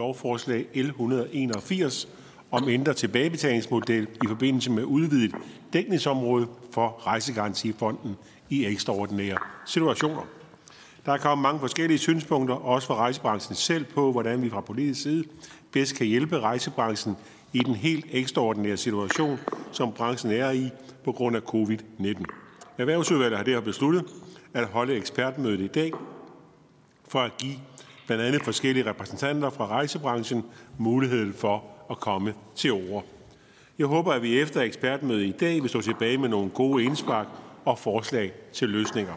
lovforslag L 181 om ændret tilbagebetalingsmodel i forbindelse med udvidet dækningsområde for Rejsegarantifonden i ekstraordinære situationer. Der er kommet mange forskellige synspunkter, også fra rejsebranchen selv, på, hvordan vi fra politisk side bedst kan hjælpe rejsebranchen i den helt ekstraordinære situation, som branchen er i på grund af covid-19. Erhvervsudvalget har derfor besluttet at holde ekspertmødet i dag for at give blandt andet forskellige repræsentanter fra rejsebranchen mulighed for at komme til ord. Jeg håber, at vi efter ekspertmødet i dag vil stå tilbage med nogle gode indspark og forslag til løsninger.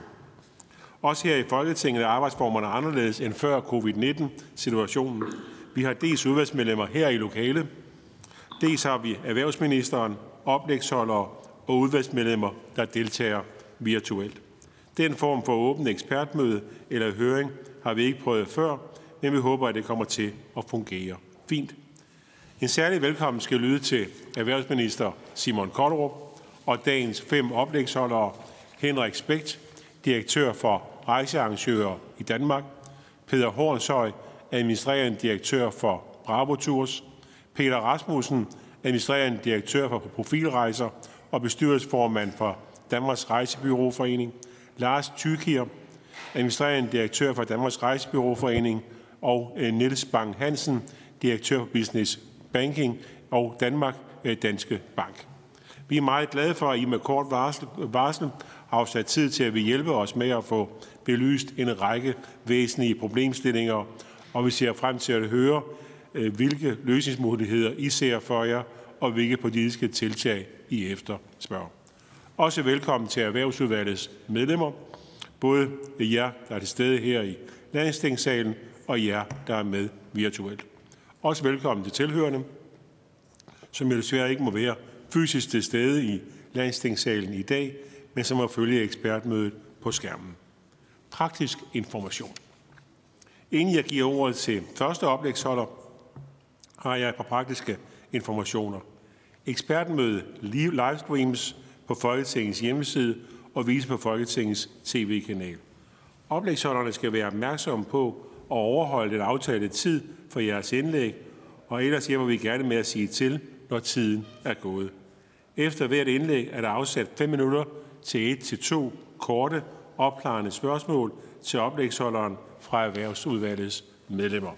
Også her i Folketinget er arbejdsformerne anderledes end før covid-19-situationen. Vi har dels udvalgsmedlemmer her i lokale, dels har vi erhvervsministeren, oplægsholdere og udvalgsmedlemmer, der deltager virtuelt. Den form for åbent ekspertmøde eller høring har vi ikke prøvet før, men vi håber, at det kommer til at fungere fint. En særlig velkommen skal lyde til erhvervsminister Simon Koldrup og dagens fem oplægsholdere Henrik Spægt, direktør for rejsearrangører i Danmark, Peter Hornshøj, administrerende direktør for Bravo Tours, Peter Rasmussen, administrerende direktør for Profilrejser og bestyrelsesformand for Danmarks Rejsebyråforening, Lars Tykier, administrerende direktør for Danmarks Rejsebyråforening, og øh, Niels Bang Hansen, direktør for Business Banking og Danmark øh, Danske Bank. Vi er meget glade for, at I med kort varsel, varsel har afsat tid til at vi hjælpe os med at få belyst en række væsentlige problemstillinger, og vi ser frem til at høre, øh, hvilke løsningsmuligheder I ser for jer, og hvilke politiske tiltag I efterspørger. Også velkommen til Erhvervsudvalgets medlemmer, både jer, der er til stede her i landstingssalen, og jer, der er med virtuelt. Også velkommen til tilhørende, som jo desværre ikke må være fysisk til stede i landstingssalen i dag, men som må følge ekspertmødet på skærmen. Praktisk information. Inden jeg giver ordet til første oplægsholder, har jeg et par praktiske informationer. Ekspertmødet livestreams på Folketingets hjemmeside og vise på Folketingets tv-kanal. Oplægsholderne skal være opmærksomme på at overholde den aftalte tid for jeres indlæg, og ellers hjælper vi gerne med at sige til, når tiden er gået. Efter hvert indlæg er der afsat 5 minutter til et til to korte, opklarende spørgsmål til oplægsholderen fra Erhvervsudvalgets medlemmer.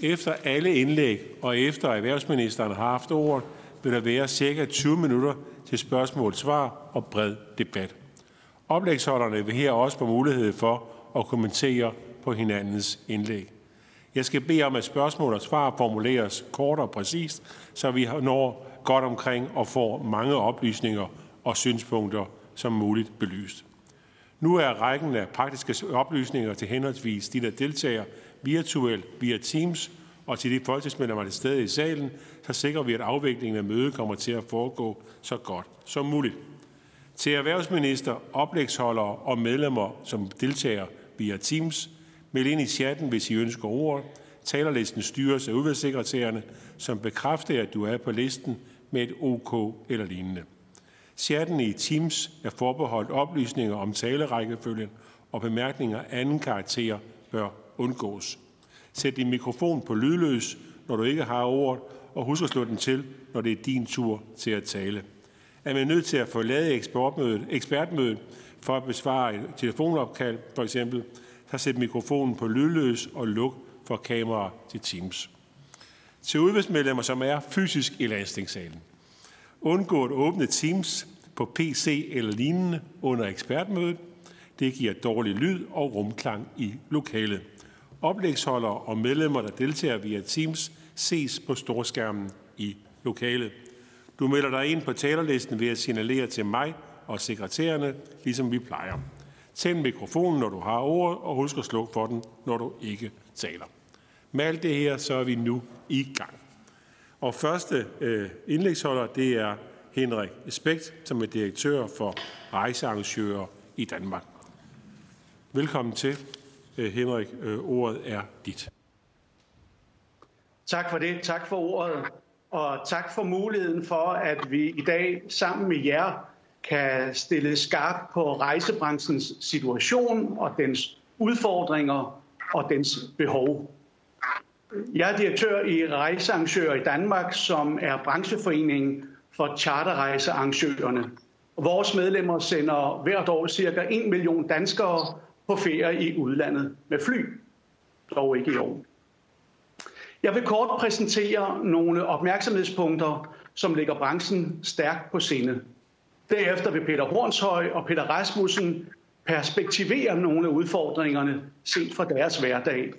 Efter alle indlæg og efter erhvervsministeren har haft ordet, vil der være cirka 20 minutter til spørgsmål, svar og bred debat. Oplægsholderne vil her også få mulighed for at kommentere på hinandens indlæg. Jeg skal bede om, at spørgsmål og svar formuleres kort og præcist, så vi når godt omkring og får mange oplysninger og synspunkter som muligt belyst. Nu er rækken af praktiske oplysninger til henholdsvis de, der deltager virtuelt via Teams, og til de folketingsmedlemmer, der er stede i salen, så sikrer vi, at afviklingen af mødet kommer til at foregå så godt som muligt. Til erhvervsminister, oplægsholdere og medlemmer, som deltager via Teams, meld ind i chatten, hvis I ønsker ord. Talerlisten styres af udvalgssekretærerne, som bekræfter, at du er på listen med et OK eller lignende. Chatten i Teams er forbeholdt oplysninger om talerækkefølgen, og bemærkninger af anden karakter bør undgås. Sæt din mikrofon på lydløs, når du ikke har ordet, og husk at slå den til, når det er din tur til at tale. Er man nødt til at forlade ekspertmødet, ekspertmødet for at besvare et telefonopkald, for eksempel, så sæt mikrofonen på lydløs og luk for kamera til Teams. Til udvalgsmedlemmer, som er fysisk i landstingssalen. Undgå at åbne Teams på PC eller lignende under ekspertmødet. Det giver dårlig lyd og rumklang i lokalet. Oplægsholdere og medlemmer, der deltager via Teams, ses på storskærmen i lokalet. Du melder dig ind på talerlisten ved at signalere til mig og sekretærerne, ligesom vi plejer. Tænd mikrofonen, når du har ordet, og husk at slukke for den, når du ikke taler. Med alt det her, så er vi nu i gang. Og første øh, indlægsholder, det er Henrik Spekt, som er direktør for rejsearrangører i Danmark. Velkommen til. Øh, Henrik, øh, ordet er dit. Tak for det. Tak for ordet. Og tak for muligheden for, at vi i dag sammen med jer kan stille skarp på rejsebranchens situation og dens udfordringer og dens behov. Jeg er direktør i Rejsearrangører i Danmark, som er brancheforeningen for charterrejsearrangørerne. Vores medlemmer sender hvert år cirka 1 million danskere på ferie i udlandet med fly. Dog ikke i år. Jeg vil kort præsentere nogle opmærksomhedspunkter, som ligger branchen stærkt på sinde. Derefter vil Peter Hornshøj og Peter Rasmussen perspektivere nogle af udfordringerne set fra deres hverdag.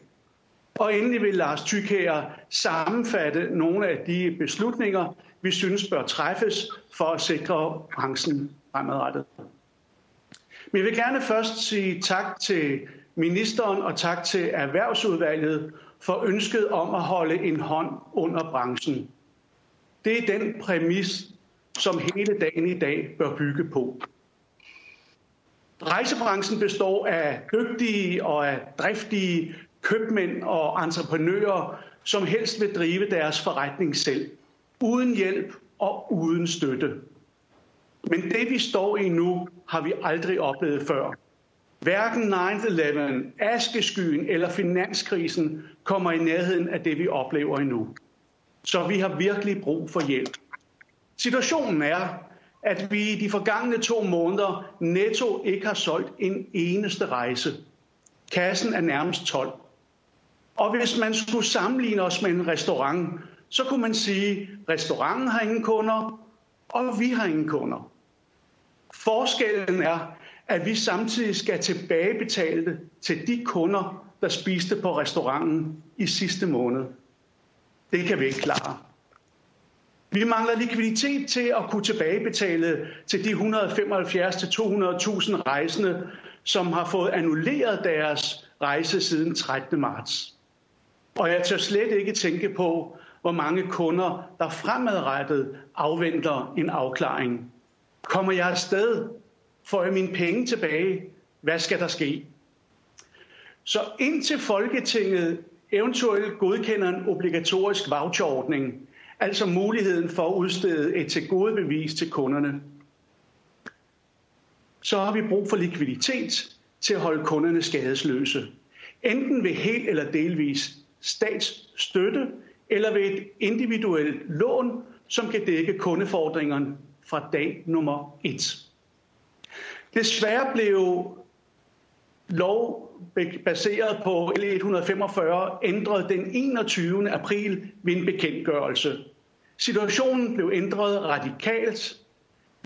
Og endelig vil Lars Tykær sammenfatte nogle af de beslutninger, vi synes bør træffes for at sikre branchen fremadrettet. Men jeg vil gerne først sige tak til ministeren og tak til Erhvervsudvalget for ønsket om at holde en hånd under branchen. Det er den præmis, som hele dagen i dag bør bygge på. Rejsebranchen består af dygtige og af driftige købmænd og entreprenører, som helst vil drive deres forretning selv, uden hjælp og uden støtte. Men det vi står i nu, har vi aldrig oplevet før. Hverken 9-11, askeskyen eller finanskrisen kommer i nærheden af det, vi oplever endnu. Så vi har virkelig brug for hjælp. Situationen er, at vi i de forgangne to måneder netto ikke har solgt en eneste rejse. Kassen er nærmest 12. Og hvis man skulle sammenligne os med en restaurant, så kunne man sige, at restauranten har ingen kunder, og vi har ingen kunder. Forskellen er, at vi samtidig skal tilbagebetale til de kunder, der spiste på restauranten i sidste måned. Det kan vi ikke klare. Vi mangler likviditet til at kunne tilbagebetale til de 175-200.000 rejsende, som har fået annulleret deres rejse siden 13. marts. Og jeg tør slet ikke tænke på, hvor mange kunder, der fremadrettet afventer en afklaring. Kommer jeg afsted? Får jeg mine penge tilbage? Hvad skal der ske? Så indtil Folketinget eventuelt godkender en obligatorisk voucherordning, altså muligheden for at udstede et til gode bevis til kunderne, så har vi brug for likviditet til at holde kunderne skadesløse. Enten ved helt eller delvis statsstøtte, eller ved et individuelt lån, som kan dække kundefordringerne fra dag nummer et. Desværre blev lov baseret på L 145 ændret den 21. april ved en bekendtgørelse. Situationen blev ændret radikalt.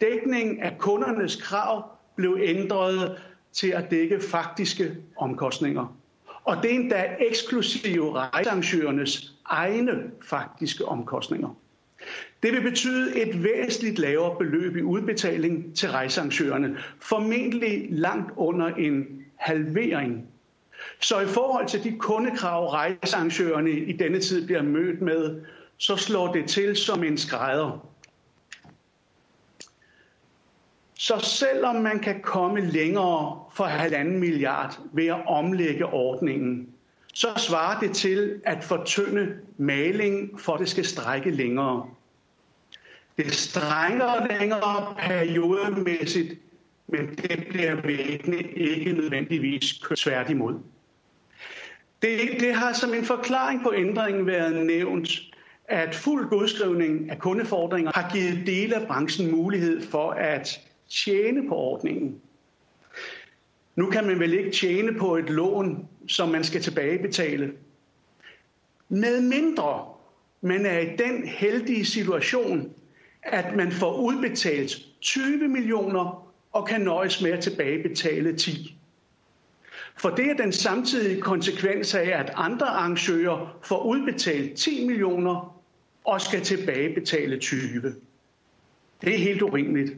Dækningen af kundernes krav blev ændret til at dække faktiske omkostninger. Og det er endda eksklusive rejsearrangørernes egne faktiske omkostninger. Det vil betyde et væsentligt lavere beløb i udbetaling til rejsearrangørerne, formentlig langt under en halvering. Så i forhold til de kundekrav, rejsearrangørerne i denne tid bliver mødt med, så slår det til som en skrædder. Så selvom man kan komme længere for halvanden milliard ved at omlægge ordningen, så svarer det til at fortynde maling, for det skal strække længere. Det strænger længere periodemæssigt, men det bliver væggene ikke nødvendigvis kørt imod. Det, det har som en forklaring på ændringen været nævnt, at fuld godskrivning af kundefordringer har givet dele af branchen mulighed for at tjene på ordningen. Nu kan man vel ikke tjene på et lån, som man skal tilbagebetale. Med mindre man er i den heldige situation, at man får udbetalt 20 millioner og kan nøjes med at tilbagebetale 10. For det er den samtidige konsekvens af, at andre arrangører får udbetalt 10 millioner og skal tilbagebetale 20. Det er helt urimeligt.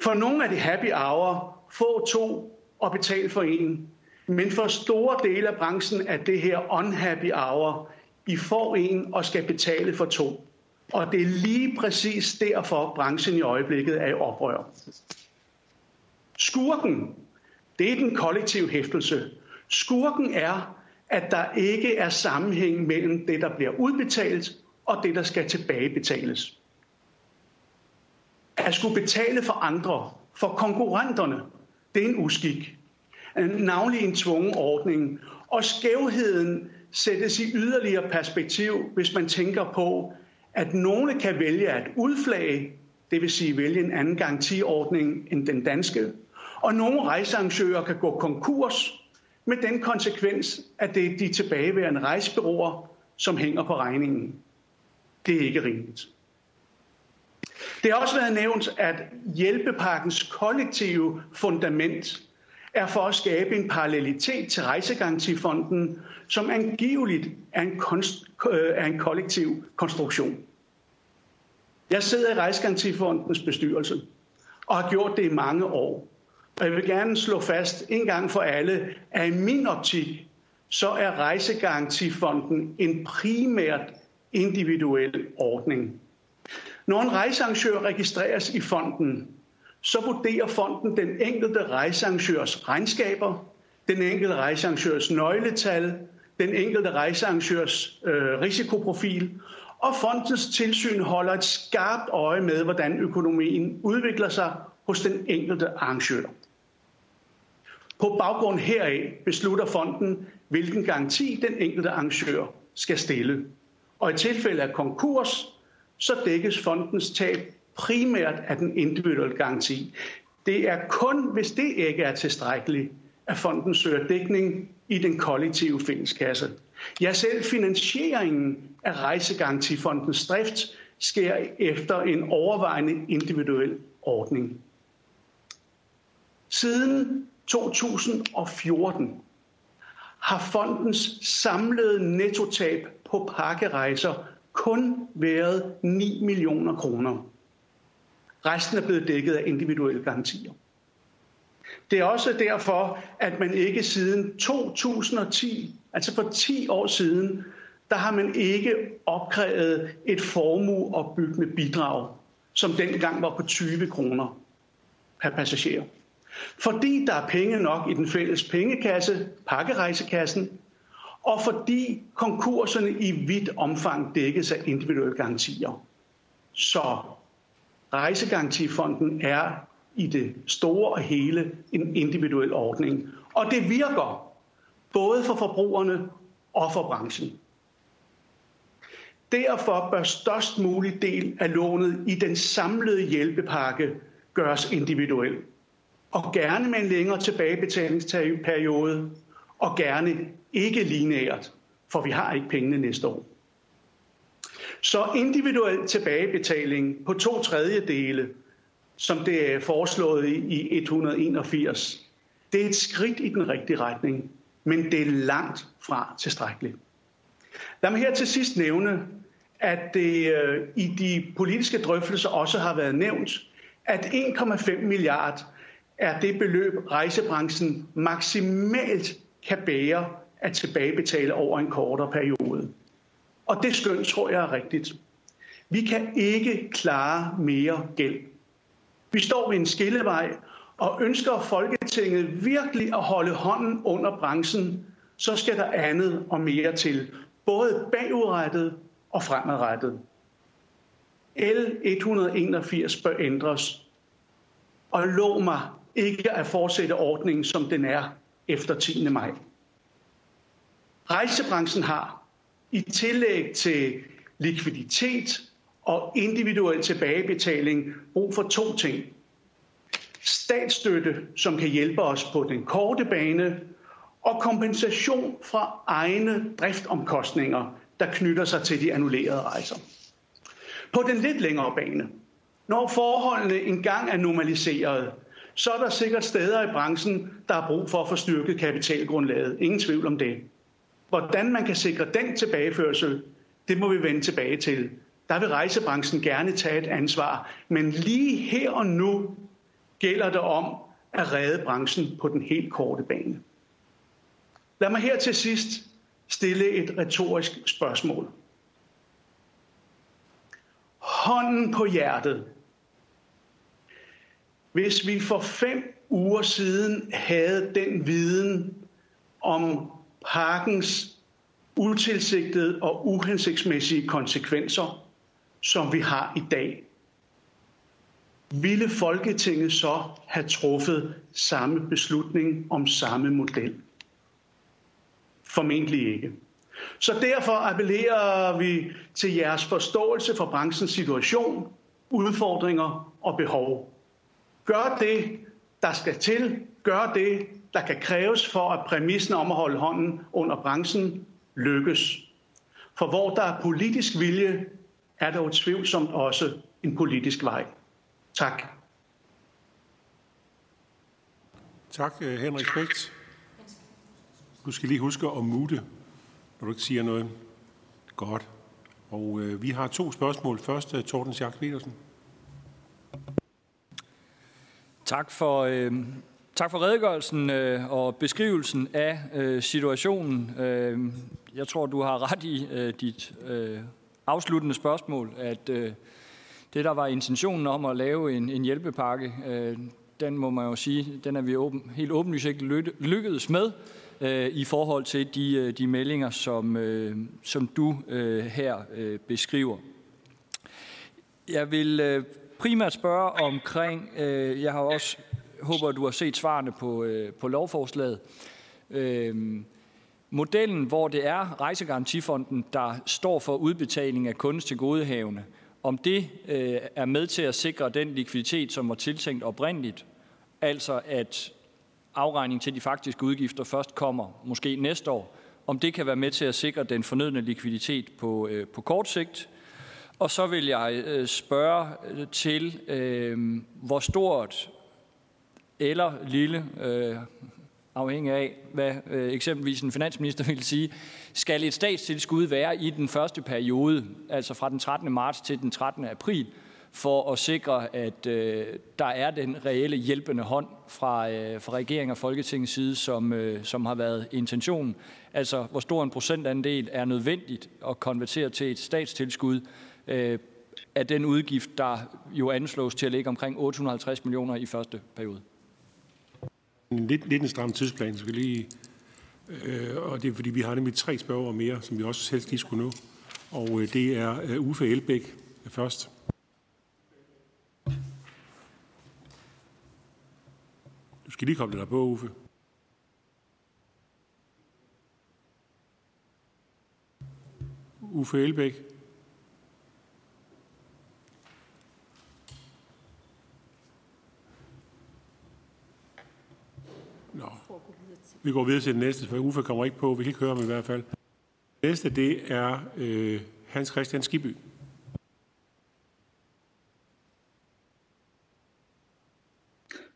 For nogle er det happy hour, få to og betale for en. Men for store dele af branchen er det her unhappy hour. I får en og skal betale for to. Og det er lige præcis derfor, branchen i øjeblikket er i oprør. Skurken, det er den kollektive hæftelse. Skurken er, at der ikke er sammenhæng mellem det, der bliver udbetalt, og det, der skal tilbagebetales. At skulle betale for andre, for konkurrenterne, det er en uskik. Navnlig en tvungen ordning. Og skævheden sættes i yderligere perspektiv, hvis man tænker på, at nogle kan vælge at udflage, det vil sige vælge en anden garantiordning end den danske, og nogle rejsearrangører kan gå konkurs med den konsekvens, at det er de tilbageværende rejsebyråer, som hænger på regningen. Det er ikke rimeligt. Det har også været nævnt, at hjælpepakkens kollektive fundament er for at skabe en parallelitet til Rejsegarantifonden, som angiveligt er en, konst, øh, er en kollektiv konstruktion. Jeg sidder i Rejsegarantifondens bestyrelse og har gjort det i mange år. Og jeg vil gerne slå fast en gang for alle, at i min optik, så er Rejsegarantifonden en primært individuel ordning. Når en rejsearrangør registreres i fonden, så vurderer fonden den enkelte rejsearrangørs regnskaber, den enkelte rejsearrangørs nøgletal, den enkelte rejsearrangørs øh, risikoprofil, og fondens tilsyn holder et skarpt øje med, hvordan økonomien udvikler sig hos den enkelte arrangør. På baggrund heraf beslutter fonden, hvilken garanti den enkelte arrangør skal stille. Og i tilfælde af konkurs, så dækkes fondens tab primært af den individuelle garanti. Det er kun, hvis det ikke er tilstrækkeligt, at fonden søger dækning i den kollektive fælleskasse. Ja, selv finansieringen af rejsegarantifondens drift sker efter en overvejende individuel ordning. Siden 2014 har fondens samlede nettotab på pakkerejser kun været 9 millioner kroner. Resten er blevet dækket af individuelle garantier. Det er også derfor, at man ikke siden 2010, altså for 10 år siden, der har man ikke opkrævet et formueopbyggende bidrag, som dengang var på 20 kroner per passager. Fordi der er penge nok i den fælles pengekasse, pakkerejsekassen, og fordi konkurserne i vidt omfang dækkes af individuelle garantier. Så Rejsegarantifonden er i det store og hele en individuel ordning. Og det virker både for forbrugerne og for branchen. Derfor bør størst mulig del af lånet i den samlede hjælpepakke gøres individuel. Og gerne med en længere tilbagebetalingsperiode, og gerne ikke lineært, for vi har ikke pengene næste år. Så individuel tilbagebetaling på to tredjedele, som det er foreslået i 181, det er et skridt i den rigtige retning, men det er langt fra tilstrækkeligt. Lad mig her til sidst nævne, at det øh, i de politiske drøftelser også har været nævnt, at 1,5 milliard er det beløb, rejsebranchen maksimalt kan bære at tilbagebetale over en kortere periode. Og det skøn tror jeg er rigtigt. Vi kan ikke klare mere gæld. Vi står ved en skillevej, og ønsker Folketinget virkelig at holde hånden under branchen, så skal der andet og mere til, både bagudrettet og fremadrettet. L 181 bør ændres, og lov mig ikke at fortsætte ordningen, som den er efter 10. maj. Rejsebranchen har i tillæg til likviditet og individuel tilbagebetaling brug for to ting. Statsstøtte, som kan hjælpe os på den korte bane, og kompensation fra egne driftomkostninger, der knytter sig til de annullerede rejser. På den lidt længere bane, når forholdene engang er normaliseret, så er der sikkert steder i branchen, der har brug for at få styrket kapitalgrundlaget. Ingen tvivl om det. Hvordan man kan sikre den tilbageførsel, det må vi vende tilbage til. Der vil rejsebranchen gerne tage et ansvar, men lige her og nu gælder det om at redde branchen på den helt korte bane. Lad mig her til sidst stille et retorisk spørgsmål. Hånden på hjertet. Hvis vi for fem uger siden havde den viden om parkens utilsigtede og uhensigtsmæssige konsekvenser, som vi har i dag, ville Folketinget så have truffet samme beslutning om samme model? Formentlig ikke. Så derfor appellerer vi til jeres forståelse for branchens situation, udfordringer og behov. Gør det, der skal til. Gør det, der kan kræves for, at præmissen om at holde hånden under branchen lykkes. For hvor der er politisk vilje, er der utvivlsomt også en politisk vej. Tak. Tak, øh, Henrik Spægt. Du skal lige huske at mute, når du ikke siger noget. Godt. Og øh, vi har to spørgsmål. Først, uh, Torsten Schack Petersen. Tak for, øh, tak for redegørelsen øh, og beskrivelsen af øh, situationen. Øh, jeg tror, du har ret i øh, dit øh, afsluttende spørgsmål, at øh, det, der var intentionen om at lave en, en hjælpepakke, øh, den må man jo sige, den er vi åben, helt åbenlyst ikke lykkedes med øh, i forhold til de, øh, de meldinger, som, øh, som du øh, her øh, beskriver. Jeg vil øh, primært spørge omkring, øh, jeg har også håber, du har set svarene på, øh, på lovforslaget. Øh, modellen, hvor det er Rejsegarantifonden, der står for udbetaling af kundens til godehavende, om det øh, er med til at sikre den likviditet, som var tiltænkt oprindeligt, altså at afregning til de faktiske udgifter først kommer måske næste år, om det kan være med til at sikre den fornødne likviditet på, øh, på kort sigt. Og så vil jeg øh, spørge øh, til, øh, hvor stort eller lille, øh, afhængig af, hvad øh, eksempelvis en finansminister vil sige, skal et statstilskud være i den første periode, altså fra den 13. marts til den 13. april, for at sikre, at øh, der er den reelle hjælpende hånd fra, øh, fra regeringen og Folketingets side, som, øh, som har været intentionen. Altså, hvor stor en procentandel er nødvendigt at konvertere til et statstilskud øh, af den udgift, der jo anslås til at ligge omkring 850 millioner i første periode. Lidt, lidt en stram tidsplan, så vi lige, øh, og det er fordi, vi har nemlig tre spørger mere, som vi også helst lige skulle nå. Og øh, det er øh, Uffe Elbæk først. Du skal lige komme dig på, Uffe. Uffe Elbæk. Nå. Vi går videre til den næste, for Uffe kommer ikke på. Vi kan ikke høre ham i hvert fald. Næste, det er øh, Hans Christian Skiby.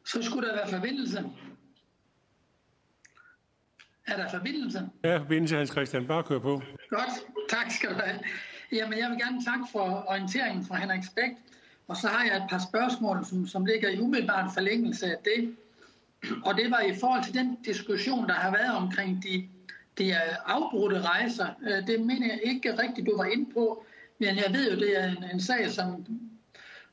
Så skulle der være forbindelse. Er der forbindelse? Ja, forbindelse, Hans Christian. Bare kør på. Godt. Tak skal du have. Jamen, jeg vil gerne takke for orienteringen fra Henrik Spægt. Og så har jeg et par spørgsmål, som, som ligger i umiddelbart forlængelse af det. Og det var i forhold til den diskussion, der har været omkring de, de øh, afbrudte rejser. Øh, det mener jeg ikke rigtigt, du var inde på. Men jeg ved jo, det er en, en sag, som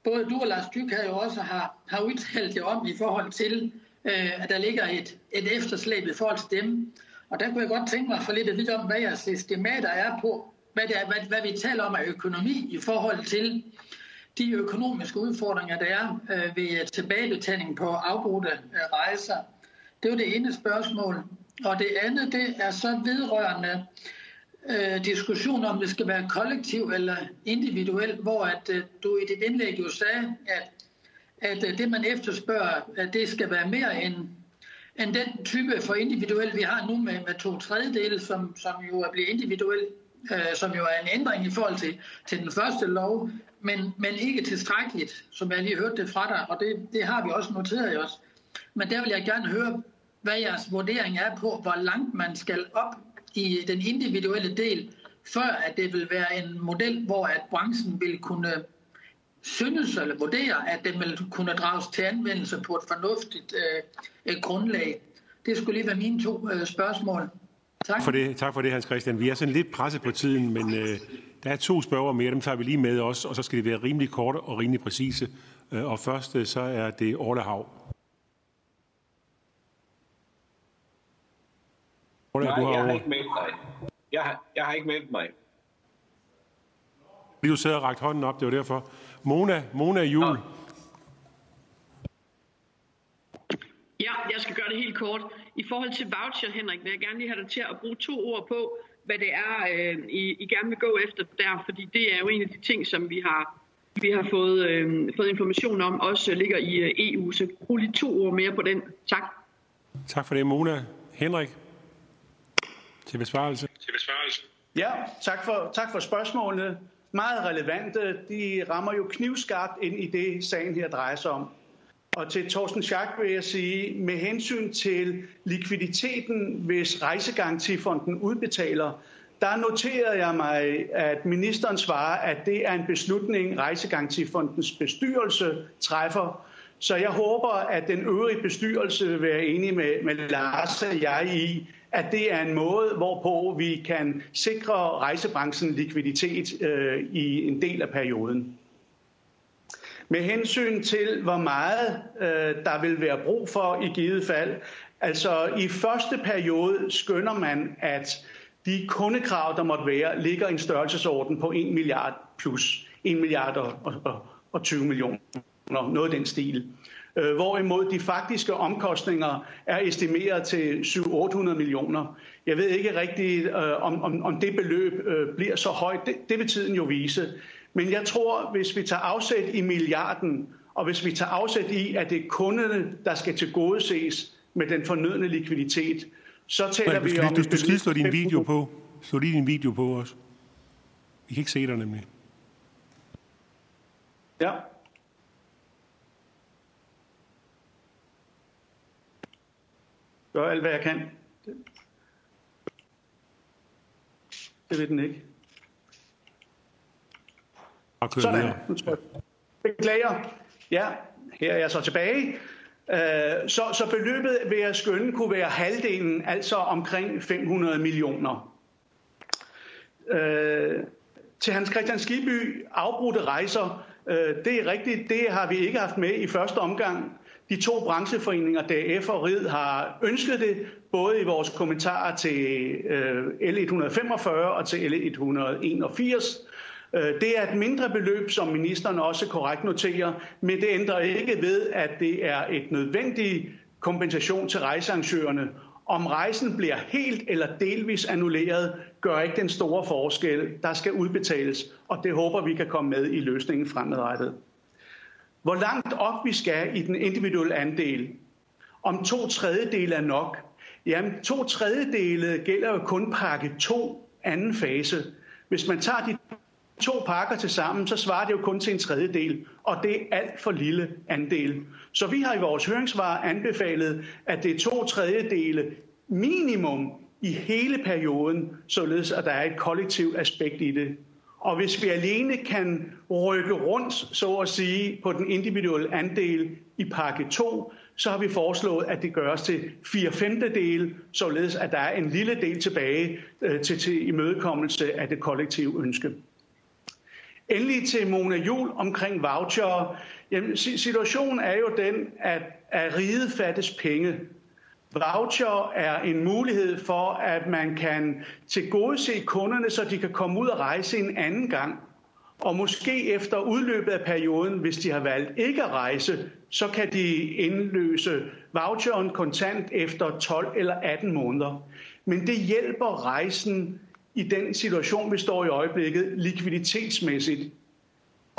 både du og Lars Dyk her jo også har, har udtalt jer om i forhold til, øh, at der ligger et, et efterslæb i forhold til dem. Og der kunne jeg godt tænke mig at få lidt at vide om, hvad jeres estimater er på, hvad, det er, hvad, hvad vi taler om af økonomi i forhold til de økonomiske udfordringer, der er øh, ved øh, tilbagebetaling på afbrudte øh, rejser. Det var det ene spørgsmål. Og det andet, det er så vedrørende øh, diskussion om det skal være kollektiv eller individuel, hvor at øh, du i dit indlæg jo sagde, at, at øh, det man efterspørger, at det skal være mere end, end den type for individuel, vi har nu med, med to tredjedele, som, som jo er blevet individuel, øh, som jo er en ændring i forhold til, til den første lov, men, men ikke tilstrækkeligt, som jeg lige hørte det fra dig, og det, det har vi også noteret i os. Men der vil jeg gerne høre, hvad jeres vurdering er på, hvor langt man skal op i den individuelle del, før at det vil være en model, hvor at branchen vil kunne synes eller vurdere, at den vil kunne drages til anvendelse på et fornuftigt øh, grundlag. Det skulle lige være mine to øh, spørgsmål. Tak. For det, tak for det, Hans Christian. Vi er sådan lidt presset på tiden, men øh, der er to spørger mere, dem tager vi lige med os, og så skal det være rimelig korte og rimelig præcise. Øh, og først øh, så er det Orle Hav. Orle, Nej, du har jeg har ikke meldt mig. Jeg har, jeg har ikke meldt mig. Fordi du sidder og rakt hånden op, det var derfor. Mona, Mona Jul. Ja. Ja, jeg skal gøre det helt kort. I forhold til voucher, Henrik, vil jeg gerne lige have dig til at bruge to ord på, hvad det er, øh, I, I gerne vil gå efter der, fordi det er jo en af de ting, som vi har, vi har fået, øh, fået information om, også ligger i øh, EU. Så brug lige to ord mere på den. Tak. Tak for det, Mona. Henrik, til besvarelse. Til besvarelse. Ja, tak for, tak for spørgsmålene. Meget relevante. De rammer jo knivskarpt ind i det, sagen her drejer sig om. Og til Thorsten Schack vil jeg sige, med hensyn til likviditeten, hvis Rejsegarantifonden udbetaler, der noterede jeg mig, at ministeren svarer, at det er en beslutning, Rejsegarantifondens bestyrelse træffer. Så jeg håber, at den øvrige bestyrelse vil være enig med, med Lars og jeg i, at det er en måde, hvorpå vi kan sikre rejsebranchen likviditet øh, i en del af perioden. Med hensyn til, hvor meget øh, der vil være brug for i givet fald, altså i første periode skønner man, at de kundekrav, der måtte være, ligger i en størrelsesorden på 1 milliard plus 1 milliard og, og, og 20 millioner, noget af den stil. Øh, hvorimod de faktiske omkostninger er estimeret til 700-800 millioner. Jeg ved ikke rigtigt, øh, om, om, om det beløb øh, bliver så højt. Det, det vil tiden jo vise. Men jeg tror, hvis vi tager afsæt i milliarden, og hvis vi tager afsæt i, at det er kunderne, der skal tilgodeses med den fornødne likviditet, så taler Nej, vi om... Du, du skal lige slå din video på. Slå lige din video på også. Vi kan ikke se dig nemlig. Ja. Gør alt, hvad jeg kan. Det ved den ikke. Sådan. jeg. Beklager. Ja, her er jeg så tilbage. Øh, Så, så beløbet vil jeg skønne kunne være halvdelen, altså omkring 500 millioner. Øh, Til Hans Christian Skiby, afbrudte rejser, øh, det er rigtigt, det har vi ikke haft med i første omgang. De to brancheforeninger, DAF og RID, har ønsket det, både i vores kommentarer til øh, L145 og til L181. Øh, det er et mindre beløb, som ministeren også korrekt noterer, men det ændrer ikke ved, at det er et nødvendigt kompensation til rejsearrangørerne. Om rejsen bliver helt eller delvis annulleret, gør ikke den store forskel. Der skal udbetales, og det håber vi kan komme med i løsningen fremadrettet. Hvor langt op vi skal i den individuelle andel, om to tredjedele er nok. Jamen, to tredjedele gælder jo kun pakke 2, anden fase. Hvis man tager de to pakker til sammen, så svarer det jo kun til en tredjedel, og det er alt for lille andel. Så vi har i vores høringssvar anbefalet, at det er to tredjedele minimum i hele perioden, således at der er et kollektivt aspekt i det. Og hvis vi alene kan rykke rundt, så at sige, på den individuelle andel i pakke 2, så har vi foreslået, at det gøres til 4 femtedele, således at der er en lille del tilbage øh, til, til imødekommelse af det kollektive ønske. Endelig til Mona Jul omkring voucher. Jamen, situationen er jo den, at, at riget fattes penge. Voucher er en mulighed for, at man kan tilgodese kunderne, så de kan komme ud og rejse en anden gang. Og måske efter udløbet af perioden, hvis de har valgt ikke at rejse, så kan de indløse voucheren kontant efter 12 eller 18 måneder. Men det hjælper rejsen i den situation, vi står i øjeblikket, likviditetsmæssigt.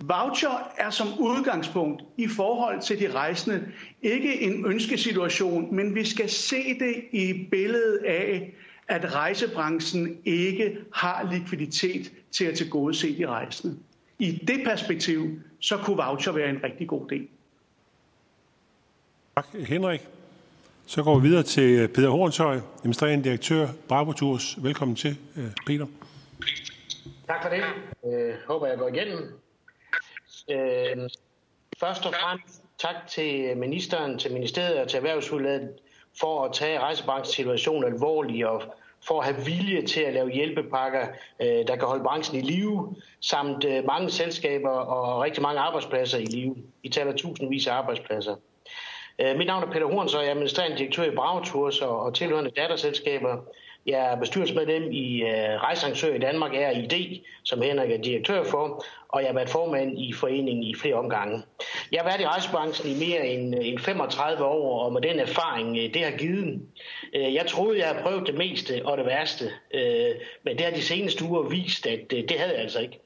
Voucher er som udgangspunkt i forhold til de rejsende ikke en ønskesituation, men vi skal se det i billedet af, at rejsebranchen ikke har likviditet til at tilgodese de rejsende. I det perspektiv, så kunne voucher være en rigtig god del. Tak, Henrik. Så går vi videre til øh, Peter Hornshøj, administrerende direktør, Bravo Tours. Velkommen til, øh, Peter. Tak for det. Øh, håber, jeg går igennem. Øh, først og fremmest tak til ministeren, til ministeriet og til erhvervsudlaget for at tage rejsebranchens situation alvorligt og for at have vilje til at lave hjælpepakker, øh, der kan holde branchen i live, samt øh, mange selskaber og rigtig mange arbejdspladser i live. I taler tusindvis af arbejdspladser. Øh, mit navn er Peter Horns, og jeg er administrerende direktør i Bravo og, og tilhørende datterselskaber. Jeg er bestyrelsesmedlem i uh, Rejsearrangør i Danmark, RID, som Henrik er direktør for, og jeg har været formand i foreningen i flere omgange. Jeg har været i rejsebranchen i mere end, øh, end 35 år, og med den erfaring, det har givet. Jeg troede, jeg havde prøvet det meste og det værste, men det har de seneste uger vist, at det havde jeg altså ikke.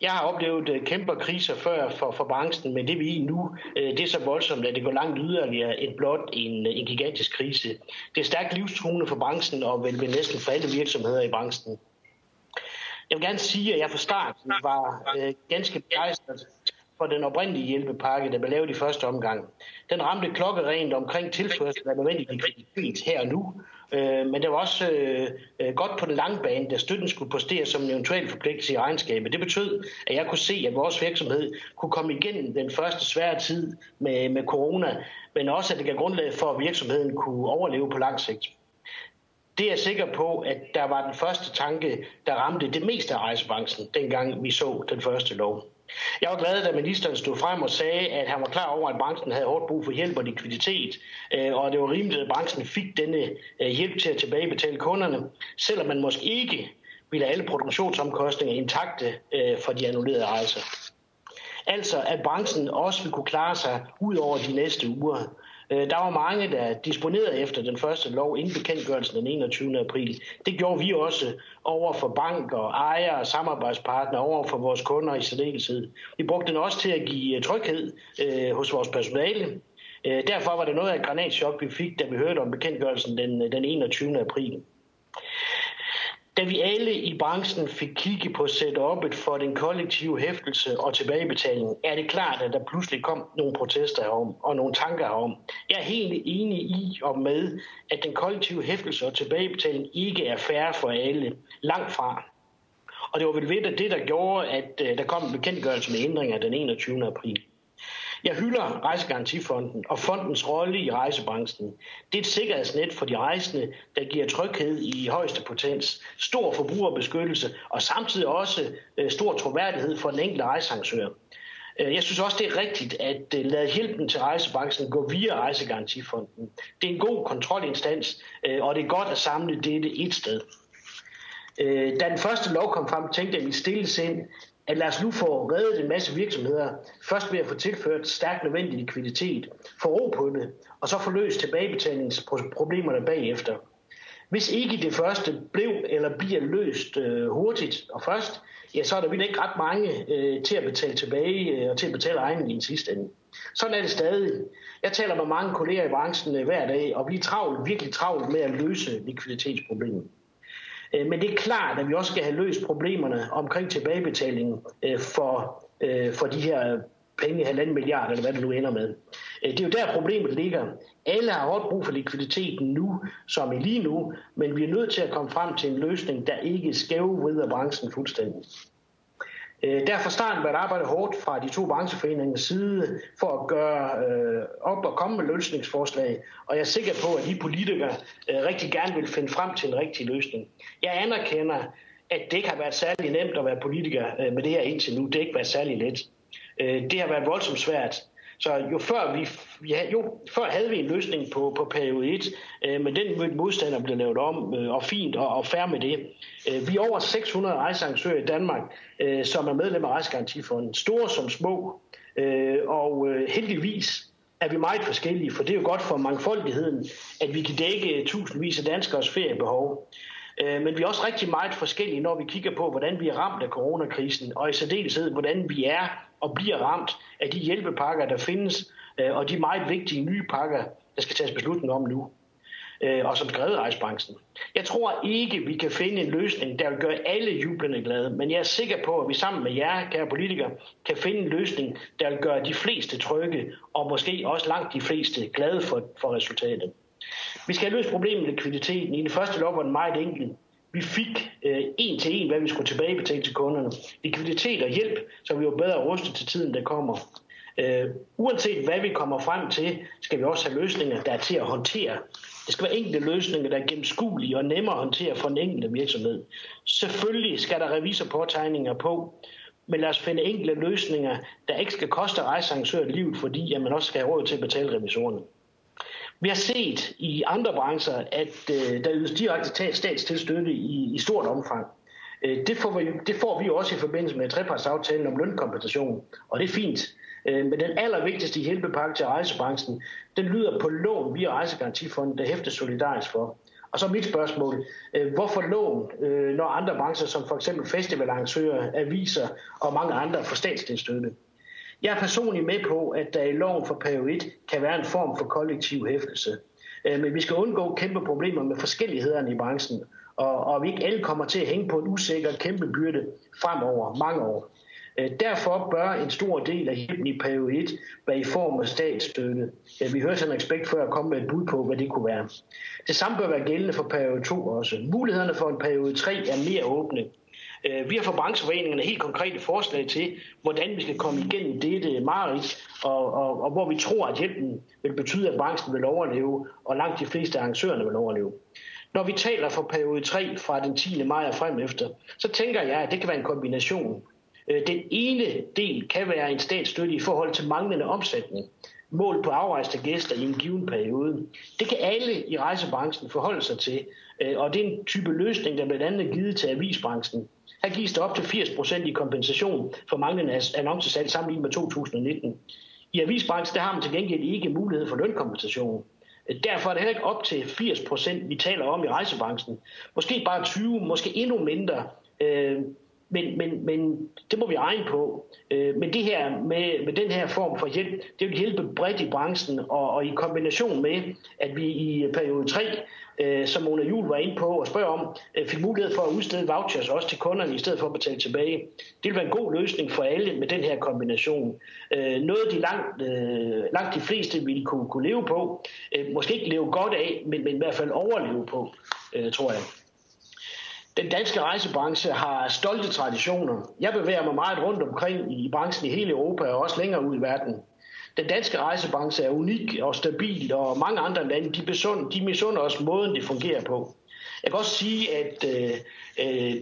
Jeg har oplevet øh, kæmpe kriser før for, for branchen, men det vi er nu, øh, det er så voldsomt, at det går langt yderligere end blot en, øh, en gigantisk krise. Det er stærkt livstruende for branchen og vel ved næsten for alle virksomheder i branchen. Jeg vil gerne sige, at jeg fra starten var øh, ganske begejstret for den oprindelige hjælpepakke, der blev lavet i første omgang. Den ramte klokkerent omkring tilførsel af nødvendig likviditet her og nu, Øh, men det var også øh, øh, godt på den lange bane, da støtten skulle posteres som en eventuel forpligtelse i regnskabet. Det betød, at jeg kunne se, at vores virksomhed kunne komme igennem den første svære tid med, med corona, men også at det gav grundlag for, at virksomheden kunne overleve på lang sigt. Det er jeg sikker på, at der var den første tanke, der ramte det meste af rejsebranchen, dengang vi så den første lov. Jeg var glad, da ministeren stod frem og sagde, at han var klar over, at branchen havde hårdt brug for hjælp og likviditet, øh, og det var rimeligt, at branchen fik denne øh, hjælp til at tilbagebetale kunderne, selvom man måske ikke ville have alle produktionsomkostninger intakte øh, for de annullerede rejser. Altså, at branchen også vil kunne klare sig ud over de næste uger. Øh, der var mange, der disponerede efter den første lov inden bekendtgørelsen den 21. april. Det gjorde vi også over for banker, ejere og samarbejdspartnere, over for vores kunder i særdeleshed. Vi brugte den også til at give øh, tryghed øh, hos vores personale. Øh, derfor var det noget af et granatschok, vi fik, da vi hørte om bekendtgørelsen den, øh, den 21. april. Da vi alle i branchen fik kigge på setupet for den kollektive hæftelse og tilbagebetaling, er det klart, at der pludselig kom nogle protester herom og nogle tanker herom. Jeg er helt enig i og med, at den kollektive hæftelse og tilbagebetaling ikke er færre for alle. Langt fra. Og det var vel ved det, der gjorde, at øh, der kom en bekendtgørelse med ændringer den 21. april. Jeg hylder Rejsegarantifonden og fondens rolle i rejsebranchen. Det er et sikkerhedsnet for de rejsende, der giver tryghed i højeste potens, stor forbrugerbeskyttelse og samtidig også øh, stor troværdighed for den enkelte rejsearrangør. Øh, jeg synes også, det er rigtigt at øh, lade hjælpen til rejsebranchen gå via Rejsegarantifonden. Det er en god kontrolinstans, og det er godt at samle dette et sted. Da den første lov kom frem, tænkte jeg i stille sind, at lad os nu få reddet en masse virksomheder, først ved at få tilført stærkt nødvendig likviditet, få ro på det, og så få løst tilbagebetalingsproblemerne bagefter. Hvis ikke det første blev eller bliver løst øh, hurtigt og først, ja, så er der ikke ret mange øh, til at betale tilbage øh, og til at betale regningen i den sidste ende. Sådan er det stadig. Jeg taler med mange kolleger i branchen øh, hver dag, og vi er travlt, virkelig travlt med at løse likviditetsproblemet. Øh, men det er klart, at vi også skal have løst problemerne omkring tilbagebetalingen øh, for, øh, for de her penge, halvanden milliard, eller hvad det nu ender med. Det er jo der problemet ligger. Alle har hårdt brug for likviditeten nu, som i lige nu, men vi er nødt til at komme frem til en løsning, der ikke skævvrider branchen fuldstændig. Øh, derfor starten været arbejdet hårdt fra de to brancheforeningers side for at gøre øh, op og komme med løsningsforslag, og jeg er sikker på, at de politikere øh, rigtig gerne vil finde frem til en rigtig løsning. Jeg anerkender, at det ikke har været særlig nemt at være politiker øh, med det her indtil nu. Det har ikke været særlig let. Øh, det har været voldsomt svært. Så jo før, vi, ja, jo før havde vi en løsning på, på periode 1, øh, men den modstander blev lavet om, øh, og fint og, og færre med det. Øh, vi er over 600 rejsearrangører i Danmark, øh, som er medlem af Rejsegarantifonden, store som små, øh, og øh, heldigvis er vi meget forskellige, for det er jo godt for mangfoldigheden, at vi kan dække tusindvis af danskers feriebehov. Øh, men vi er også rigtig meget forskellige, når vi kigger på, hvordan vi er ramt af coronakrisen, og i særdeleshed, hvordan vi er og bliver ramt af de hjælpepakker, der findes, øh, og de meget vigtige nye pakker, der skal tages beslutning om nu øh, og som skrevet rejsebranchen. Jeg tror ikke, vi kan finde en løsning, der vil gøre alle jublende glade, men jeg er sikker på, at vi sammen med jer, kære politikere, kan finde en løsning, der vil gøre de fleste trygge, og måske også langt de fleste glade for, for resultatet. Vi skal have løst problemet med likviditeten. I den første lov var den meget enkel. Vi fik øh, en til en, hvad vi skulle tilbagebetale til kunderne. Likviditet og hjælp, så vi var bedre rustet til tiden, der kommer. Øh, uanset hvad vi kommer frem til, skal vi også have løsninger, der er til at håndtere. Det skal være enkelte løsninger, der er gennemskuelige og nemmere at håndtere for den enkelte virksomhed. Selvfølgelig skal der revisorpåtegninger på, men lad os finde enkle løsninger, der ikke skal koste rejsearrangøret livet, fordi at man også skal have råd til at betale revisorerne. Vi har set i andre brancher, at øh, der ydes direkte statstilstøtte i, i stort omfang. Øh, det, får vi, det får vi også i forbindelse med trepartsaftalen om lønkompensation, og det er fint. Øh, men den allervigtigste hjælpepakke til rejsebranchen, den lyder på lån via Rejsegarantifonden, der hæfter solidarisk for. Og så mit spørgsmål, øh, hvorfor lån, øh, når andre brancher som for eksempel festivalarrangører, aviser og mange andre får statstilstøtte? Jeg er personligt med på, at der i loven for periode 1 kan være en form for kollektiv hæftelse. Øh, men vi skal undgå kæmpe problemer med forskellighederne i branchen, og, og vi ikke alle kommer til at hænge på en usikker kæmpe byrde fremover mange år. Øh, derfor bør en stor del af hjælpen i periode 1 være i form af statsstøtte. Vi hørte en respekt før at komme med et bud på, hvad det kunne være. Det samme bør være gældende for periode 2 også. Mulighederne for en periode 3 er mere åbne. Øh, vi har fra brancheforeningerne helt konkrete forslag til, hvordan vi skal komme igennem dette mareridt, og, og, og hvor vi tror, at hjælpen vil betyde, at branchen vil overleve, og langt de fleste arrangørerne vil overleve. Når vi taler for periode 3 fra den 10. maj og frem efter, så tænker jeg, at det kan være en kombination. Øh, den ene del kan være en statsstøtte i forhold til manglende omsætning, mål på afrejste gæster i en given periode. Det kan alle i rejsebranchen forholde sig til, øh, og det er en type løsning, der blandt andet er givet til avisbranchen. Her gives der op til 80% i kompensation for manglende annoncesalg sammenlignet med 2019. I avisbranchen der har man til gengæld ikke mulighed for lønkompensation. Derfor er det heller ikke op til 80 procent, vi taler om i rejsebranchen. Måske bare 20, måske endnu mindre. Øh, men, men, men det må vi regne på. Øh, men det her med, med den her form for hjælp, det vil hjælpe bredt i branchen, og, og i kombination med, at vi i periode 3 øh, som Mona Jul var inde på og spørger om, øh, fik mulighed for at udstede vouchers også til kunderne i stedet for at betale tilbage. Det vil være en god løsning for alle med den her kombination. Øh, noget de langt, øh, langt de fleste ville kunne, kunne leve på. Øh, måske ikke leve godt af, men, men i hvert fald overleve på, øh, tror jeg. Den danske rejsebranche har stolte traditioner. Jeg bevæger mig meget rundt omkring i branchen i hele Europa og også længere ud i verden. Den danske rejsebranche er unik og stabil, og mange andre lande de, besund, de misunder os måden, det fungerer på. Jeg kan også sige, at øh, øh,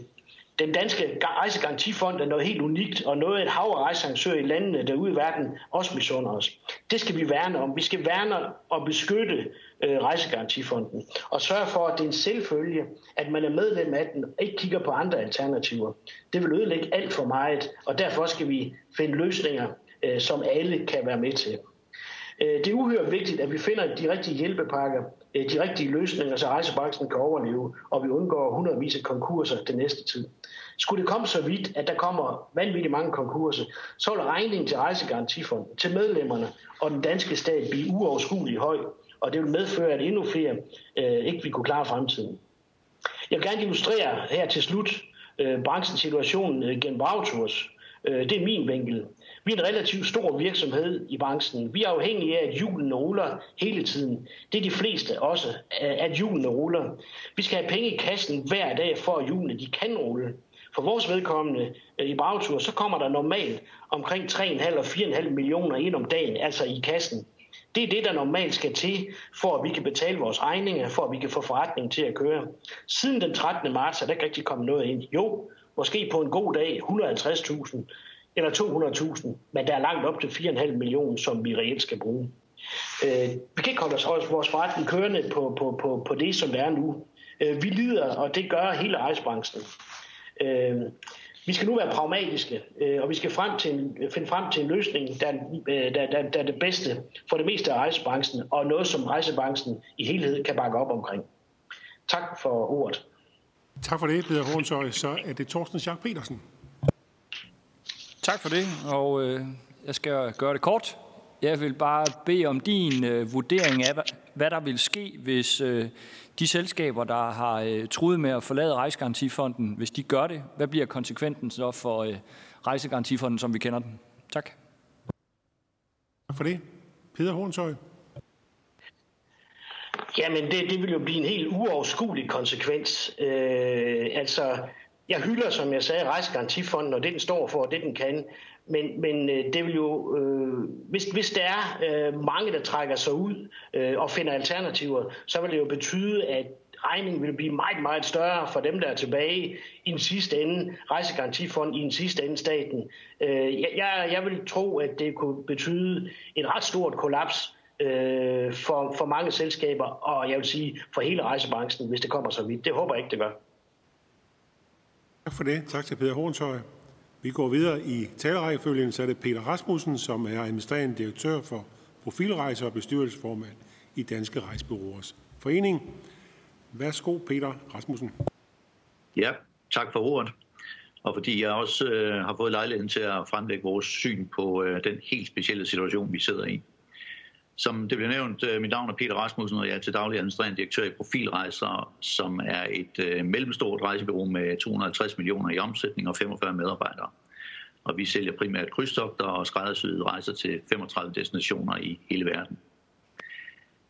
den danske rejsegarantifond er noget helt unikt, og noget et hav af rejsearrangører i landene derude i verden også misunder os. Det skal vi værne om. Vi skal værne og beskytte øh, rejsegarantifonden, og sørge for, at det er en selvfølge, at man er medlem af den, og ikke kigger på andre alternativer. Det vil ødelægge alt for meget, og derfor skal vi finde løsninger, øh, som alle kan være med til. Øh, det er uhyre vigtigt, at vi finder de rigtige hjælpepakker, øh, de rigtige løsninger, så rejsebranchen kan overleve, og vi undgår hundredvis af konkurser den næste tid. Skulle det komme så vidt, at der kommer vanvittigt mange konkurser, så vil regningen til rejsegarantifonden, til medlemmerne og den danske stat blive uoverskuelig høj, og det vil medføre, at endnu flere øh, ikke vil kunne klare fremtiden. Jeg vil gerne illustrere her til slut øh, branchens situation øh, gennem Bragtours. Øh, det er min vinkel. Vi er en relativt stor virksomhed i branchen. Vi er afhængige af, at julen ruller hele tiden. Det er de fleste også, øh, at julen ruller. Vi skal have penge i kassen hver dag, for at hjulene de kan rulle. For vores vedkommende øh, i bagtur, så kommer der normalt omkring 3,5 og 4,5 millioner ind om dagen, altså i kassen. Det er det, der normalt skal til, for at vi kan betale vores regninger, for at vi kan få forretningen til at køre. Siden den 13. marts er der ikke rigtig kommet noget ind. Jo, måske på en god dag 150.000 eller 200.000, men der er langt op til 4,5 millioner, som vi reelt skal bruge. Øh, vi kan ikke holde os, vores forretning kørende på, på, på, på det, som det er nu. Øh, vi lider, og det gør hele rejsebranchen. Øh, vi skal nu være pragmatiske, øh, og vi skal frem til en, finde frem til en løsning, der, øh, der, der, der er det bedste for det meste af rejsebranchen, og noget, som rejsebranchen i helhed kan bakke op omkring. Tak for ordet. Tak for det, Peter Hornsøj. Så er det Thorsten Schack Petersen. Tak for det, og øh, jeg skal gøre det kort. Jeg vil bare bede om din øh, vurdering af, hvad der vil ske, hvis øh, de selskaber, der har øh, truet med at forlade Rejsegarantifonden, hvis de gør det. Hvad bliver konsekvensen så for øh, Rejsegarantifonden, som vi kender den? Tak. Tak for det. Peter Hornsøj. Jamen, det, det vil jo blive en helt uoverskuelig konsekvens. Øh, altså, jeg hylder, som jeg sagde, Rejsegarantifonden, og det den står for, og det den kan. Men, men øh, det vil jo, øh, hvis, hvis der er øh, mange, der trækker sig ud øh, og finder alternativer, så vil det jo betyde, at regningen vil blive meget, meget større for dem, der er tilbage i den sidste ende, rejsegarantifond i den sidste ende staten. Øh, jeg, jeg vil tro, at det kunne betyde et ret stort kollaps øh, for, for mange selskaber, og jeg vil sige for hele rejsebranchen, hvis det kommer så vidt. Det håber jeg ikke, det gør. Tak for det. Tak til Peter Hornshøj. Vi går videre i talerækkefølgen, så er det Peter Rasmussen, som er administrerende direktør for Profilrejser og bestyrelsesformand i Danske Rejsebureauers Forening. Værsgo, Peter Rasmussen. Ja, tak for ordet. Og fordi jeg også øh, har fået lejligheden til at fremlægge vores syn på øh, den helt specielle situation, vi sidder i. Som det blev nævnt, øh, mit navn er Peter Rasmussen, og jeg er til daglig administrerende direktør i Profilrejser, som er et øh, mellemstort rejsebureau med 250 millioner i omsætning og 45 medarbejdere. Og vi sælger primært krydstogter og skræddersyede rejser til 35 destinationer i hele verden.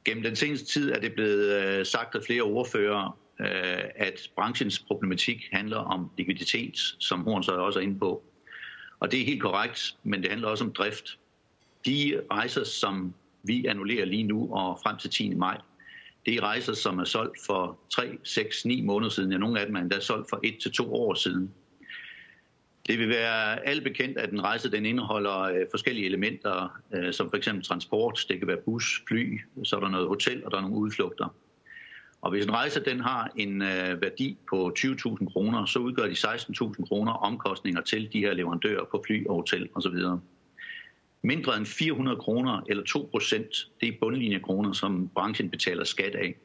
Gennem den seneste tid er det blevet øh, sagt af flere ordførere, øh, at branchens problematik handler om likviditet, som Horn så også er inde på. Og det er helt korrekt, men det handler også om drift. De rejser, som vi annullerer lige nu og frem til 10. maj, det er rejser, som er solgt for 3, 6, 9 måneder siden. Ja, nogle af dem er endda solgt for 1 til 2 år siden. Det vil være alt bekendt, at en rejse den indeholder øh, forskellige elementer, øh, som f.eks. transport, det kan være bus, fly, så er der noget hotel, og der er nogle udflugter. Og hvis en rejse den har en øh, værdi på 20.000 kroner, så udgør de 16.000 kroner omkostninger til de her leverandører på fly og hotel osv. Mindre end 400 kroner eller 2 procent, det er bundlinjekroner, som branchen betaler skat af.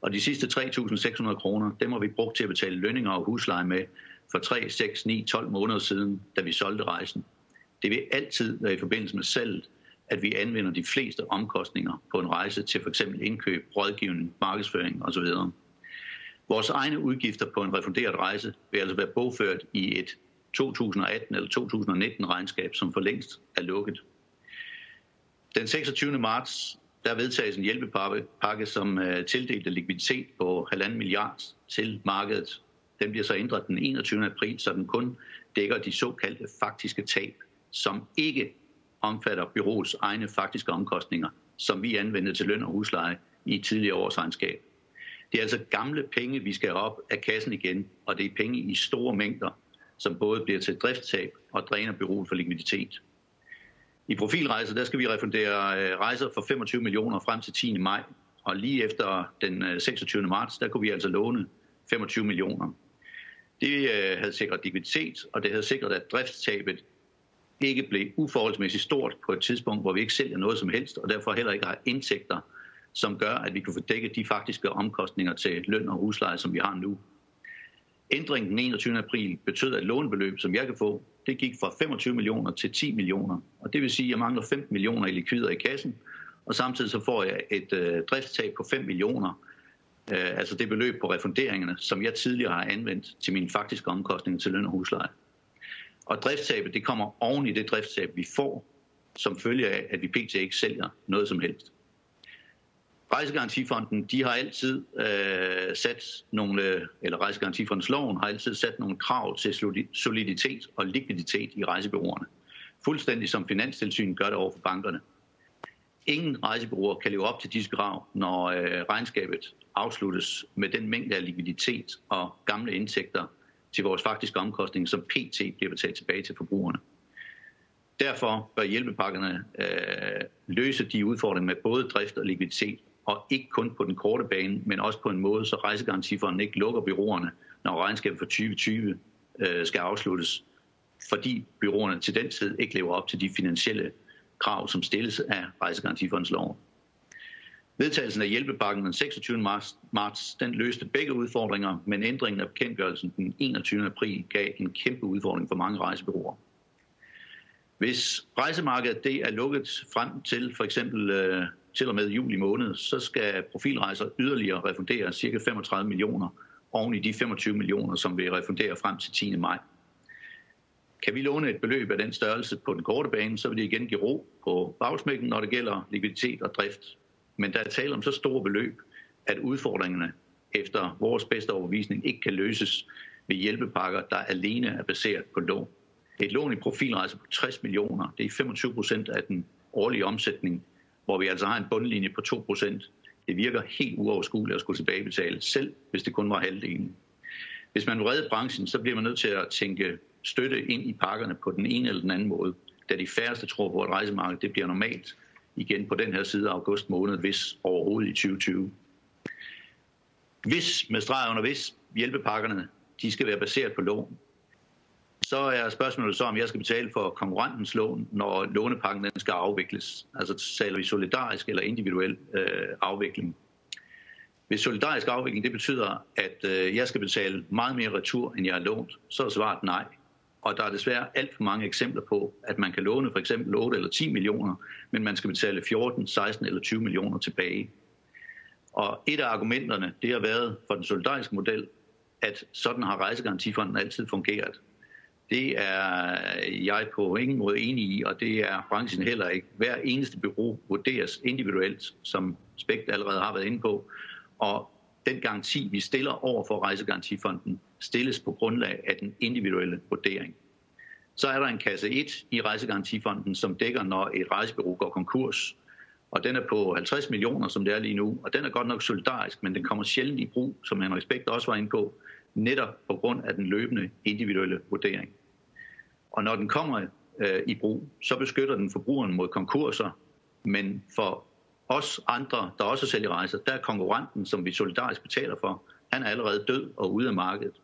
Og de sidste 3.600 kroner, dem har vi brugt til at betale lønninger og husleje med for 3, 6, 9, 12 måneder siden, da vi solgte rejsen. Det vil altid være i forbindelse med salget, at vi anvender de fleste omkostninger på en rejse til f.eks. indkøb, rådgivning, markedsføring osv. Vores egne udgifter på en refunderet rejse vil altså være bogført i et 2018 eller 2019 regnskab, som for længst er lukket. Den 26. marts der vedtages en hjælpepakke, som øh, tildelte likviditet på 1,5 milliard til markedet. Den bliver så ændret den 21. april, så den kun dækker de såkaldte faktiske tab, som ikke omfatter byråets egne faktiske omkostninger, som vi anvendte til løn og husleje i tidligere års regnskab. Det er altså gamle penge, vi skal op af kassen igen, og det er penge i store mængder, som både bliver til driftstab og dræner byrådet for likviditet. I profilrejser, der skal vi refundere øh, rejser for 25 millioner frem til 10. maj, og lige efter den øh, 26. Marts, der kunne vi altså låne 25 millioner. Det øh, havde sikret likviditet, og det havde sikret, at driftstabet ikke blev uforholdsmæssigt stort på et tidspunkt, hvor vi ikke sælger noget som helst, og derfor heller ikke har indtægter, som gør, at vi kan få dækket de faktiske omkostninger til løn og husleje, som vi har nu. Ændringen den 21. april betød, at lånebeløb, som jeg kan få, det gik fra 25 millioner til 10 millioner. Og det vil sige, at jeg mangler 15 millioner i likvider i kassen, og samtidig så får jeg et øh, driftstab på 5 millioner, øh, altså det beløb på refunderingerne, som jeg tidligere har anvendt til min faktiske omkostning til løn og husleje. Og driftstabet, det kommer oven i det driftstab, vi får, som følge af, at vi pt. ikke sælger noget som helst. Rejsegarantifonden, de har altid øh, sat nogle, eller Rejsegarantifondsloven har altid sat nogle krav til soliditet og likviditet i rejsebyråerne. Fuldstændig som Finanstilsynet gør det over for bankerne. Ingen rejsebyråer kan leve op til disse krav, når øh, regnskabet afsluttes med den mængde af likviditet og gamle indtægter til vores faktiske omkostninger, som PT bliver betalt tilbage til forbrugerne. Derfor bør hjælpepakkerne øh, løse de udfordringer med både drift og likviditet, og ikke kun på den korte bane, men også på en måde, så rejsegarantifonden ikke lukker byråerne, når regnskabet for 2020 øh, skal afsluttes, fordi byråerne til den tid ikke lever op til de finansielle krav, som stilles af rejsegarantifondens lov. Vedtagelsen af hjælpepakken den 26. Marts, marts den løste begge udfordringer, men ændringen af bekendtgørelsen den 21. april gav en kæmpe udfordring for mange rejsebyråer. Hvis rejsemarkedet det er lukket frem til for eksempel øh, til og med juli måned, så skal profilrejser yderligere refundere ca. 35 millioner oven i de 25 millioner, som vi refunderer frem til 10. maj. Kan vi låne et beløb af den størrelse på den korte bane, så vil det igen give ro på bagsmækken, når det gælder likviditet og drift. Men der er tale om så store beløb, at udfordringerne efter vores bedste overbevisning ikke kan løses ved hjælpepakker, der alene er baseret på lån. Et lån i profilrejse på 60 millioner, det er 25 procent af den årlige omsætning, hvor vi altså har en bundlinje på 2%. Det virker helt uoverskueligt at skulle tilbagebetale, selv hvis det kun var halvdelen. Hvis man vil redde branchen, så bliver man nødt til at tænke støtte ind i pakkerne på den ene eller den anden måde, da de færreste tror på, at rejsemarkedet det bliver normalt igen på den her side af august måned, hvis overhovedet i 2020. Hvis, med streg under hvis, hjælpepakkerne de skal være baseret på lån, så er spørgsmålet så, om jeg skal betale for konkurrentens lån, når lånepakken den skal afvikles. Altså taler vi solidarisk eller individuel øh, afvikling. Hvis solidarisk afvikling det betyder, at øh, jeg skal betale meget mere retur, end jeg har lånt, så er svaret nej. Og der er desværre alt for mange eksempler på, at man kan låne for eksempel 8 eller 10 millioner, men man skal betale 14, 16 eller 20 millioner tilbage. Og et af argumenterne, det har været for den solidariske model, at sådan har rejsegarantifonden altid fungeret. Det er jeg på ingen måde enig i, og det er branchen heller ikke. Hver eneste bureau vurderes individuelt, som Spekt allerede har været inde på, og den garanti, vi stiller over for Rejsegarantifonden, stilles på grundlag af den individuelle vurdering. Så er der en kasse 1 i Rejsegarantifonden, som dækker, når et rejsebureau går konkurs. Og den er på 50 millioner, som det er lige nu. Og den er godt nok solidarisk, men den kommer sjældent i brug, som Henrik Spekt også var inde på, netop på grund af den løbende individuelle vurdering. Og når den kommer øh, i brug, så beskytter den forbrugeren mod konkurser, men for os andre, der også sælger rejser, der er konkurrenten, som vi solidarisk betaler for, han er allerede død og ude af markedet.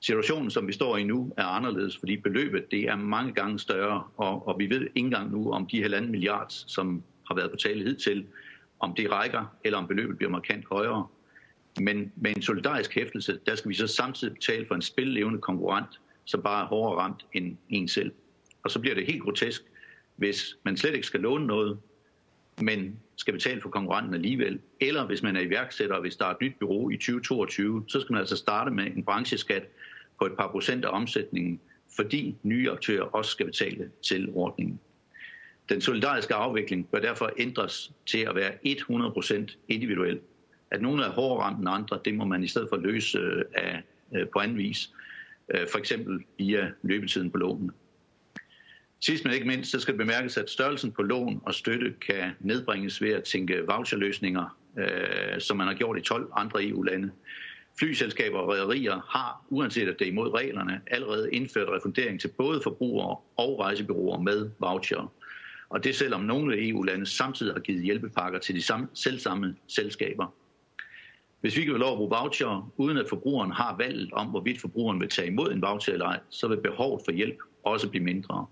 Situationen, som vi står i nu, er anderledes, fordi beløbet det er mange gange større, og, og vi ved ikke engang nu, om de halvanden milliard, som har været på tale hidtil, om det rækker, eller om beløbet bliver markant højere. Men med en solidarisk hæftelse, der skal vi så samtidig betale for en spillevende konkurrent, som bare er hårdere ramt end en selv. Og så bliver det helt grotesk, hvis man slet ikke skal låne noget, men skal betale for konkurrenten alligevel. Eller hvis man er iværksætter, hvis der er et nyt bureau i 2022, så skal man altså starte med en brancheskat på et par procent af omsætningen, fordi nye aktører også skal betale til ordningen. Den solidariske afvikling bør derfor ændres til at være 100% individuel. At nogle er hårdere ramt end andre, det må man i stedet for løse øh, af, øh, på anden vis. Øh, for eksempel via løbetiden på lånene. Sidst men ikke mindst, så skal det bemærkes, at størrelsen på lån og støtte kan nedbringes ved at tænke voucherløsninger, øh, som man har gjort i 12 andre EU-lande. Flyselskaber og rædderier har, uanset at det er imod reglerne, allerede indført refundering til både forbrugere og rejsebyråer med voucher. Og det selvom nogle EU-lande samtidig har givet hjælpepakker til de samme, selvsamme selskaber. Hvis vi kan lov at bruge voucher, uden at forbrugeren har valget om, hvorvidt forbrugeren vil tage imod en voucher eller ej, så vil behovet for hjælp også blive mindre.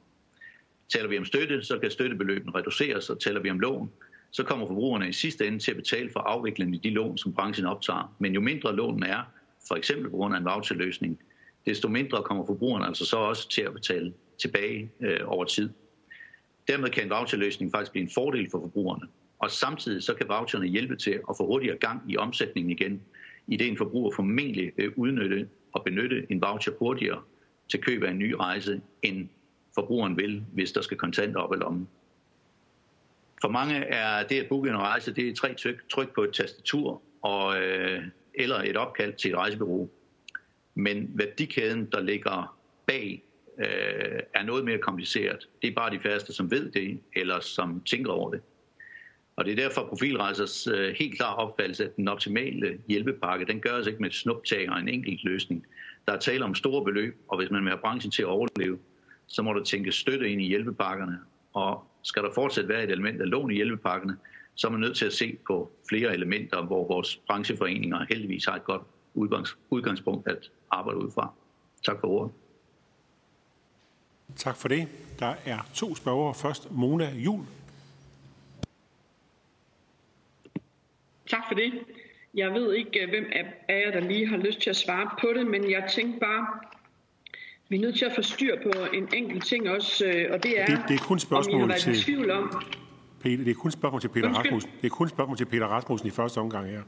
Taler vi om støtte, så kan støttebeløbene reduceres, og taler vi om lån, så kommer forbrugerne i sidste ende til at betale for afviklingen i de lån, som branchen optager. Men jo mindre lånen er, for eksempel på grund af en voucherløsning, desto mindre kommer forbrugerne altså så også til at betale tilbage øh, over tid. Dermed kan en voucherløsning faktisk blive en fordel for forbrugerne. Og samtidig så kan voucherne hjælpe til at få hurtigere gang i omsætningen igen, i det en forbruger formentlig vil udnytte og benytte en voucher hurtigere til køb af en ny rejse, end forbrugeren vil, hvis der skal kontanter op i lommen. For mange er det at booke en rejse, det er tre tryk, tryk på et tastatur og, øh, eller et opkald til et rejsebureau. Men værdikæden, der ligger bag, øh, er noget mere kompliceret. Det er bare de færreste, som ved det, eller som tænker over det. Og det er derfor profilrejsers øh, helt klar opfattelse, at den optimale hjælpepakke, den gør altså ikke med et snuptag og en enkelt løsning. Der er tale om store beløb, og hvis man vil have branchen til at overleve, så må der tænke støtte ind i hjælpepakkerne. Og skal der fortsat være et element af lån i hjælpepakkerne, så er man nødt til at se på flere elementer, hvor vores brancheforeninger heldigvis har et godt udgangspunkt at arbejde ud fra. Tak for ordet. Tak for det. Der er to spørgere. Først Mona Jul. Tak for det. Jeg ved ikke, hvem af jer, der lige har lyst til at svare på det, men jeg tænkte bare, vi er nødt til at få styr på en enkelt ting også, øh, og det er, det, det er kun spørgsmål om I har til... tvivl om... Peter, det er kun spørgsmål til Peter Rasmussen. Det er kun spørgsmål til Peter Rasmussen i første omgang her.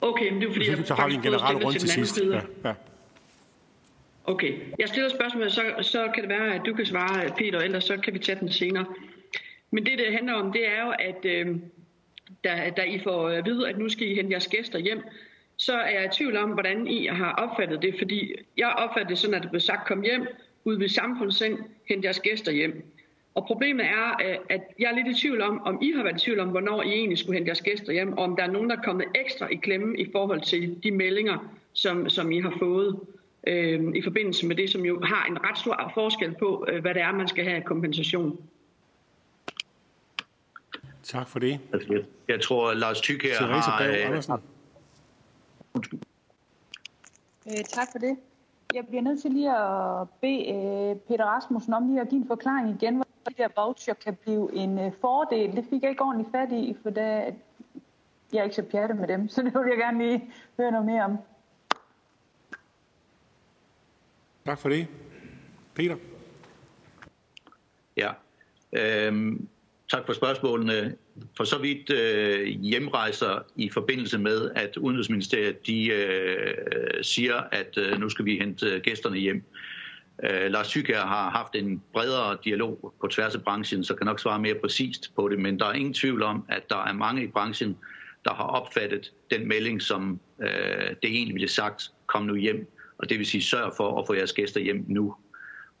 Okay, men det er fordi, jeg så har vi en general rundt til sidst. Ja, ja. Okay, jeg stiller spørgsmål, så, så kan det være, at du kan svare, Peter, ellers så kan vi tage den senere. Men det, det handler om, det er jo, at øh, da, da I får øh, at vide, at nu skal I hente jeres gæster hjem, så er jeg i tvivl om, hvordan I har opfattet det, fordi jeg opfattede det sådan, at det blev sagt, kom hjem, ud ved samfundssind, hent jeres gæster hjem. Og problemet er, øh, at jeg er lidt i tvivl om, om I har været i tvivl om, hvornår I egentlig skulle hente jeres gæster hjem, og om der er nogen, der er kommet ekstra i klemme i forhold til de meldinger, som, som I har fået øh, i forbindelse med det, som jo har en ret stor forskel på, øh, hvad det er, man skal have af kompensation. Tak for det. Altså, jeg, jeg tror, Lars Tyk her Therese har... Øh. Øh, tak for det. Jeg bliver nødt til lige at bede øh, Peter Rasmussen om lige at give en forklaring igen, hvor de der voucher kan blive en øh, fordel. Det fik jeg ikke ordentligt fat i, for da jeg er ikke så pjattet med dem, så det vil jeg gerne lige høre noget mere om. Tak for det. Peter? Ja. Øhm, tak for spørgsmålene. For så vidt øh, hjemrejser i forbindelse med, at Udenrigsministeriet de, øh, siger, at øh, nu skal vi hente øh, gæsterne hjem. Øh, Lars Tykker har haft en bredere dialog på tværs af branchen, så kan nok svare mere præcist på det, men der er ingen tvivl om, at der er mange i branchen, der har opfattet den melding, som øh, det egentlig ville sagt, kom nu hjem, og det vil sige sørg for at få jeres gæster hjem nu.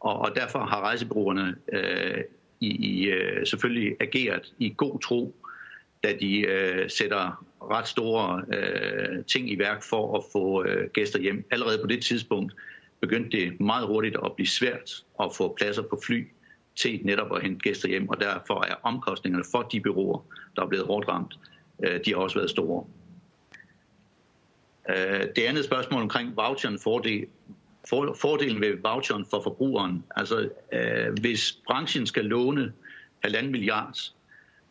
Og, og derfor har rejsebureauerne øh, i, i, øh, selvfølgelig ageret i god tro, da de øh, sætter ret store øh, ting i værk for at få øh, gæster hjem. Allerede på det tidspunkt begyndte det meget hurtigt at blive svært at få pladser på fly til netop at hente gæster hjem, og derfor er omkostningerne for de bureauer, der er blevet hårdt ramt, øh, de har også været store. Øh, det andet spørgsmål omkring voucheren for det for, fordelen ved voucheren for forbrugeren. Altså, øh, hvis branchen skal låne halvanden milliard,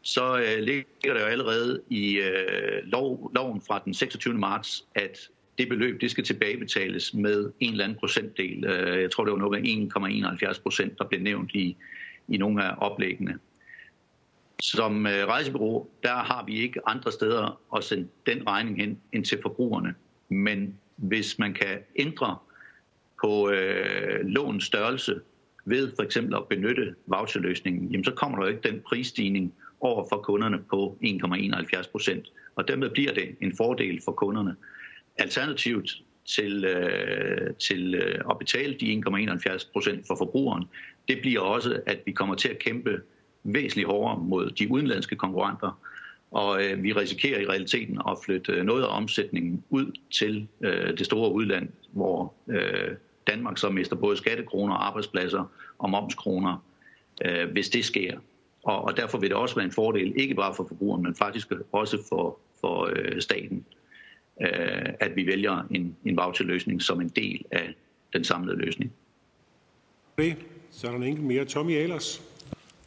så øh, ligger der jo allerede i øh, lov, loven fra den 26. marts, at det beløb det skal tilbagebetales med en eller anden procentdel. Øh, jeg tror, det var noget med 1,71 procent, der blev nævnt i, i nogle af oplæggene. Som øh, rejsebureau, der har vi ikke andre steder at sende den regning hen end til forbrugerne. Men hvis man kan ændre på øh, låns størrelse ved for eksempel at benytte voucherløsningen, jamen så kommer der jo ikke den prisstigning over for kunderne på 1,71 procent. Og dermed bliver det en fordel for kunderne. Alternativt til, øh, til øh, at betale de 1,71 procent for forbrugeren, det bliver også, at vi kommer til at kæmpe væsentligt hårdere mod de udenlandske konkurrenter, og øh, vi risikerer i realiteten at flytte noget af omsætningen ud til øh, det store udland, hvor øh, Danmark så mister både skattekroner, arbejdspladser og momskroner, øh, hvis det sker. Og, og derfor vil det også være en fordel, ikke bare for forbrugeren, men faktisk også for, for øh, staten, øh, at vi vælger en, en voucherløsning som en del af den samlede løsning. Det. Så er der en enkelt mere. Tommy Ahlers.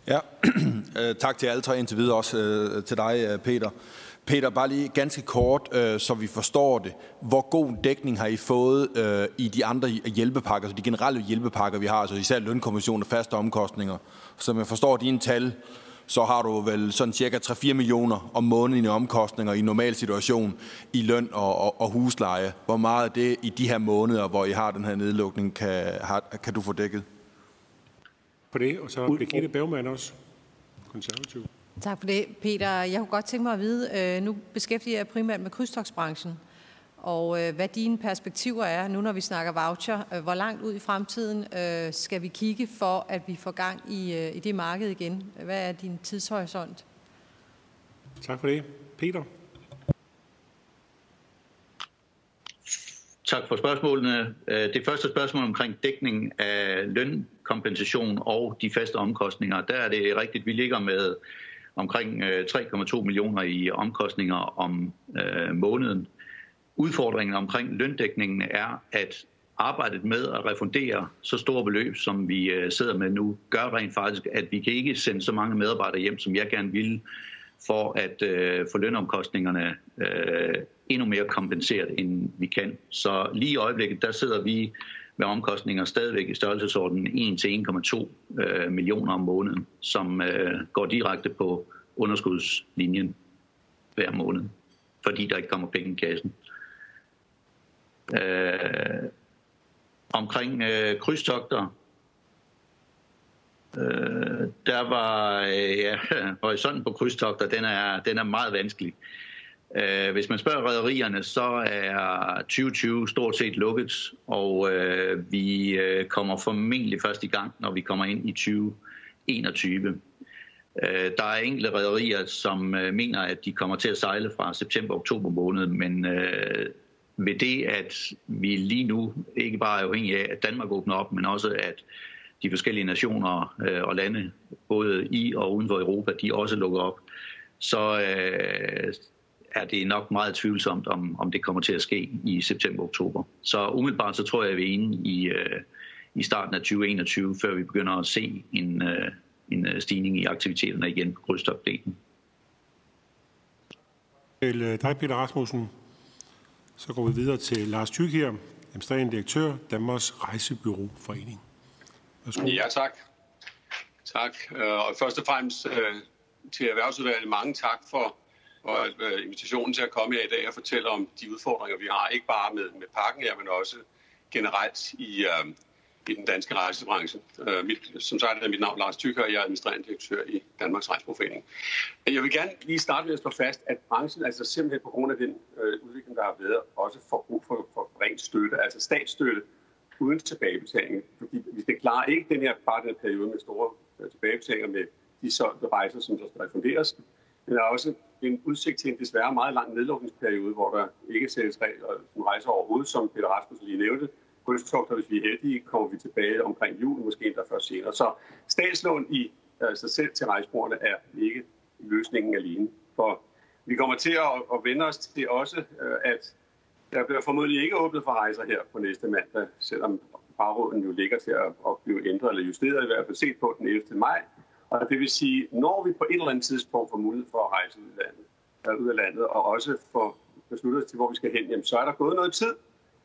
Ja, øh, tak til alle tre indtil videre, også øh, til dig, øh, Peter. Peter, bare lige ganske kort, øh, så vi forstår det. Hvor god dækning har I fået øh, i de andre hjælpepakker, så de generelle hjælpepakker, vi har, altså især lønkommission og faste omkostninger? Som jeg forstår dine tal, så har du vel sådan cirka 3-4 millioner om måneden i omkostninger i en normal situation i løn og, og, og husleje. Hvor meget af det i de her måneder, hvor I har den her nedlukning, kan, har, kan du få dækket? På det, og så er Birgitte Bergmann også, konservativ. Tak for det, Peter. Jeg kunne godt tænke mig at vide, øh, nu beskæftiger jeg primært med krydstogsbranchen, og øh, hvad dine perspektiver er, nu når vi snakker voucher. Øh, hvor langt ud i fremtiden øh, skal vi kigge for, at vi får gang i, øh, i det marked igen? Hvad er din tidshorisont? Tak for det. Peter? Tak for spørgsmålene. Det første spørgsmål omkring dækning af lønkompensation og de faste omkostninger, der er det rigtigt, vi ligger med omkring øh, 3,2 millioner i omkostninger om øh, måneden. Udfordringen omkring løndækningen er, at arbejdet med at refundere så store beløb, som vi øh, sidder med nu, gør rent faktisk, at vi kan ikke sende så mange medarbejdere hjem, som jeg gerne ville, for at øh, få lønomkostningerne øh, endnu mere kompenseret, end vi kan. Så lige i øjeblikket, der sidder vi med omkostninger stadigvæk i størrelsesordenen 1 til 1,2 øh, millioner om måneden, som øh, går direkte på underskudslinjen hver måned, fordi der ikke kommer penge i kassen. Øh, omkring øh, krydstogter, øh, der var øh, ja, horisonten på krydstogter, den er, den er meget vanskelig. Øh, Øh, hvis man spørger rædderierne, så er 2020 stort set lukket, og øh, vi øh, kommer formentlig først i gang, når vi kommer ind i 2021. Øh, der er enkelte rædderier, som øh, mener, at de kommer til at sejle fra september-oktober måned, men øh, ved det, at vi lige nu ikke bare er afhængige af, at Danmark åbner op, men også at de forskellige nationer øh, og lande, både i og uden for Europa, de også lukker op, så øh, er det nok meget tvivlsomt, om, om det kommer til at ske i september-oktober. Så umiddelbart så tror jeg, at vi er inde i, øh, i starten af 2021, før vi begynder at se en, øh, en øh, stigning i aktiviteterne igen på krydstogtdelen. Til øh, dig, Peter Rasmussen. Så går vi videre til Lars Thyk her, administrerende direktør, Danmarks Rejsebyråforening. Værsgo. Ja, tak. Tak. Og først og fremmest til Erhvervsudvalget mange tak for, for øh, invitationen til at komme her i dag og fortælle om de udfordringer, vi har, ikke bare med, med pakken her, men også generelt i, øh, i den danske rejsebranche. Øh, mit, som sagt er mit navn Lars Tykker, og jeg er administrerende direktør i Danmarks Rejseforening. Jeg vil gerne lige starte med at slå fast, at branchen altså simpelthen på grund af den øh, udvikling, der har været, også får brug for, for rent støtte, altså statsstøtte uden tilbagebetaling. Fordi vi skal klare ikke den her, bare den her periode med store øh, tilbagebetalinger med de solgte rejser, som der skal refunderes, men der er også en udsigt til en desværre meget lang nedlukningsperiode, hvor der ikke sættes rejser overhovedet, som Peter Rasmussen lige nævnte, krydstogter, hvis vi er heldige, kommer vi tilbage omkring jul, måske endda først senere. Så statslån i uh, sig selv til rejsbordene er ikke løsningen alene. For vi kommer til at, at vende os til også, øh, at der bliver formodentlig ikke åbnet for rejser her på næste mandag, selvom bagråden jo ligger til at, at blive ændret eller justeret, i hvert fald set på den 11. maj. Og det vil sige, når vi på et eller andet tidspunkt får mulighed for at rejse ud af landet, øh, ud af landet og også få besluttet os til, hvor vi skal hen, jamen, så er der gået noget tid,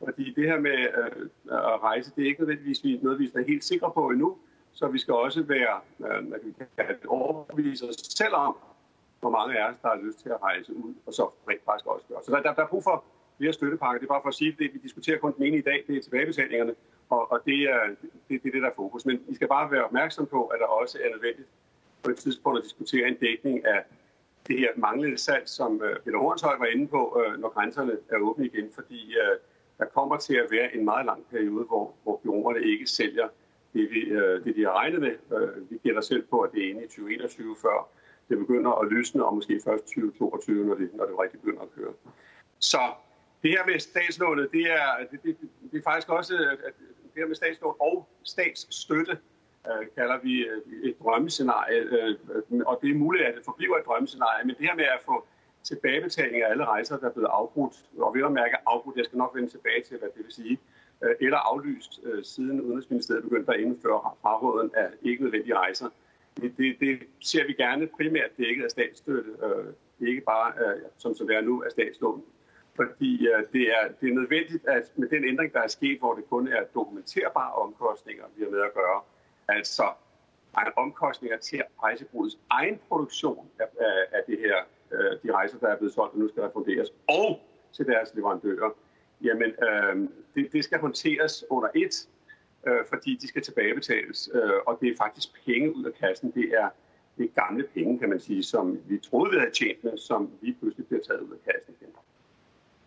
fordi det her med øh, at rejse, det er ikke nødvendigvis noget, vi er helt sikre på endnu. Så vi skal også være, øh, man kan overbevise os selv om, hvor mange af os, der har lyst til at rejse ud, og så rent faktisk også gøre. Så der, der, der er brug for flere støttepakker. Det er bare for at sige, at det, vi diskuterer kun den ene i dag, det er tilbagebetalingerne, og, og det, er, det, det er det, der er fokus. Men I skal bare være opmærksom på, at der også er nødvendigt på et tidspunkt at diskutere en dækning af det her manglende salg, som øh, Peter Hornshøj var inde på, øh, når grænserne er åbne igen, fordi øh, der kommer til at være en meget lang periode, hvor, hvor byråerne ikke sælger det, vi, øh, det, de har regnet med. Øh, vi gælder selv på, at det er inde i 2021, før det begynder at løsne, og måske først 2022, når det, når det rigtig begynder at køre. Så det her med statslånet, det er, det, det, det er faktisk også at det her med statslån og statsstøtte, øh, kalder vi øh, et drømmescenarie, øh, og det er muligt, at det forbliver et drømmescenarie, men det her med at få tilbagebetaling af alle rejser, der er blevet afbrudt, og ved at mærke afbrudt, jeg skal nok vende tilbage til, hvad det vil sige, øh, eller aflyst, øh, siden Udenrigsministeriet begyndte at indføre fraråden af ikke nødvendige rejser. Det, det, det ser vi gerne primært dækket af statsstøtte, øh, ikke bare øh, som så det er nu af statslån. Fordi det, er, det er nødvendigt, at med den ændring, der er sket, hvor det kun er dokumenterbare omkostninger, vi har med at gøre, altså omkostninger til rejsebrugets egen produktion af, af, af det her øh, de rejser, der er blevet solgt, og nu skal refunderes, og til deres leverandører, jamen øh, det, det skal håndteres under et, øh, fordi de skal tilbagebetales, øh, og det er faktisk penge ud af kassen. Det er, det er gamle penge, kan man sige, som vi troede, vi havde tjent med, som vi pludselig bliver taget ud af kassen igen.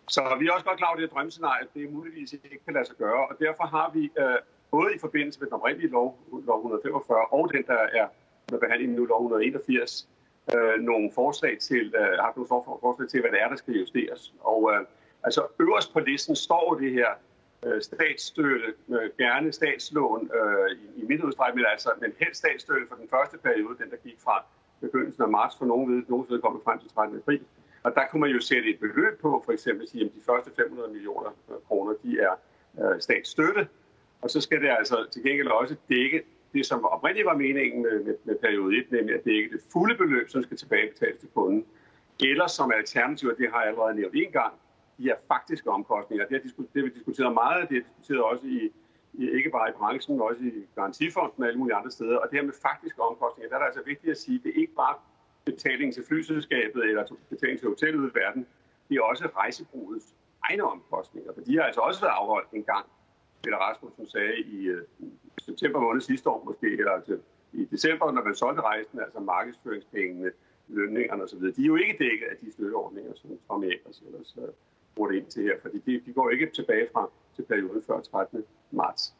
Så vi er også godt klar over, det er at det er muligvis ikke kan lade sig gøre, og derfor har vi øh, både i forbindelse med den oprindelige lov, lov 145, og den, der er med behandling nu, lov 181, øh, nogle forslag til, øh, haft nogle forslag til, hvad det er, der skal justeres. Og øh, altså øverst på listen står det her øh, statsstøtte, øh, gerne statslån øh, i, i udstrækning, men, altså, men helst statsstøtte for den første periode, den der gik fra begyndelsen af marts for nogen ved, nogen ved kommer frem til 13. april. Og der kunne man jo sætte et beløb på, for eksempel sige, at de første 500 millioner øh, kroner, de er øh, statsstøtte, og så skal det altså til gengæld også dække det, som oprindeligt var meningen med, med, med periode 1, nemlig at det ikke det fulde beløb, som skal tilbagebetales til kunden. Eller som alternativ, og det har jeg allerede nævnt en gang, de er faktiske omkostninger. Det, har det har vi diskuteret meget, det har diskuteret også i, i, ikke bare i branchen, men også i garantifonden og alle mulige andre steder. Og det her med faktiske omkostninger, der er det altså vigtigt at sige, det er ikke bare betaling til flyselskabet eller betaling til hotellet i verden, det er også rejsebrugets egne omkostninger, for de har altså også været afholdt en gang, Peter Rasmussen sagde i, øh, september måned sidste år måske, eller altså, i december, når man solgte rejsen, altså markedsføringspengene, lønningerne osv., de er jo ikke dækket af de støtteordninger, som Tom Eggers ellers øh, uh, bruger ind til her, fordi de, de går ikke tilbage fra til perioden før 13. marts.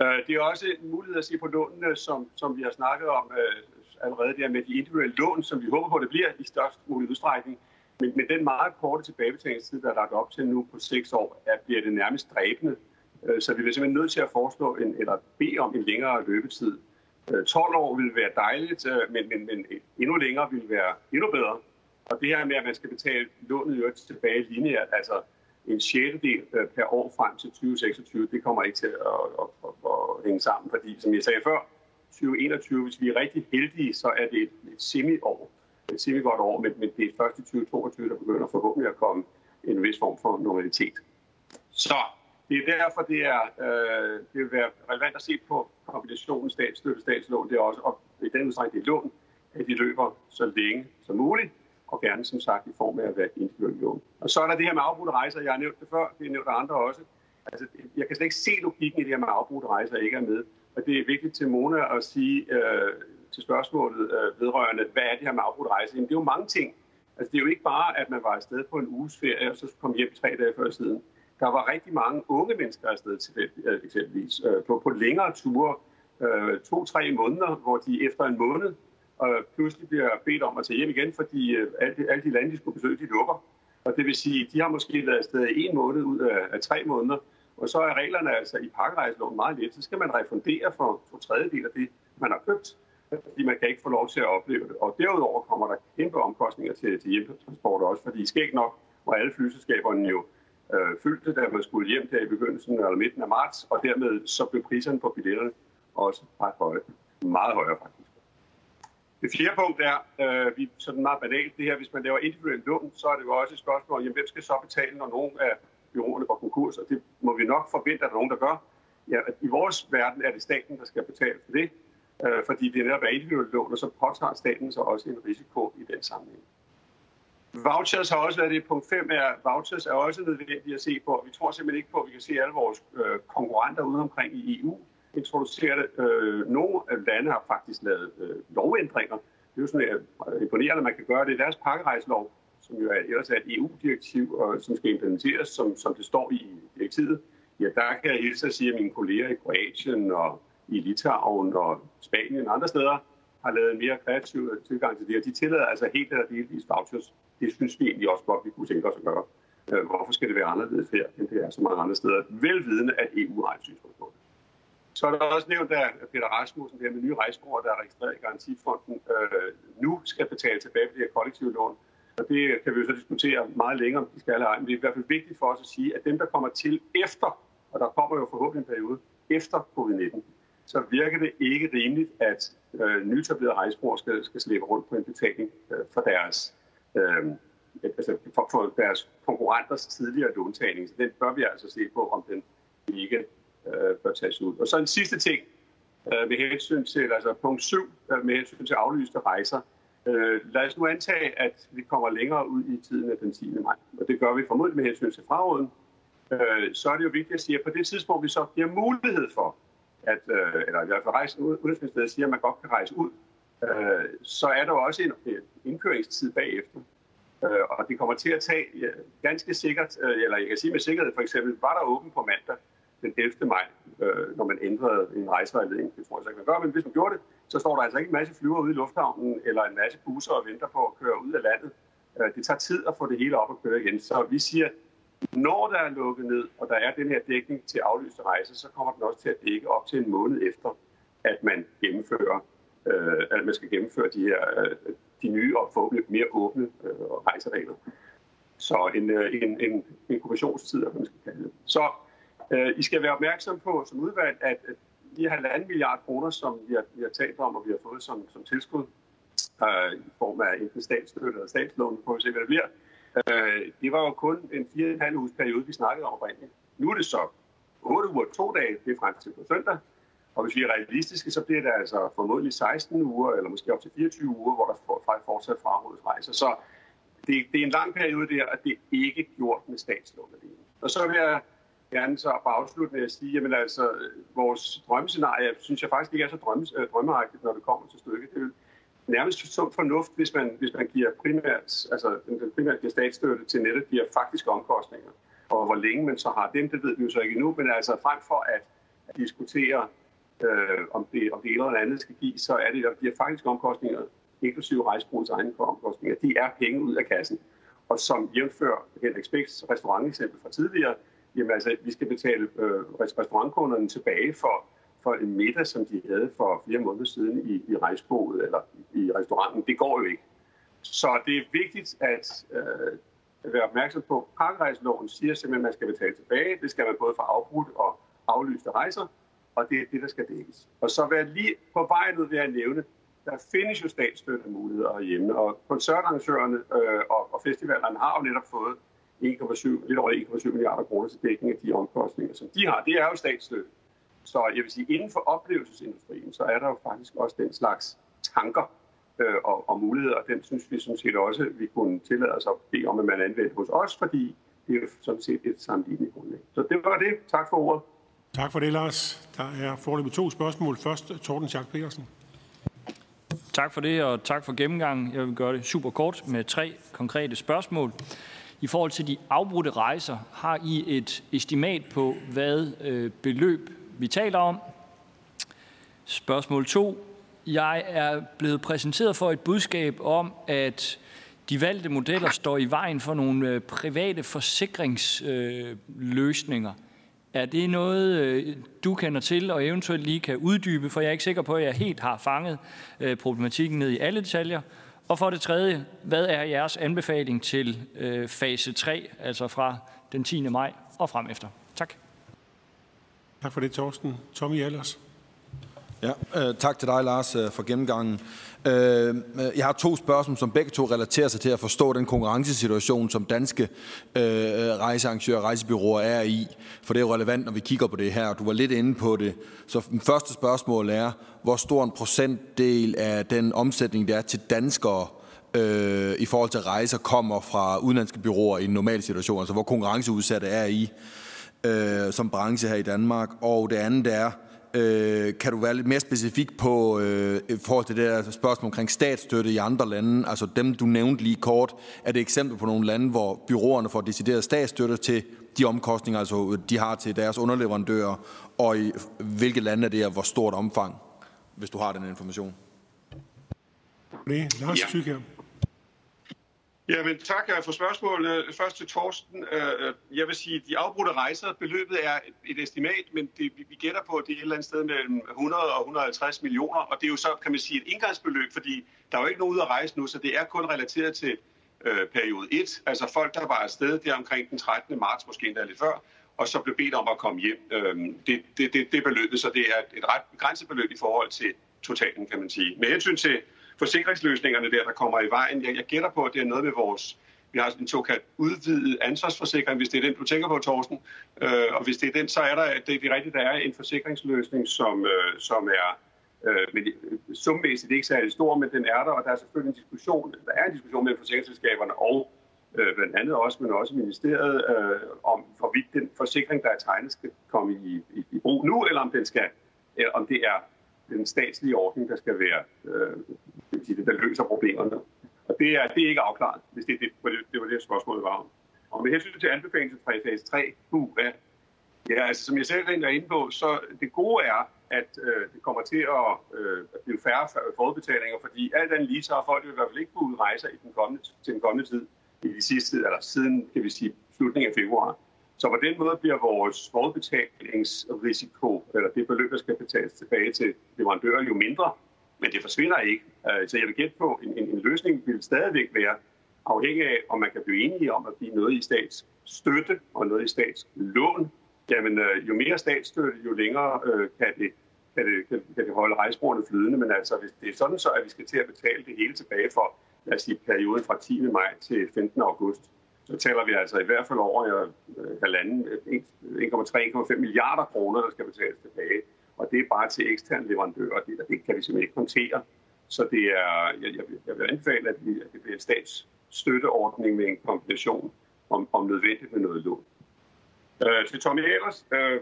Uh, det er også en mulighed at se på lånene, som, som vi har snakket om uh, allerede der med de individuelle lån, som vi håber på, det bliver i størst mulig udstrækning. Men med den meget korte tilbagebetalingstid, der er lagt op til nu på seks år, er, bliver det nærmest dræbende øh, så vi bliver simpelthen nødt til at foreslå en, eller bede om en længere løbetid øh, 12 år ville være dejligt, øh, men, men, men endnu længere ville være endnu bedre. Og det her med, at man skal betale lånet jo tilbage lineært, altså en sjettedel per år frem til 2026, det kommer ikke til at, at, at, at hænge sammen, fordi som jeg sagde før, 2021, hvis vi er rigtig heldige, så er det et, et semi-år, et semi-godt år, men, men det er først i 2022, der begynder forhåbentlig at komme en vis form for normalitet. Så det er derfor, det, er, øh, det vil være relevant at se på kombinationen statsstøtte statslån. Det er også, og i den udstrækning det er lån, at de løber så længe som muligt, og gerne som sagt i form af at være individuelt lån. Og så er der det her med afbrudte rejser. Jeg har nævnt det før, det er nævnt af andre også. Altså, jeg kan slet ikke se logikken i det her med afbrudte rejser, ikke er med. Og det er vigtigt til Mona at sige øh, til spørgsmålet øh, vedrørende, hvad er det her med afbrudt rejse? Jamen, det er jo mange ting. Altså, det er jo ikke bare, at man var afsted på en uges ferie, og så kom hjem tre dage før siden. Der var rigtig mange unge mennesker afsted til øh, eksempelvis øh, på, på længere ture, øh, to-tre måneder, hvor de efter en måned øh, pludselig bliver bedt om at tage hjem igen, fordi øh, alle, alle de lande, de skulle besøge, de lukker. Og det vil sige, de har måske været afsted i en måned ud af, af tre måneder, og så er reglerne altså i pakkerejseloven meget let. Så skal man refundere for to tredjedel af det, man har købt, fordi man kan ikke få lov til at opleve det. Og derudover kommer der kæmpe omkostninger til, til hjemtransport også, fordi skægt nok var alle flyselskaberne jo øh, fyldte, da man skulle hjem der i begyndelsen eller midten af marts, og dermed så blev priserne på billetterne også ret høje. Meget højere faktisk. Det fjerde punkt er, øh, vi sådan meget banalt, det her, hvis man laver individuelt lån, så er det jo også et spørgsmål, jamen, hvem skal så betale, når nogen af byråerne går konkurs, og det må vi nok forvente, at der er nogen, der gør. Ja, I vores verden er det staten, der skal betale for det, øh, fordi det er netop individuelle lån, og så påtager staten så også en risiko i den sammenhæng. Vouchers har også været det. Punkt 5 er, vouchers er også nødvendigt at se på. Vi tror simpelthen ikke på, at vi kan se alle vores øh, konkurrenter ude omkring i EU introducere det. Øh, nogle af lande har faktisk lavet øh, lovændringer. Det er jo sådan øh, imponerende, at man kan gøre det i deres pakkerejslov, som jo er, ellers er et EU-direktiv, og som skal implementeres, som, som det står i direktivet. Ja, der kan jeg hilse at sige, at mine kolleger i Kroatien og i Litauen og Spanien og andre steder har lavet en mere kreativ tilgang til det, og de tillader altså helt eller delvis vouchers. Det synes vi egentlig også godt, vi kunne tænke os at gøre. Øh, hvorfor skal det være anderledes her, end det er så mange andre steder? Velvidende, at EU har et synspunkt på det. Så er der også nævnt, at Peter Rasmussen, det her med nye rejsbrugere, der er registreret i Garantifonden, øh, nu skal betale tilbage på det her kollektive lån. Og det kan vi jo så diskutere meget længere, om de skal have Men det er i hvert fald vigtigt for os at sige, at dem, der kommer til efter, og der kommer jo forhåbentlig en periode efter covid-19, så virker det ikke rimeligt, at øh, nyetablerede rejsbrugere skal, skal slippe rundt på en betaling øh, for deres øh, altså for, for deres konkurrenters tidligere låntagning. Så den bør vi altså se på, om den ikke øh, bør tages ud. Og så en sidste ting øh, med hensyn til, altså punkt 7, øh, med hensyn til aflyste rejser. Øh, lad os nu antage, at vi kommer længere ud i tiden af den 10. maj, og det gør vi formodentlig med hensyn til fraråden. Øh, så er det jo vigtigt at sige, at på det tidspunkt, vi så giver mulighed for, at, øh, eller i hvert fald rejsen ud, udenrigsministeriet siger, at man godt kan rejse ud, øh, så er der også en, indkøringstid bagefter. Øh, og det kommer til at tage ganske sikkert, øh, eller jeg kan sige med sikkerhed for eksempel, var der åben på mandag den 11. maj, øh, når man ændrede en rejsevejledning. Det tror jeg så ikke, man gør, men hvis man gjorde det, så står der altså ikke en masse flyver ude i lufthavnen, eller en masse busser og venter på at køre ud af landet. Øh, det tager tid at få det hele op og køre igen. Så vi siger, når der er lukket ned, og der er den her dækning til aflyste rejser, så kommer den også til at dække op til en måned efter, at man gennemfører, øh, at man skal gennemføre de her øh, de nye og forhåbentlig mere åbne øh, rejseregler. Så en, øh, en, en inkubationstid, hvad man skal kalde det. Så Øh, I skal være opmærksom på som udvalg, at de halvanden milliard kroner, som vi har, vi har talt om, og vi har fået som, som tilskud, øh, i form af enten statsstøtte eller statslån, på vi se, hvad det bliver, øh, det var jo kun en 4,5 uges periode, vi snakkede om oprindeligt. Nu er det så 8 uger to dage, det er frem til på søndag, og hvis vi er realistiske, så bliver det altså formodentlig 16 uger, eller måske op til 24 uger, hvor der fortsat frarådes rejser. Så det, det er en lang periode der, og det er ikke gjort med statslån alene. Og så vil jeg gerne så bare afslutte med at sige, at altså, vores drømmescenarie, synes jeg faktisk ikke er så drømme, øh, drømmeagtigt, når det kommer til stykket. Det er nærmest sund fornuft, hvis man, hvis man giver primært, altså den, den primært giver statsstøtte til nettet, giver faktiske omkostninger. Og hvor længe man så har dem, det ved vi jo så ikke endnu, men altså frem for at, at diskutere øh, om, det, om det ene eller andet skal give, så er det, at de faktisk omkostninger, inklusive rejsebrugets egne omkostninger, de er penge ud af kassen. Og som jævnfører Henrik Spæks restauranteksempel fra tidligere, jamen altså, vi skal betale øh, restaurantkunderne tilbage for, for en middag, som de havde for flere måneder siden i, i rejsboet eller i restauranten. Det går jo ikke. Så det er vigtigt at, øh, være opmærksom på, at pakkerejseloven siger simpelthen, at man skal betale tilbage. Det skal man både for afbrudt og aflyste rejser, og det er det, der skal dækkes. Og så vil jeg lige på vejen ud ved at nævne, der findes jo statsstøttemuligheder hjemme, og koncertarrangørerne øh, og, og festivalerne har jo netop fået 1,7, lidt over 1,7 milliarder kroner til dækning af de omkostninger, som de har. Det er jo statsstøtte. Så jeg vil sige, inden for oplevelsesindustrien, så er der jo faktisk også den slags tanker øh, og, og muligheder, og den synes vi sådan set også, vi kunne tillade os at bede om, at man anvendte hos os, fordi det er jo sådan set et sammenlignet grundlag. Så det var det. Tak for ordet. Tak for det, Lars. Der er foreløbig to spørgsmål. Først Torben Schack Petersen. Tak for det, og tak for gennemgangen. Jeg vil gøre det super kort med tre konkrete spørgsmål. I forhold til de afbrudte rejser, har I et estimat på, hvad øh, beløb vi taler om? Spørgsmål 2. Jeg er blevet præsenteret for et budskab om, at de valgte modeller står i vejen for nogle øh, private forsikringsløsninger. Er det noget, øh, du kender til og eventuelt lige kan uddybe, for jeg er ikke sikker på, at jeg helt har fanget problematikken ned i alle detaljer. Og for det tredje, hvad er jeres anbefaling til øh, fase 3, altså fra den 10. maj og frem efter? Tak. Tak for det, Torsten. Tommy Allers. Ja, øh, tak til dig, Lars, øh, for gennemgangen. Øh, jeg har to spørgsmål, som begge to relaterer sig til at forstå den konkurrencesituation, som danske øh, rejsearrangører og rejsebyråer er i. For det er jo relevant, når vi kigger på det her. Du var lidt inde på det. Så første spørgsmål er, hvor stor en procentdel af den omsætning, der er til danskere, øh, i forhold til rejser, kommer fra udenlandske byråer i en normal situation, altså hvor konkurrenceudsatte er i øh, som branche her i Danmark. Og det andet er, Øh, kan du være lidt mere specifik på øh, i forhold til det der spørgsmål omkring statsstøtte i andre lande? Altså dem, du nævnte lige kort. Er det eksempel på nogle lande, hvor byråerne får decideret statsstøtte til de omkostninger, altså de har til deres underleverandører? Og i hvilke lande er det, og hvor stort omfang, hvis du har den information? Det Lars ja. Ja, men tak for spørgsmålet. Øh, først til Torsten. Øh, øh, jeg vil sige, at de afbrudte rejser, beløbet er et estimat, men det, vi gætter på, at det er et eller andet sted mellem 100 og 150 millioner, og det er jo så, kan man sige, et indgangsbeløb, fordi der er jo ikke nogen ud at rejse nu, så det er kun relateret til øh, periode 1, altså folk, der var afsted der omkring den 13. marts, måske endda lidt før, og så blev bedt om at komme hjem. Øh, det, det, det, det beløbet, så det er et ret begrænset beløb i forhold til totalen, kan man sige. Med hensyn til forsikringsløsningerne der, der kommer i vejen. Jeg, jeg gætter på, at det er noget med vores vi har en såkaldt udvidet ansvarsforsikring, hvis det er den, du tænker på, Thorsten. Øh, og hvis det er den, så er der, det, det er rigtigt, der er en forsikringsløsning, som, øh, som er øh, men, summæssigt ikke særlig stor, men den er der, og der er selvfølgelig en diskussion, der er en diskussion mellem forsikringsselskaberne og øh, blandt andet også, men også ministeriet, øh, om hvorvidt den forsikring, der er tegnet, skal komme i, i, i brug nu, eller om, den skal, øh, om det er den statslige ordning, der skal være øh, det, der løser problemerne. Og det er, det er ikke afklaret, hvis det, det, det, det var det, spørgsmålet var om. Og med hensyn til anbefalingen fra fase 3, uh. Ja, altså som jeg selv er inde på, så det gode er, at øh, det kommer til at, øh, at blive færre forudbetalinger, fordi alt andet lige så har folk i hvert fald ikke booket rejser i den kommende, til den kommende tid, i de sidste, eller siden, kan vi sige, slutningen af februar. Så på den måde bliver vores forudbetalingsrisiko, eller det beløb, der skal betales tilbage til leverandører, jo mindre, men det forsvinder ikke. Øh, så jeg vil gætte på, en, en, en løsning vil stadigvæk være afhængig af, om man kan blive enige om at give noget i statsstøtte og noget i statslån. Jamen, øh, jo mere statsstøtte, jo længere øh, kan, det, kan, det, kan, kan det holde rejsbrugerne flydende. Men altså, hvis det er sådan så, at vi skal til at betale det hele tilbage for, lad os sige, perioden fra 10. maj til 15. august, så taler vi altså i hvert fald over halvanden, 1,3-1,5 milliarder kroner, der skal betales tilbage og det er bare til eksterne leverandører, det, det kan vi simpelthen ikke håndtere. Så det er, jeg, jeg, jeg vil anbefale, at, vi, at det bliver en statsstøtteordning med en kombination om, om nødvendigt med noget lån. Øh, til Tommy Ahlers, øh,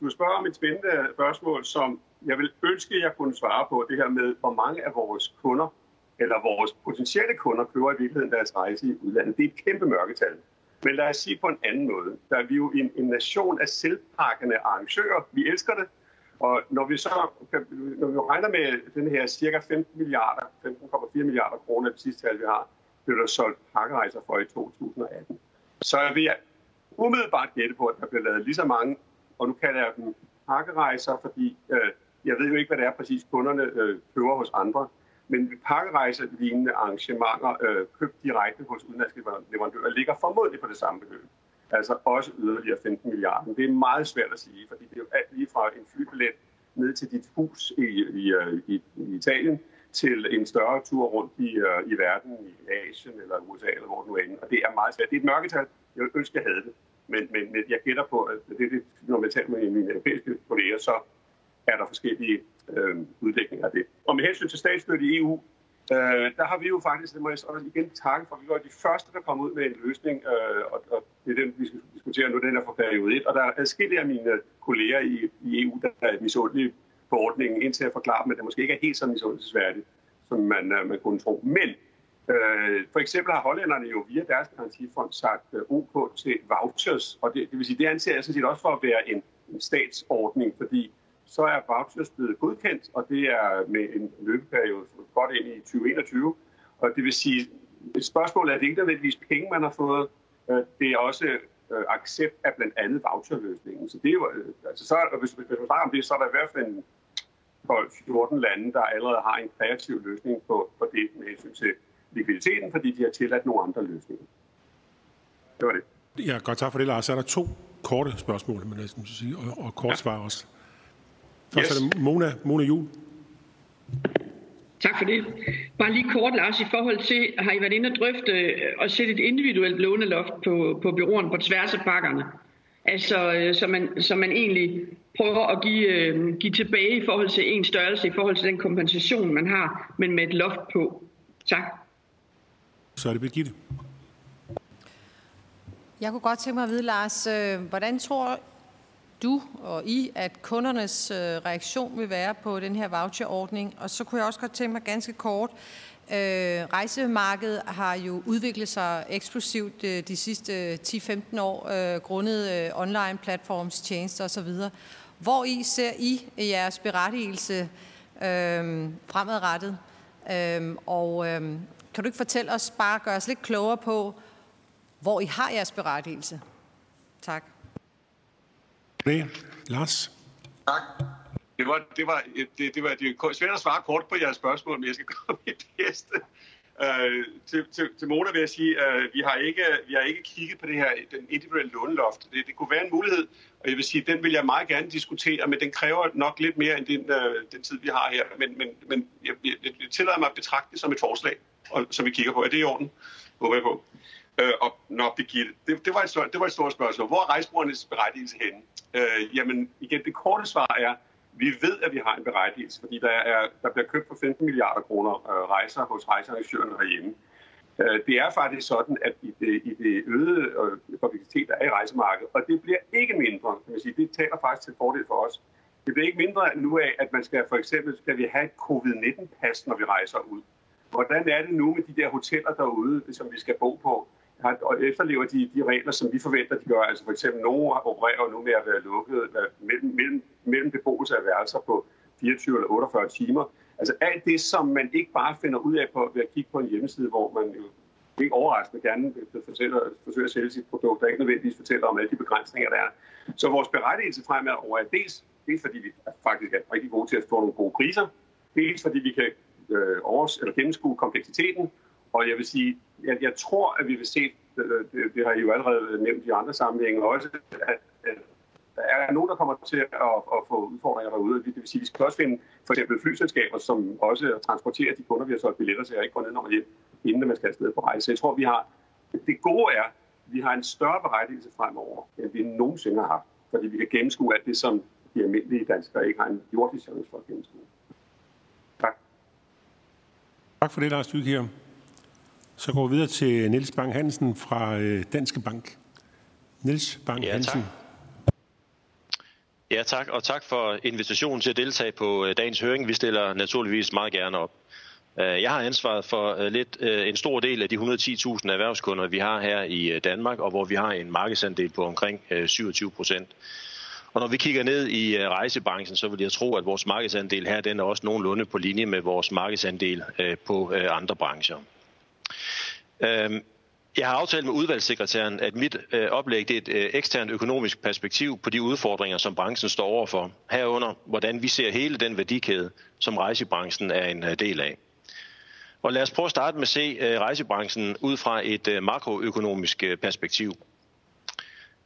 du spørger om et spændende spørgsmål, som jeg vil ønske, at jeg kunne svare på, det her med, hvor mange af vores kunder, eller vores potentielle kunder, køber i virkeligheden deres rejse i udlandet. Det er et kæmpe mørketal. Men lad os sige på en anden måde. Der er vi jo en, en nation af selvpakkende arrangører. Vi elsker det. Og når vi så når vi regner med den her cirka 15 milliarder, 15,4 milliarder kroner, det sidste tal vi har, blev der solgt pakkerejser for i 2018, så er vi umiddelbart gætte på, at der bliver lavet lige så mange, og nu kalder jeg dem pakkerejser, fordi øh, jeg ved jo ikke, hvad det er præcis kunderne øh, køber hos andre, men pakkerejser lignende arrangementer øh, købt direkte hos udenlandske leverandører ligger formodentlig på det samme beløb. Altså også yderligere 15 milliarder. Det er meget svært at sige, fordi det er jo alt lige fra en flybillet ned til dit hus i, i, øh, i, i Italien, til en større tur rundt i, uh, i verden, i Asien eller USA, eller hvor du er inde. Og det er meget svært. Det er et mørketal. Jeg ønsker, jeg havde det. Men, men, men jeg gætter på, at det, det, når man taler med mine europæiske kolleger, så er der forskellige øh, udvikling af det. Og med hensyn til statsstøtte i EU, øh, der har vi jo faktisk, det må jeg også igen takke for, vi var de første, der kom ud med en løsning, øh, og, og det er den, vi skal diskutere nu, den er for periode 1, og der er adskillige af mine kolleger i, i EU, der er misundelige på ordningen, indtil jeg forklarer dem, at det måske ikke er helt så misundelsesværdigt, som man, øh, man kunne tro. Men uh, for eksempel har hollænderne jo via deres garantifond sagt øh, OK til vouchers, og det, det vil sige, det anser jeg sådan set også for at være en, en statsordning, fordi så er vouchers blevet godkendt, og det er med en løbeperiode godt ind i 2021. Og det vil sige, et spørgsmål er, at det ikke nødvendigvis penge, man har fået, det er også accept af blandt andet voucherløsningen. Så det er jo, altså så, hvis, hvis man snakker om det, så er der i hvert fald en, 14 lande, der allerede har en kreativ løsning på, på det med hensyn til likviditeten, fordi de har tilladt nogle andre løsninger. Det var det. Ja, godt tak for det, Lars. Så er der to korte spørgsmål, man næsten sige, og, og kort ja. svar også. Først yes. er det Mona, Mona Jul. Tak for det. Bare lige kort, Lars, i forhold til, har I været inde og drøfte og sætte et individuelt låneloft på, på byråen på tværs af pakkerne? Altså, øh, så man, så man egentlig prøver at give, øh, give tilbage i forhold til en størrelse, i forhold til den kompensation, man har, men med et loft på. Tak. Så er det Birgitte. Jeg kunne godt tænke mig at vide, Lars, øh, hvordan tror du og I, at kundernes øh, reaktion vil være på den her voucherordning? Og så kunne jeg også godt tænke mig ganske kort, Øh, rejsemarkedet har jo udviklet sig eksplosivt øh, de sidste øh, 10-15 år, øh, grundet øh, online platforms, tjenester osv. Hvor I ser I jeres berettigelse øh, fremadrettet? Øh, og øh, kan du ikke fortælle os, bare gøre os lidt klogere på, hvor I har jeres berettigelse? Tak. Det, Lars. Tak. Det var, det var, det, det var det er svært at svare kort på jeres spørgsmål, men jeg skal gøre mit bedste. Uh, til, til, til Mona vil jeg sige, at uh, vi, har ikke, vi har ikke kigget på det her, den individuelle låneloft. Det, det kunne være en mulighed, og jeg vil sige, den vil jeg meget gerne diskutere, men den kræver nok lidt mere end den, uh, den tid, vi har her. Men, men, men jeg, jeg, jeg tillader mig at betragte det som et forslag, og, som vi kigger på. Er det i orden? Håber jeg på. Øh, og når Birgitte, det, det, var et stort, det var et stort spørgsmål. Hvor er rejsbrugernes berettigelse henne? Øh, jamen, igen, det korte svar er, vi ved, at vi har en berettigelse, fordi der, er, der bliver købt for 15 milliarder kroner øh, rejser hos rejsearrangørerne herhjemme. Øh, det er faktisk sådan, at i det, i det øgede øh, publicitet, der er i rejsemarkedet, og det bliver ikke mindre, kan man sige, det taler faktisk til fordel for os. Det bliver ikke mindre nu af, at man skal for eksempel skal vi have et covid-19-pas, når vi rejser ud. Hvordan er det nu med de der hoteller derude, som vi skal bo på? Har, og efterlever de, de regler, som vi forventer, de gør. Altså for eksempel, nogle opererer nu med at være lukket mellem, mellem, mellem beboelse af værelser på 24 eller 48 timer. Altså alt det, som man ikke bare finder ud af på, ved at kigge på en hjemmeside, hvor man jo ikke overraskende gerne fortæller, forsøger at sælge sit produkt, og ikke nødvendigvis fortæller om alle de begrænsninger, der er. Så vores berettigelse over er dels, dels fordi vi faktisk er rigtig gode til at få nogle gode priser, dels fordi vi kan øh, overs, eller gennemskue kompleksiteten, og jeg vil sige, jeg, jeg tror, at vi vil se, det, det, har I jo allerede nævnt i andre sammenhænge også, at, at der er nogen, der kommer til at, at få udfordringer derude. Det vil sige, at vi skal også finde for eksempel flyselskaber, som også transporterer de kunder, vi har solgt billetter til, og ikke går ned og hjem, inden man skal afsted på rejse. Så jeg tror, vi har, det gode er, at vi har en større berettigelse fremover, end vi nogensinde har haft. Fordi vi kan gennemskue alt det, som de almindelige danskere ikke har en jordisk chance for at gennemskue. Tak. Tak for det, Lars Dykher. Så går vi videre til Niels Bang Hansen fra øh, Danske Bank. Niels Bang ja, Hansen. Tak. Ja, tak. Og tak for invitationen til at deltage på øh, dagens høring. Vi stiller naturligvis meget gerne op. Øh, jeg har ansvaret for lidt en stor del af de 110.000 erhvervskunder, vi har her i Danmark, og hvor vi har en markedsandel på omkring 27 procent. Og når vi kigger ned i rejsebranchen, så vil jeg tro, at vores markedsandel her den er også nogenlunde på linje med vores markedsandel på andre brancher. Øhm, Jeg har aftalt med udvalgssekretæren, at mit øh, oplæg det er et øh, eksternt økonomisk perspektiv på de udfordringer, som branchen står overfor. Herunder, hvordan vi ser hele den værdikæde, som rejsebranchen er en øh, del af. Og lad os prøve at starte med at se øh, rejsebranchen ud fra et øh, makroøkonomisk øh, perspektiv.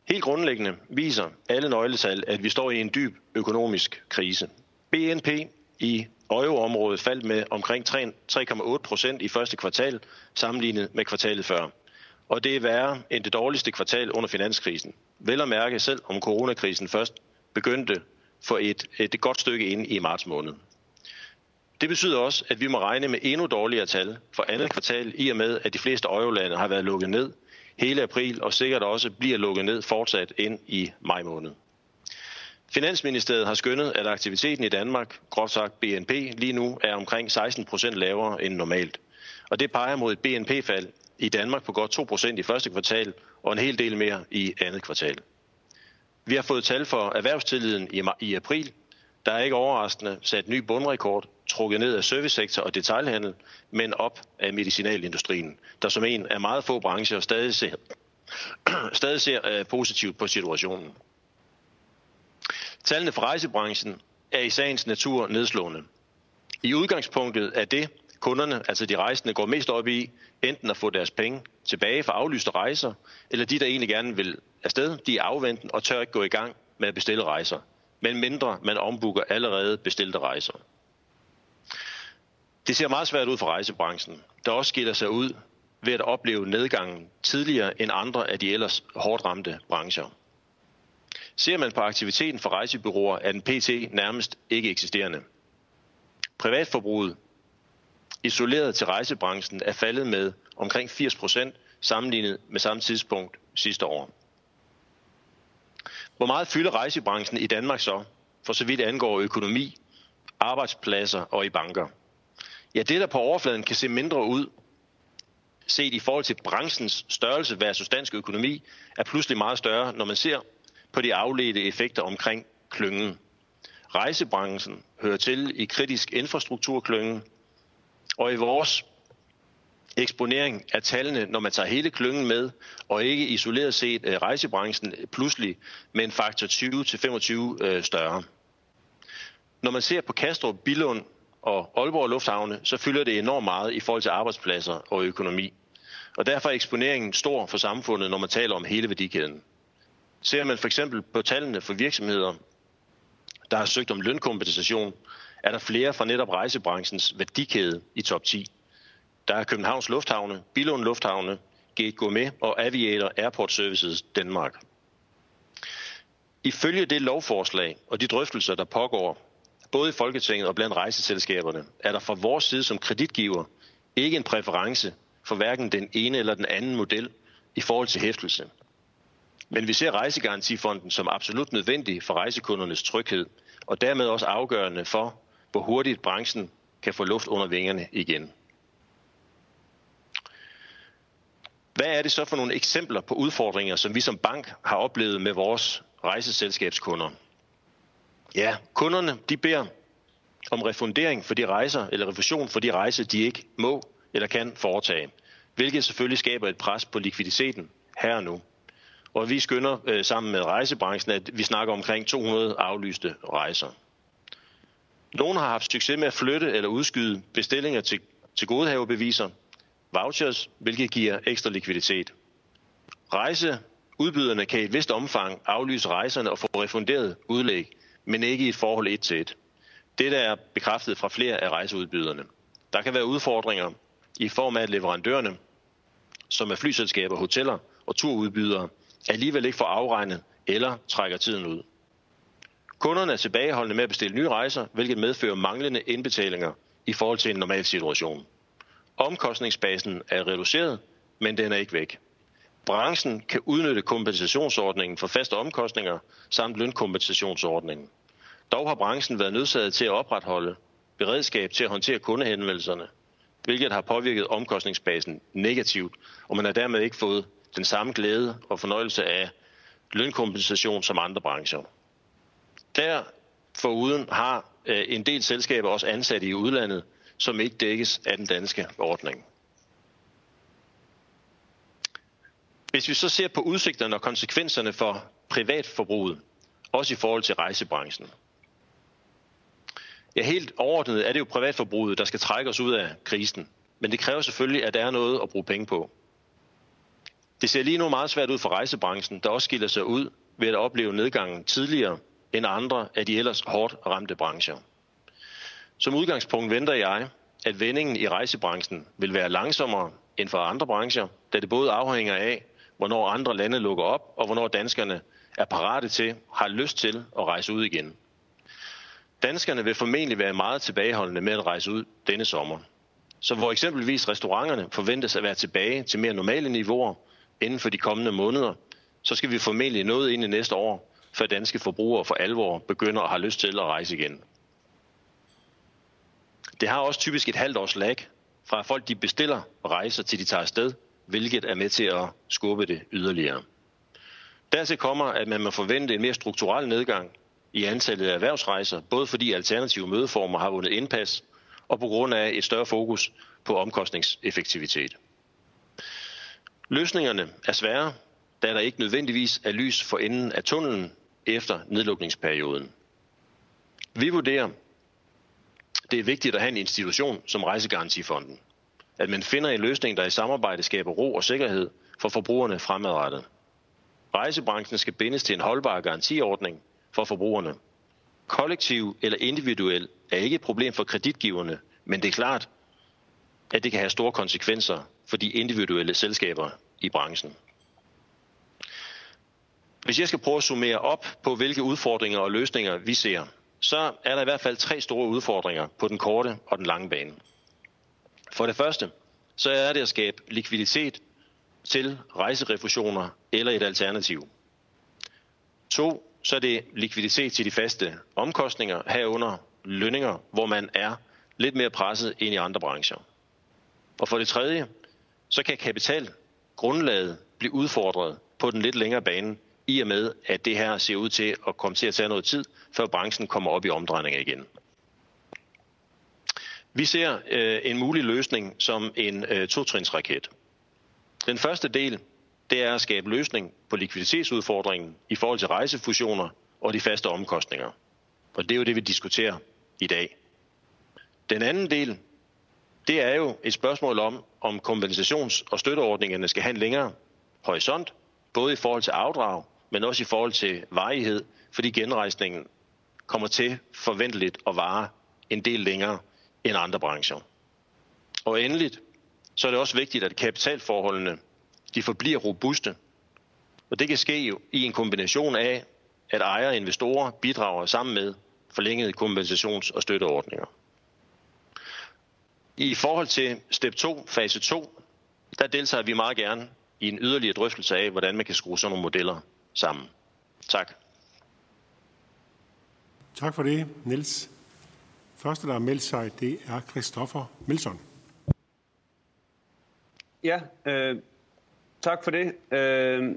Helt grundlæggende viser alle nøgletal, at vi står i en dyb økonomisk krise. BNP i euroområdet faldt med omkring 3,8 procent i første kvartal, sammenlignet med kvartalet før. Og det er værre end det dårligste kvartal under finanskrisen. Vel at mærke selv, om coronakrisen først begyndte for et, et godt stykke ind i marts måned. Det betyder også, at vi må regne med endnu dårligere tal for andet kvartal, i og med, at de fleste eurolande har været lukket ned hele april, og sikkert også bliver lukket ned fortsat ind i maj måned. Finansministeriet har skønnet, at aktiviteten i Danmark, groft sagt BNP, lige nu er omkring 16 procent lavere end normalt. Og det peger mod et BNP-fald i Danmark på godt 2 procent i første kvartal og en hel del mere i andet kvartal. Vi har fået tal for erhvervstilliden i april. Der er ikke overraskende sat ny bundrekord, trukket ned af servicesektor og detailhandel, men op af medicinalindustrien, der som en af meget få brancher stadig ser, stadig ser øh, positivt på situationen. Tallene for rejsebranchen er i sagens natur nedslående. I udgangspunktet er det, kunderne, altså de rejsende, går mest op i, enten at få deres penge tilbage for aflyste rejser, eller de, der egentlig gerne vil afsted, de er afventen og tør ikke gå i gang med at bestille rejser, men mindre man ombooker allerede bestilte rejser. Det ser meget svært ud for rejsebranchen, der også skiller sig ud ved at opleve nedgangen tidligere end andre af de ellers hårdt ramte brancher. Ser man på aktiviteten for rejsebyråer, er den pt. nærmest ikke eksisterende. Privatforbruget isoleret til rejsebranchen er faldet med omkring 80 procent sammenlignet med samme tidspunkt sidste år. Hvor meget fylder rejsebranchen i Danmark så, for så vidt angår økonomi, arbejdspladser og i banker? Ja, det der på overfladen kan se mindre ud, set i forhold til branchens størrelse versus dansk økonomi, er pludselig meget større, når man ser på de afledte effekter omkring klyngen. Rejsebranchen hører til i kritisk infrastrukturklyngen, og i vores eksponering af tallene, når man tager hele klyngen med, og ikke isoleret set øh, rejsebranchen pludselig med en faktor 20-25 øh, større. Når man ser på Kastrup, Billund og Aalborg Lufthavne, så fylder det enormt meget i forhold til arbejdspladser og økonomi. Og derfor er eksponeringen stor for samfundet, når man taler om hele værdikæden. Ser man for eksempel på tallene for virksomheder, der har søgt om lønkompensation, er der flere fra netop rejsebranchens værdikæde i top 10. Der er Københavns Lufthavne, Billund Lufthavne, Gate Gourmet og Aviator Airport Services Danmark. Ifølge det lovforslag og de drøftelser, der pågår, både i Folketinget og blandt rejseselskaberne, er der fra vores side som kreditgiver ikke en præference for hverken den ene eller den anden model i forhold til hæftelse. Men vi ser Rejsegarantifonden som absolut nødvendig for rejsekundernes tryghed, og dermed også afgørende for, hvor hurtigt branchen kan få luft under vingerne igen. Hvad er det så for nogle eksempler på udfordringer, som vi som bank har oplevet med vores rejseselskabskunder? Ja, kunderne de beder om refundering for de rejser, eller refusion for de rejser, de ikke må eller kan foretage, hvilket selvfølgelig skaber et pres på likviditeten her og nu. Og vi skynder øh, sammen med rejsebranchen, at vi snakker omkring 200 aflyste rejser. Nogle har haft succes med at flytte eller udskyde bestillinger til, til godehavebeviser, vouchers, hvilket giver ekstra likviditet. Rejseudbyderne kan i et vist omfang aflyse rejserne og få refunderet udlæg, men ikke i et forhold et til et. Dette er bekræftet fra flere af rejseudbyderne. Der kan være udfordringer i form af, at leverandørerne, som er flyselskaber, hoteller og turudbydere, alligevel ikke får afregnet eller trækker tiden ud. Kunderne er tilbageholdende med at bestille nye rejser, hvilket medfører manglende indbetalinger i forhold til en normal situation. Omkostningsbasen er reduceret, men den er ikke væk. Branchen kan udnytte kompensationsordningen for faste omkostninger samt lønkompensationsordningen. Dog har branchen været nødsaget til at opretholde beredskab til at håndtere kundehenvendelserne, hvilket har påvirket omkostningsbasen negativt, og man har dermed ikke fået den samme glæde og fornøjelse af lønkompensation som andre brancher. Der foruden har øh, en del selskaber også ansat i udlandet, som ikke dækkes af den danske ordning. Hvis vi så ser på udsigterne og konsekvenserne for privatforbruget, også i forhold til rejsebranchen. Ja, helt overordnet er det jo privatforbruget, der skal trække os ud af krisen. Men det kræver selvfølgelig, at der er noget at bruge penge på. Det ser lige nu meget svært ud for rejsebranchen, der også skiller sig ud ved at opleve nedgangen tidligere end andre af de ellers hårdt ramte brancher. Som udgangspunkt venter jeg, at vendingen i rejsebranchen vil være langsommere end for andre brancher, da det både afhænger af, hvornår andre lande lukker op, og hvornår danskerne er parate til, har lyst til at rejse ud igen. Danskerne vil formentlig være meget tilbageholdende med at rejse ud denne sommer. Så hvor eksempelvis restauranterne forventes at være tilbage til mere normale niveauer inden for de kommende måneder, så skal vi formentlig noget ind i næste år, før danske forbrugere for alvor begynder at have lyst til at rejse igen. Det har også typisk et halvt års lag fra folk de bestiller rejser til de tager afsted, hvilket er med til at skubbe det yderligere. Dertil kommer, at man må forvente en mere strukturel nedgang i antallet af erhvervsrejser, både fordi alternative mødeformer har vundet indpas, og på grund af et større fokus på omkostningseffektivitet. Løsningerne er svære, da der ikke nødvendigvis er lys for enden af tunnelen efter nedlukningsperioden. Vi vurderer, det er vigtigt at have en institution som Rejsegarantifonden. At man finder en løsning, der i samarbejde skaber ro og sikkerhed for forbrugerne fremadrettet. Rejsebranchen skal bindes til en holdbar garantiordning for forbrugerne. Kollektiv eller individuel er ikke et problem for kreditgiverne, men det er klart, at det kan have store konsekvenser for de individuelle selskaber i branchen. Hvis jeg skal prøve at summere op på, hvilke udfordringer og løsninger vi ser, så er der i hvert fald tre store udfordringer på den korte og den lange bane. For det første, så er det at skabe likviditet til rejserefusioner eller et alternativ. To, så er det likviditet til de faste omkostninger herunder lønninger, hvor man er lidt mere presset end i andre brancher. Og for det tredje, så kan kapitalgrundlaget blive udfordret på den lidt længere bane, i og med, at det her ser ud til at komme til at tage noget tid, før branchen kommer op i omdrejninger igen. Vi ser øh, en mulig løsning som en øh, totrinsraket. Den første del, det er at skabe løsning på likviditetsudfordringen i forhold til rejsefusioner og de faste omkostninger. Og det er jo det, vi diskuterer i dag. Den anden del, det er jo et spørgsmål om, om kompensations- og støtteordningerne skal have en længere horisont, både i forhold til afdrag, men også i forhold til varighed, fordi genrejsningen kommer til forventeligt at vare en del længere end andre brancher. Og endeligt, så er det også vigtigt, at kapitalforholdene de forbliver robuste. Og det kan ske jo i en kombination af, at ejere og investorer bidrager sammen med forlængede kompensations- og støtteordninger. I forhold til step 2, fase 2, der deltager vi meget gerne i en yderligere drøftelse af, hvordan man kan skrue sådan nogle modeller sammen. Tak. Tak for det, Niels. Første, der har meldt sig, det er Christoffer Milson. Ja, øh, tak for det. Øh,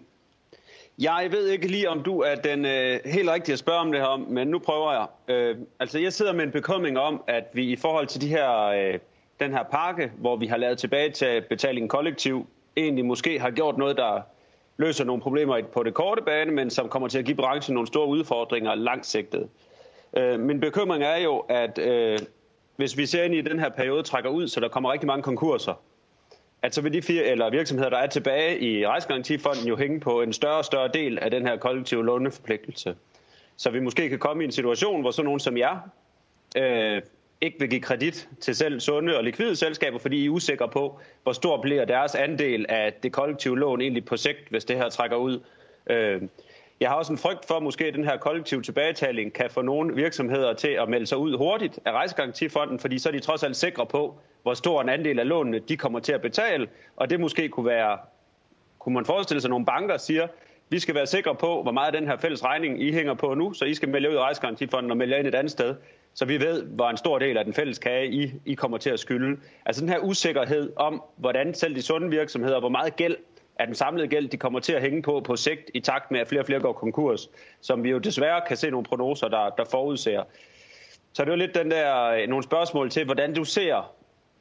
jeg ved ikke lige, om du er den øh, helt rigtige at spørge om det her, men nu prøver jeg. Øh, altså, jeg sidder med en bekymring om, at vi i forhold til de her, øh, den her pakke, hvor vi har lavet tilbage til betaling kollektiv, egentlig måske har gjort noget, der løser nogle problemer på det korte bane, men som kommer til at give branchen nogle store udfordringer langsigtet. Øh, min bekymring er jo, at øh, hvis vi ser ind i den her periode trækker ud, så der kommer rigtig mange konkurser, at så vil de fire, eller virksomheder, der er tilbage i Rejsegarantifonden, jo hænge på en større og større del af den her kollektive låneforpligtelse. Så vi måske kan komme i en situation, hvor sådan nogen som jer øh, ikke vil give kredit til selv sunde og likvide selskaber, fordi I er usikre på, hvor stor bliver deres andel af det kollektive lån egentlig på sigt, hvis det her trækker ud. Øh, jeg har også en frygt for, at måske den her kollektive tilbagetaling kan få nogle virksomheder til at melde sig ud hurtigt af rejsegarantifonden, fordi så er de trods alt sikre på, hvor stor en andel af lånene de kommer til at betale. Og det måske kunne være, kunne man forestille sig, at nogle banker siger, vi skal være sikre på, hvor meget den her fælles regning I hænger på nu, så I skal melde ud af rejsegarantifonden og melde ind et andet sted, så vi ved, hvor en stor del af den fælles kage I, I kommer til at skylde. Altså den her usikkerhed om, hvordan selv de sunde virksomheder, hvor meget gæld af den samlede gæld, de kommer til at hænge på på sigt i takt med, at flere og flere går konkurs, som vi jo desværre kan se nogle prognoser, der, der forudser. Så det er jo lidt den der, nogle spørgsmål til, hvordan du ser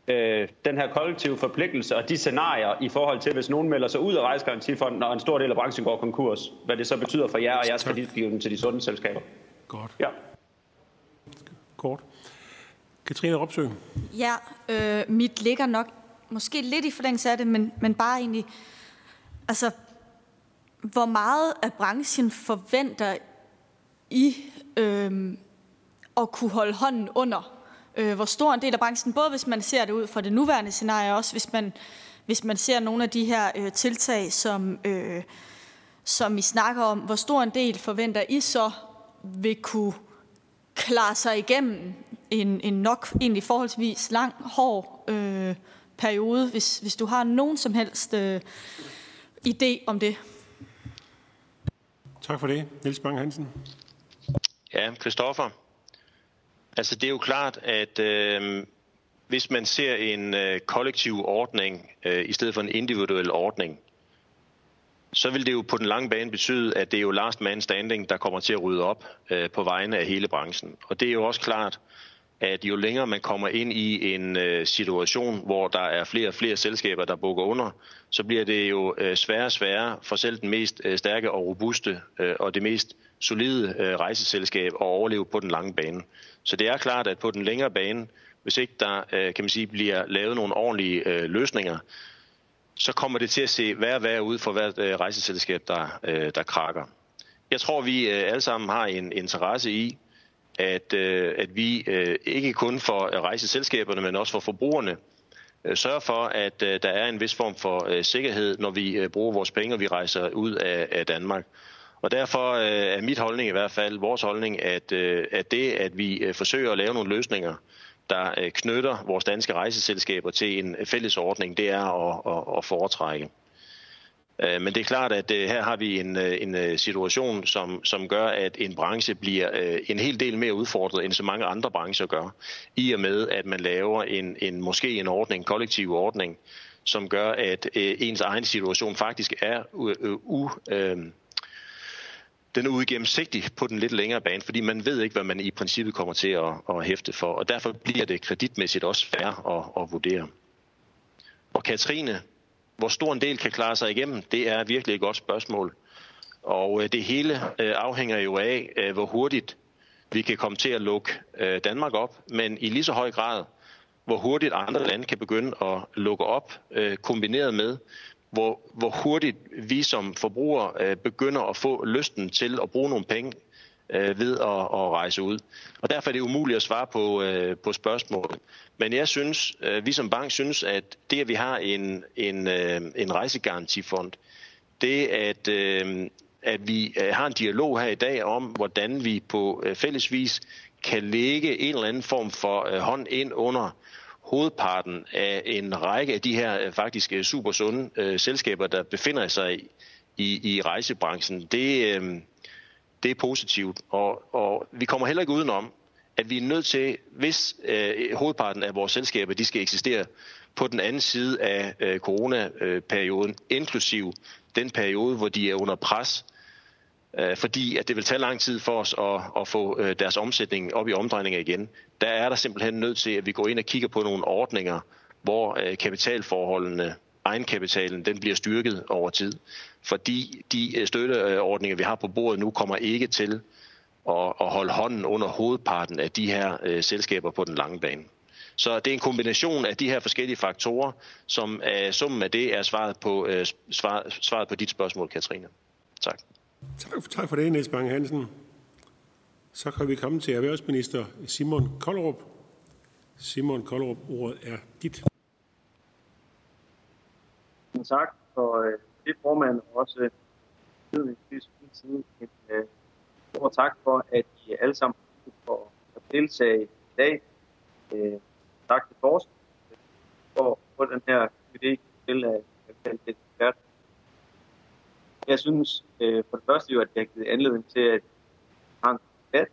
øh, den her kollektive forpligtelse og de scenarier i forhold til, hvis nogen melder sig ud af rejsegarantifonden, og en stor del af branchen går konkurs, hvad det så betyder for jer og jeres kreditgivning til de sunde selskaber. Godt. Ja. Kort. Katrine Ropsø. Ja, øh, mit ligger nok måske lidt i forlængelse af det, men, men bare egentlig, altså, hvor meget af branchen forventer I øh, at kunne holde hånden under? Øh, hvor stor en del af branchen, både hvis man ser det ud fra det nuværende scenarie, og også hvis man, hvis man ser nogle af de her øh, tiltag, som, øh, som I snakker om, hvor stor en del forventer I så vil kunne klare sig igennem en, en nok egentlig forholdsvis lang, hård øh, periode, hvis, hvis du har nogen som helst øh, idé om det. Tak for det. Niels Bang Hansen. Ja, Christoffer. Altså det er jo klart, at øh, hvis man ser en øh, kollektiv ordning øh, i stedet for en individuel ordning, så vil det jo på den lange bane betyde, at det er jo last man standing, der kommer til at rydde op øh, på vegne af hele branchen. Og det er jo også klart, at jo længere man kommer ind i en øh, situation, hvor der er flere og flere selskaber, der bukker under, så bliver det jo øh, sværere og sværere for selv den mest øh, stærke og robuste øh, og det mest solide øh, rejseselskab at overleve på den lange bane. Så det er klart, at på den længere bane, hvis ikke der øh, kan man sige, bliver lavet nogle ordentlige øh, løsninger, så kommer det til at se værre og værre ud for hvert øh, rejseselskab, der, øh, der krakker. Jeg tror, vi øh, alle sammen har en interesse i, at, øh, at vi øh, ikke kun for øh, rejseselskaberne, men også for forbrugerne, øh, sørger for, at øh, der er en vis form for øh, sikkerhed, når vi øh, bruger vores penge, og vi rejser ud af, af Danmark. Og derfor øh, er mit holdning i hvert fald, vores holdning, at, øh, at det, at vi øh, forsøger at lave nogle løsninger, der øh, knytter vores danske rejseselskaber til en øh, fælles ordning, det er at, at, at foretrække. Øh, men det er klart, at her har vi en, en situation, som, som gør, at en branche bliver en hel del mere udfordret, end så mange andre brancher gør. I og med, at man laver en, en måske en ordning, en kollektiv ordning, som gør, at ens egen situation faktisk er u, u, den er uigennemsigtig på den lidt længere bane, fordi man ved ikke, hvad man i princippet kommer til at, at hæfte for, og derfor bliver det kreditmæssigt også færre at, at vurdere. Og Katrine, hvor stor en del kan klare sig igennem, det er virkelig et godt spørgsmål. Og øh, det hele øh, afhænger jo af, øh, hvor hurtigt vi kan komme til at lukke Danmark op, men i lige så høj grad, hvor hurtigt andre lande kan begynde at lukke op, kombineret med, hvor, hvor hurtigt vi som forbrugere øh, begynder at få lysten til at bruge nogle penge øh, ved at, at rejse ud. Og derfor er det umuligt at svare på, øh, på spørgsmålet. Men jeg synes, øh, vi som bank synes, at det, at vi har en, en, øh, en rejsegarantifond, det at, øh, at vi har en dialog her i dag om, hvordan vi på fællesvis kan lægge en eller anden form for hånd ind under hovedparten af en række af de her øh, faktisk øh, super sunde øh, selskaber, der befinder sig i, i rejsebranchen, det, øh, det er positivt. Og, og vi kommer heller ikke udenom, at vi er nødt til, hvis øh, hovedparten af vores selskaber de skal eksistere på den anden side af øh, coronaperioden, inklusiv den periode, hvor de er under pres, øh, Øh, fordi at det vil tage lang tid for os at, at få øh, deres omsætning op i omdrejninger igen. Der er der simpelthen nødt til, at vi går ind og kigger på nogle ordninger, hvor øh, kapitalforholdene, egenkapitalen, den bliver styrket over tid. Fordi de støtteordninger, vi har på bordet nu, kommer ikke til at, at holde hånden under hovedparten af de her selskaber på den lange bane. Så det er en kombination af de her forskellige faktorer, som uh, summen af det er svaret på, uh, svaret, svaret på dit spørgsmål, Katrine. Tak. Tak, tak for det, Niels Bang Hansen. Så kan vi komme til erhvervsminister Simon Kollerup. Simon Kollerup, ordet er dit. Tak for øh, det, formand, og også øh, en øh, stor tak for, at I alle sammen får at deltage i dag. Øh, tak til Torsten for at få den her idé til at kalde det. Jeg synes øh, for det første jo, at jeg har givet anledning til, at har en debat,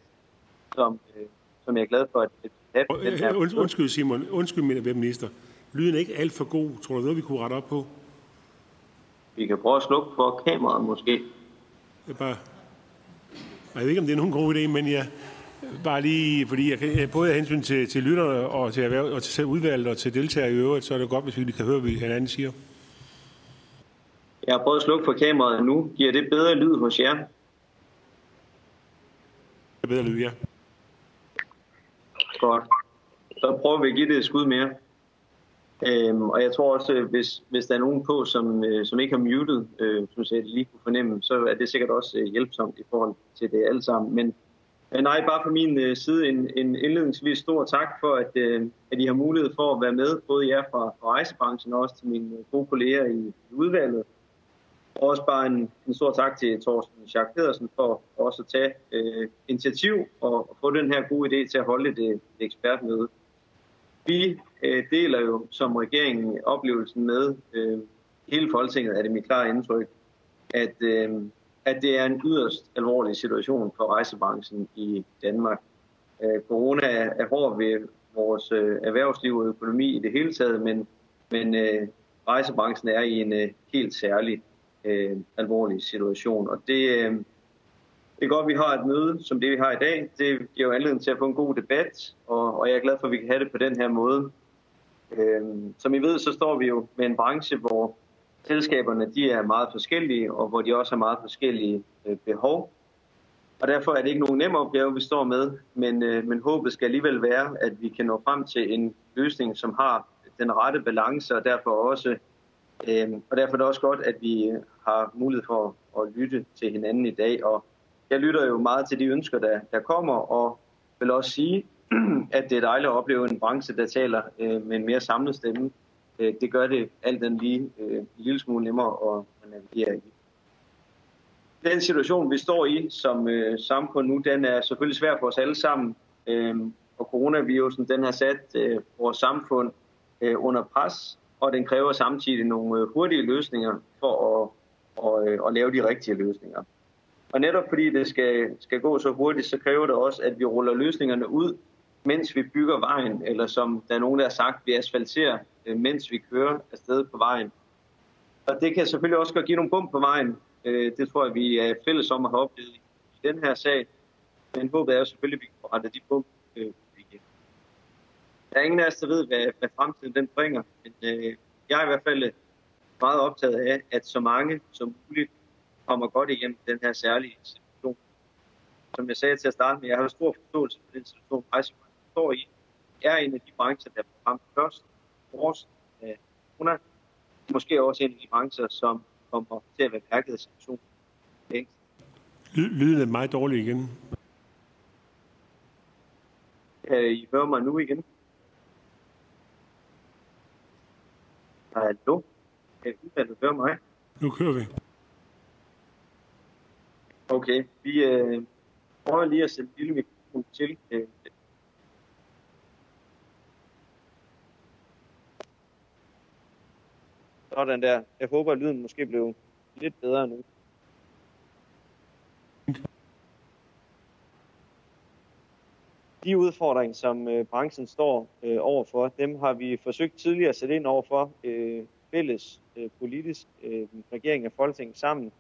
som, øh, som jeg er glad for, at det have den her... Und, undskyld Simon, undskyld min minister. Lyden er ikke alt for god. Tror du noget, vi kunne rette op på? Vi kan prøve at slukke for kameraet måske. Det er bare jeg ved ikke, om det er nogen god idé, men ja, bare lige, fordi jeg kan, både af hensyn til, til lytterne og til, erhverv, og til udvalget og til deltagere i øvrigt, så er det godt, hvis vi kan høre, hvad hinanden siger. Jeg har prøvet at slukke for kameraet nu. Giver det bedre lyd hos jer? Det er bedre lyd, ja. Godt. Så prøver vi at give det et skud mere. Øhm, og jeg tror også, hvis, hvis der er nogen på, som, øh, som ikke har muted, øh, som jeg lige kunne fornemme, så er det sikkert også øh, hjælpsomt i forhold til det alle sammen. Men øh, nej, bare fra min øh, side en, en indledningsvis stor tak for, at, øh, at I har mulighed for at være med, både jer fra, fra rejsebranchen og også til mine gode kolleger i, i udvalget. Og også bare en, en stor tak til Thorsten Schack Pedersen for også at tage øh, initiativ og, og få den her gode idé til at holde det, det ekspertmøde. Vi øh, deler jo som regeringen oplevelsen med øh, hele Folketinget, er det mit klare indtryk, at, øh, at det er en yderst alvorlig situation for rejsebranchen i Danmark. Øh, corona er, er hård ved vores øh, erhvervsliv og økonomi i det hele taget, men, men øh, rejsebranchen er i en øh, helt særlig øh, alvorlig situation. Og det, øh, det er godt, at vi har et møde som det, vi har i dag. Det giver jo anledning til at få en god debat, og, og jeg er glad for, at vi kan have det på den her måde. Øh, som I ved, så står vi jo med en branche, hvor selskaberne de er meget forskellige, og hvor de også har meget forskellige øh, behov. Og derfor er det ikke nogen nem opgave, vi står med, men, øh, men håbet skal alligevel være, at vi kan nå frem til en løsning, som har den rette balance, og derfor også øh, og derfor er det også godt, at vi har mulighed for at lytte til hinanden i dag. Og jeg lytter jo meget til de ønsker, der, der kommer, og vil også sige, at det er dejligt at opleve en branche, der taler øh, med en mere samlet stemme. Øh, det gør det alt den lige øh, en lille smule nemmere at navigere i. Den situation, vi står i som øh, samfund nu, den er selvfølgelig svær for os alle sammen. Øh, og coronavirusen, den har sat øh, vores samfund øh, under pres, og den kræver samtidig nogle øh, hurtige løsninger for at, og, øh, og lave de rigtige løsninger. Og netop fordi det skal, skal gå så hurtigt, så kræver det også, at vi ruller løsningerne ud, mens vi bygger vejen, eller som der er nogen, der har sagt, vi asfalterer, øh, mens vi kører afsted på vejen. Og det kan selvfølgelig også godt give nogle bump på vejen. Øh, det tror jeg, vi er fælles om at have oplevet i den her sag. Men håbet er jo selvfølgelig, at vi kan rette de bump igen. Der er ingen af os, der ved, hvad, hvad fremtiden den bringer. Men jeg er i hvert fald meget optaget af, at så mange som muligt kommer godt igennem den her særlige situation. Som jeg sagde til at starte med, jeg har stor forståelse for den situation, rejsebranchen står i. Jeg er en af de brancher, der er ramt først. Vores øh, corona. Måske også en af de brancher, som kommer til at være mærket af situationen. Lyden er meget dårlig igen. Kan I høre mig nu igen? Hallo? Udvalget høre mig? Nu kører vi. Okay, vi øh, prøver lige at sætte lille mikrofon til. Øh. Sådan der. Jeg håber, at lyden måske blev lidt bedre nu. de udfordringer, som øh, branchen står øh, overfor, dem har vi forsøgt tidligere at sætte ind overfor øh, fælles øh, politisk øh, regering og Folketinget sammen.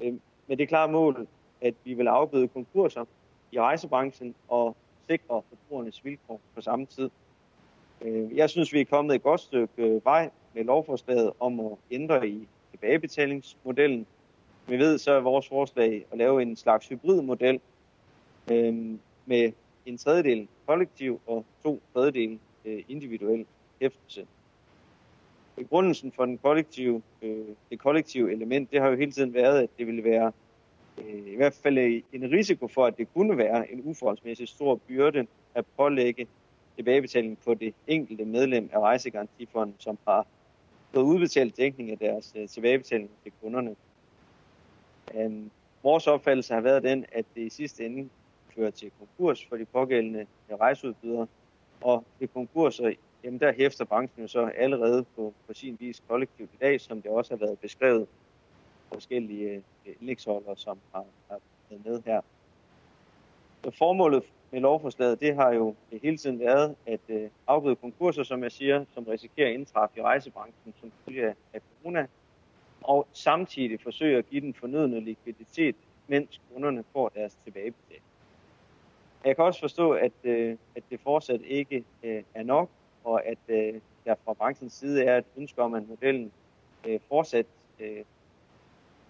Øh, med det klare mål, at vi vil afbøde konkurser i rejsebranchen og sikre forbrugernes vilkår på samme tid. Øh, jeg synes, vi er kommet et godt stykke øh, vej med lovforslaget om at ændre i tilbagebetalingsmodellen. Vi ved så, er vores forslag at lave en slags hybridmodel øh, med en tredjedel kollektiv og to tredjedel øh, individuel hæftelse. Begrundelsen for den kollektive, øh, det kollektive element, det har jo hele tiden været, at det ville være øh, i hvert fald en risiko for, at det kunne være en uforholdsmæssig stor byrde at pålægge tilbagebetaling på det enkelte medlem af Rejsegarantifonden, som har fået udbetalt dækning af deres øh, tilbagebetaling til kunderne. Um, vores opfattelse har været den, at det i sidste ende fører til konkurs for de pågældende rejseudbydere. Og ved konkurser, jamen der hæfter branchen jo så allerede på, på sin vis kollektivt i dag, som det også har været beskrevet forskellige øh, indlægsholdere, som har, har været med her. Så formålet med lovforslaget, det har jo hele tiden været at øh, afbøde konkurser, som jeg siger, som risikerer at indtræffe i rejsebranchen som følge af corona, og samtidig forsøge at give den fornødne likviditet, mens kunderne får deres tilbagebetaling. Jeg kan også forstå, at, øh, at det fortsat ikke øh, er nok, og at øh, der fra branchens side er et ønske om, at modellen øh, fortsat, øh,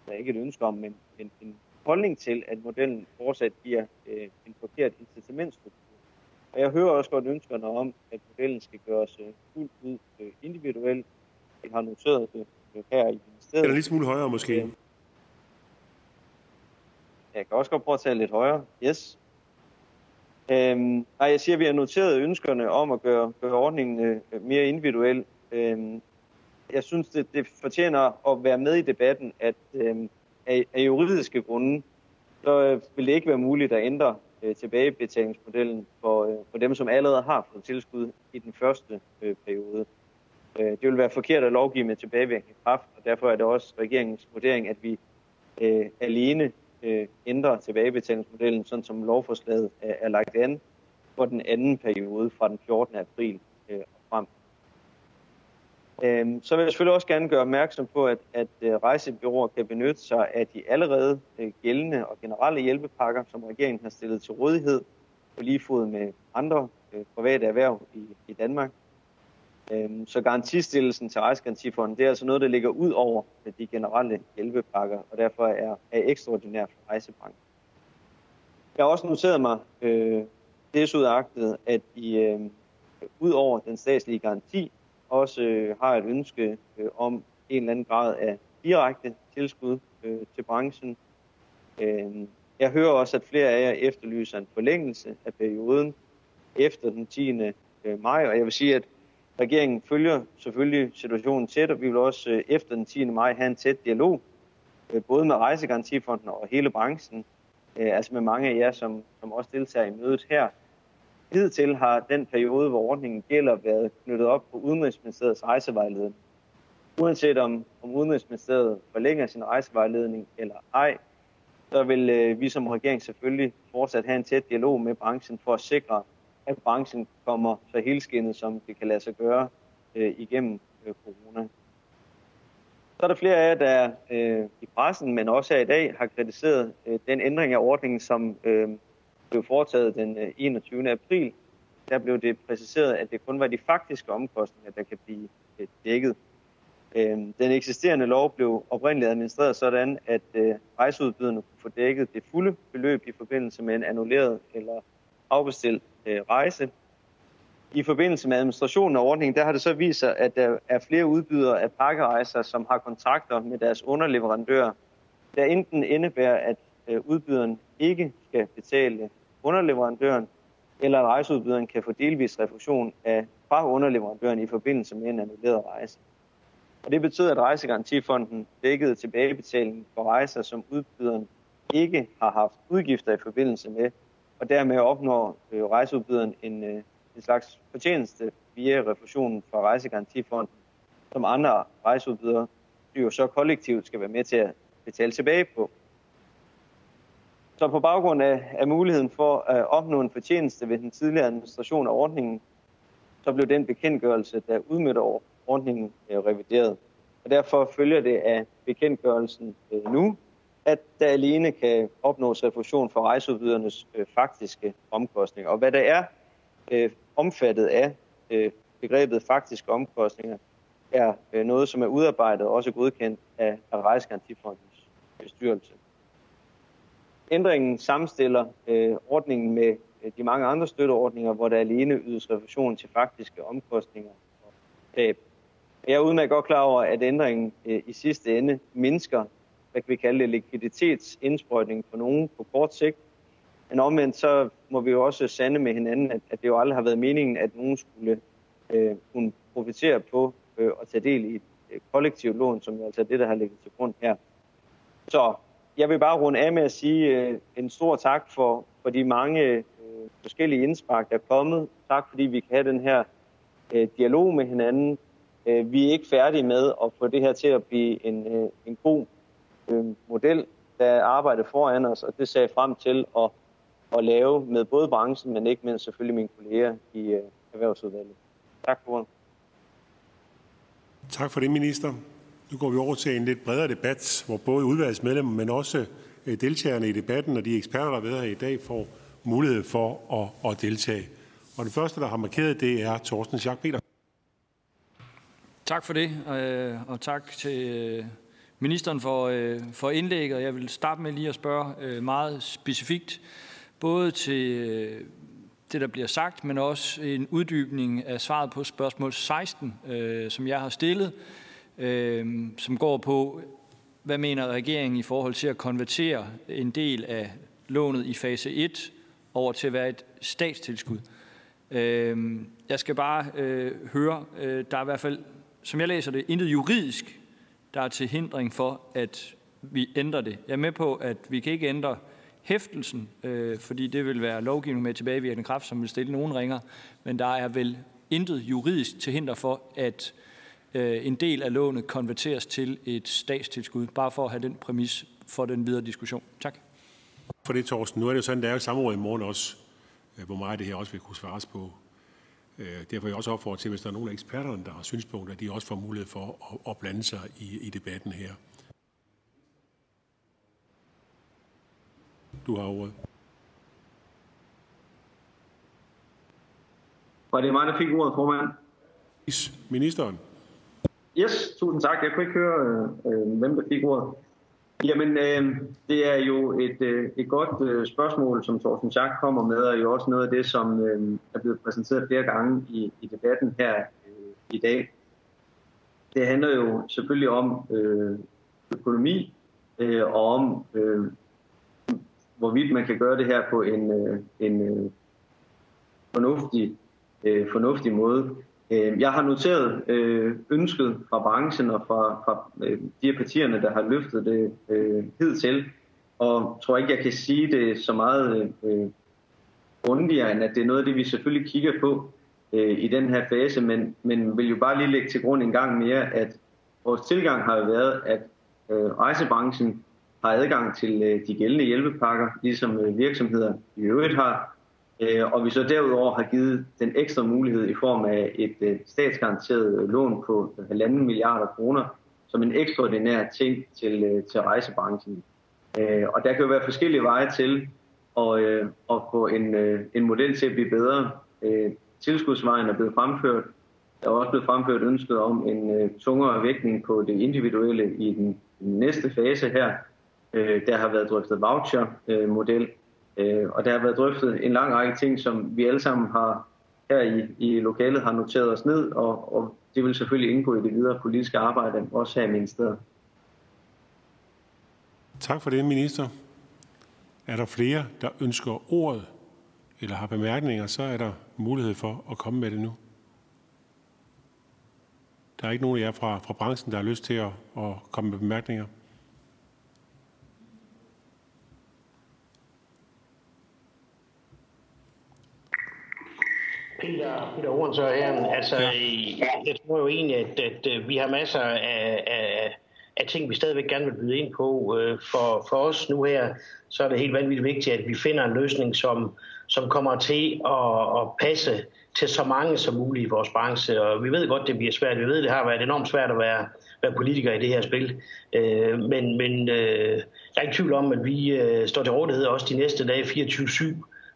der er ikke et ønske om, men en, en holdning til, at modellen fortsat giver øh, en forkert incitamentsstruktur. Og jeg hører også godt ønskerne om, at modellen skal gøres øh, fuldt ud øh, individuel. Vi har noteret det øh, her i ministeriet. Eller lidt smule højere måske. Øh, jeg kan også godt prøve at tale lidt højere. Yes. Øhm, nej, jeg siger, at vi har noteret ønskerne om at gøre, gøre ordningen øh, mere individuel. Øhm, jeg synes, det, det fortjener at være med i debatten, at øhm, af, af juridiske grunde, så øh, vil det ikke være muligt at ændre øh, tilbagebetalingsmodellen for, øh, for dem, som allerede har fået tilskud i den første øh, periode. Øh, det vil være forkert at lovgive med tilbagevirkende kraft, og derfor er det også regeringens vurdering, at vi øh, alene øh, ændre tilbagebetalingsmodellen, sådan som lovforslaget er, er lagt an for den anden periode fra den 14. april øh, og frem. Øh, så vil jeg selvfølgelig også gerne gøre opmærksom på, at, at øh, rejsebyråer kan benytte sig af de allerede øh, gældende og generelle hjælpepakker, som regeringen har stillet til rådighed på lige fod med andre øh, private erhverv i, i Danmark. Øhm, så garantistillelsen til Rejsegarantifonden, det er altså noget, der ligger ud over de generelle hjælpepakker, og derfor er, er ekstraordinært for rejsebranchen. Jeg har også noteret mig øh, desudagtet, at I øh, ud over den statslige garanti også øh, har et ønske øh, om en eller anden grad af direkte tilskud øh, til branchen. Øh, jeg hører også, at flere af jer efterlyser en forlængelse af perioden efter den 10. Øh, maj, og jeg vil sige, at Regeringen følger selvfølgelig situationen tæt, og vi vil også øh, efter den 10. maj have en tæt dialog, øh, både med Rejsegarantifonden og hele branchen, øh, altså med mange af jer, som, som også deltager i mødet her. Hidtil har den periode, hvor ordningen gælder, været knyttet op på Udenrigsministeriets rejsevejledning. Uanset om, om Udenrigsministeriet forlænger sin rejsevejledning eller ej, så vil øh, vi som regering selvfølgelig fortsat have en tæt dialog med branchen for at sikre, at branchen kommer så helskindet, som det kan lade sig gøre øh, igennem øh, corona. Så er der flere af jer, der øh, i pressen, men også her i dag, har kritiseret øh, den ændring af ordningen, som øh, blev foretaget den øh, 21. april. Der blev det præciseret, at det kun var de faktiske omkostninger, der kan blive øh, dækket. Øh, den eksisterende lov blev oprindeligt administreret sådan, at øh, rejseudbyderne kunne få dækket det fulde beløb i forbindelse med en annulleret eller afbestilt øh, rejse. I forbindelse med administrationen af ordningen, der har det så vist sig, at der er flere udbydere af pakkerejser, som har kontrakter med deres underleverandører, der enten indebærer, at øh, udbyderen ikke skal betale underleverandøren, eller at rejseudbyderen kan få delvis refusion af fra underleverandøren i forbindelse med en annulleret rejse. Og det betyder, at Rejsegarantifonden dækkede tilbagebetaling for rejser, som udbyderen ikke har haft udgifter i forbindelse med, og dermed opnår øh, rejseudbyderen en, øh, en slags fortjeneste via refusionen fra Rejsegarantifonden, som andre rejseudbydere jo så kollektivt skal være med til at betale tilbage på. Så på baggrund af, af muligheden for at opnå en fortjeneste ved den tidligere administration af ordningen, så blev den bekendtgørelse, der udmødte ordningen, øh, revideret. Og derfor følger det af bekendtgørelsen øh, nu, at der alene kan opnås refusion for rejseudbydernes øh, faktiske omkostninger. Og hvad der er øh, omfattet af øh, begrebet faktiske omkostninger, er øh, noget, som er udarbejdet og også godkendt af, af Rejsegarantifondens bestyrelse. Ændringen sammenstiller øh, ordningen med øh, de mange andre støtteordninger, hvor der alene ydes refusion til faktiske omkostninger og tab. Jeg er udmærket godt klar over, at ændringen øh, i sidste ende mindsker hvad kan vi kalde det, likviditetsindsprøjtning for nogen på kort sigt. Men omvendt så må vi jo også sande med hinanden, at, at det jo aldrig har været meningen, at nogen skulle øh, kunne profitere på øh, at tage del i et øh, kollektivt lån, som jo altså er det, der har ligget til grund her. Så jeg vil bare runde af med at sige øh, en stor tak for, for de mange øh, forskellige indspark, der er kommet. Tak fordi vi kan have den her øh, dialog med hinanden. Øh, vi er ikke færdige med at få det her til at blive en, øh, en god øh, model, der er arbejdet foran os, og det ser jeg frem til at, at lave med både branchen, men ikke mindst selvfølgelig mine kolleger i øh, erhvervsudvalget. Tak for ordet. Tak for det, minister. Nu går vi over til en lidt bredere debat, hvor både udvalgsmedlemmer, men også øh, deltagerne i debatten og de eksperter, der har været her i dag, får mulighed for at, at deltage. Og den første, der har markeret, det er Torsten Schack Peter. Tak for det, og tak til ministeren for, øh, for indlægget. Jeg vil starte med lige at spørge øh, meget specifikt, både til øh, det, der bliver sagt, men også en uddybning af svaret på spørgsmål 16, som jeg har stillet, som går på, hvad mener regeringen i forhold til at konvertere en del af lånet i fase 1 over til at være et statstilskud? Jeg skal bare høre, der er i hvert fald, som jeg læser det, intet juridisk, der er til hindring for, at vi ændrer det. Jeg er med på, at vi kan ikke ændre hæftelsen, øh, fordi det vil være lovgivning med tilbagevirkende kraft, som vil stille nogen ringer, men der er vel intet juridisk til hinder for, at øh, en del af lånet konverteres til et statstilskud, bare for at have den præmis for den videre diskussion. Tak. For det, Torsten. Nu er det jo sådan, der er jo samråd i morgen også, øh, hvor meget det her også vil kunne svares på. Derfor vil jeg også opfordre til, hvis der er nogle af eksperterne, der har synspunkter, at de også får mulighed for at, blande sig i, i debatten her. Du har ordet. Var det mig, der fik ordet, formand? Ministeren. Yes, tusind tak. Jeg kunne ikke høre, øh, hvem der fik ordet. Jamen, øh, det er jo et, øh, et godt øh, spørgsmål, som Thorsten Schack kommer med, og jo også noget af det, som øh, er blevet præsenteret flere gange i, i debatten her øh, i dag. Det handler jo selvfølgelig om øh, økonomi øh, og om, øh, hvorvidt man kan gøre det her på en, øh, en øh, fornuftig, øh, fornuftig måde. Øhm, jeg har noteret øh, ønsket fra branchen og fra, fra øh, de partierne, der har løftet det øh, hidtil, og tror ikke, jeg kan sige det så meget øh, grundigere, end at det er noget af det, vi selvfølgelig kigger på øh, i den her fase, men, men vil jo bare lige lægge til grund en gang mere, at vores tilgang har jo været, at rejsebranchen har adgang til de gældende hjælpepakker, ligesom virksomheder i øvrigt har, Øh, og vi så derudover har givet den ekstra mulighed i form af et øh, statsgaranteret øh, lån på 1,5 milliarder kroner som en ekstraordinær ting til, til rejsebranchen. Og der kan jo være forskellige veje til at, at få en, en model til at blive bedre. Tilskudsvejen er blevet fremført. Der er også blevet fremført ønsket om en tungere vægtning på det individuelle i den, den næste fase her. Der har været drøftet voucher-model, Øh, og der har været drøftet en lang række ting, som vi alle sammen har her i, i lokalet har noteret os ned, og, og det vil selvfølgelig indgå i det videre politiske arbejde, også her i ministeriet. Tak for det, minister. Er der flere, der ønsker ordet eller har bemærkninger, så er der mulighed for at komme med det nu. Der er ikke nogen af jer fra, fra branchen, der har lyst til at, at komme med bemærkninger. Peter, Peter Hornsør her. Altså, ja. jeg tror jo egentlig, at, at, at vi har masser af, af, af ting, vi stadigvæk gerne vil byde ind på. Øh, for, for os nu her, så er det helt vanvittigt vigtigt, at vi finder en løsning, som, som kommer til at, at passe til så mange som muligt i vores branche. Og vi ved godt, det bliver svært. Vi ved, det har været enormt svært at være, være politiker i det her spil. Øh, men men øh, der er ikke tvivl om, at vi står til rådighed også de næste dage 24-7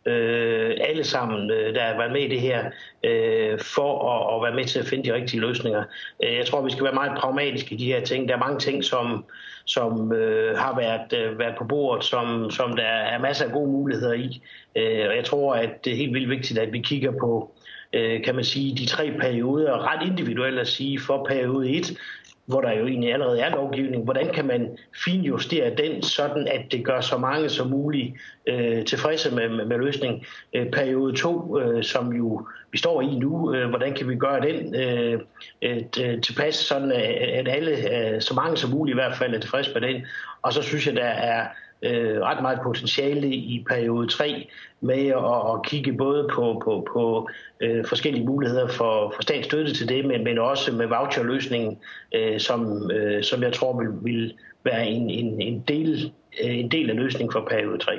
øh, alle sammen, øh, der har været med i det her, øh, for at, at være med til at finde de rigtige løsninger. Øh, jeg tror, vi skal være meget pragmatiske i de her ting. Der er mange ting, som, som øh, har været, øh, været på bordet, som, som der er masser af gode muligheder i. Øh, og jeg tror, at det er helt vildt vigtigt, at vi kigger på øh, kan man sige, de tre perioder, ret individuelt at sige, for periode 1, hvor der jo egentlig allerede er lovgivning, hvordan kan man finjustere den, sådan at det gør så mange som muligt øh, tilfredse med, med, med løsning. Øh, periode 2, øh, som jo vi står i nu, øh, hvordan kan vi gøre den øh, et, øh, tilpas, sådan at alle, øh, så mange som muligt i hvert fald, er tilfredse med den. Og så synes jeg, der er øh, ret meget potentiale i periode 3 med at, at kigge både på, på, på øh, forskellige muligheder for, for statsstøtte til det, men, men også med voucherløsningen, øh, som, øh, som jeg tror vil, vil være en, en, en, del, øh, en del af løsningen for periode 3.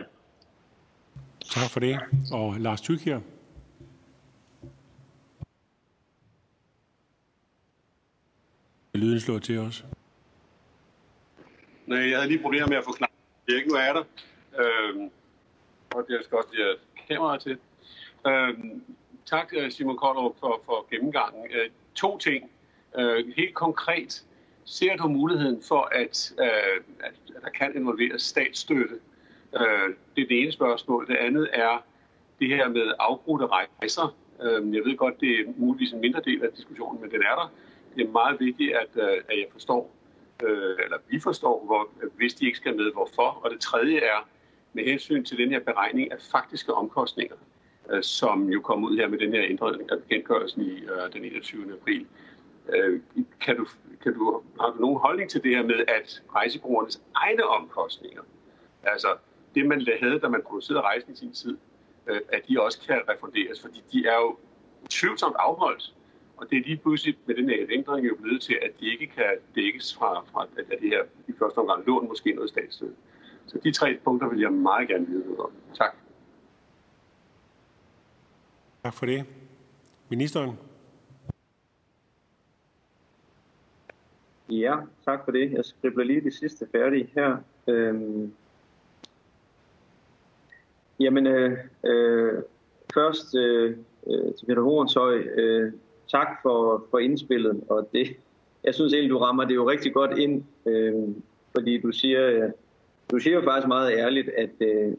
Tak for det. Og Lars Tyk her. Lyden slår til os. Nej, jeg havde lige problemer med at få knap. Det er ikke nu er der. Øhm, og det er også godt, at jeg kameraet til. Øhm, tak, øh, Simon Koldrup, for, for gennemgangen. Øh, to ting. Øh, helt konkret, ser du muligheden for, at, øh, at, at der kan involveres statsstøtte? Øh, det er det ene spørgsmål. Det andet er det her med afbrudte rejser. Øh, jeg ved godt, det er muligvis en mindre del af diskussionen, men den er der. Det er meget vigtigt, at, øh, at jeg forstår, øh, eller vi forstår, hvor, hvis de ikke skal med, hvorfor. Og det tredje er, med hensyn til den her beregning af faktiske omkostninger, øh, som jo kom ud her med den her ændring af bekendtgørelsen i øh, den 21. april. Øh, kan du, kan du, har du nogen holdning til det her med, at rejsebrugерnes egne omkostninger, altså det man havde, da man producerede rejsen i sin tid, øh, at de også kan refunderes, fordi de er jo tvivlsomt afholdt. Og det er lige pludselig med den her ændring jo blevet til, at de ikke kan dækkes fra, fra at det her i første omgang lån måske noget statsstøtte. Så de tre punkter vil jeg meget gerne vide noget om. Tak. Tak for det. Ministeren? Ja, tak for det. Jeg skribler lige det sidste færdige her. Øhm, jamen, øh, øh, først øh, øh til Peter Hornshøj, øh, tak for, for indspillet, og det, jeg synes egentlig, du rammer det jo rigtig godt ind, øh, fordi du siger, du siger jo faktisk meget ærligt, at øh,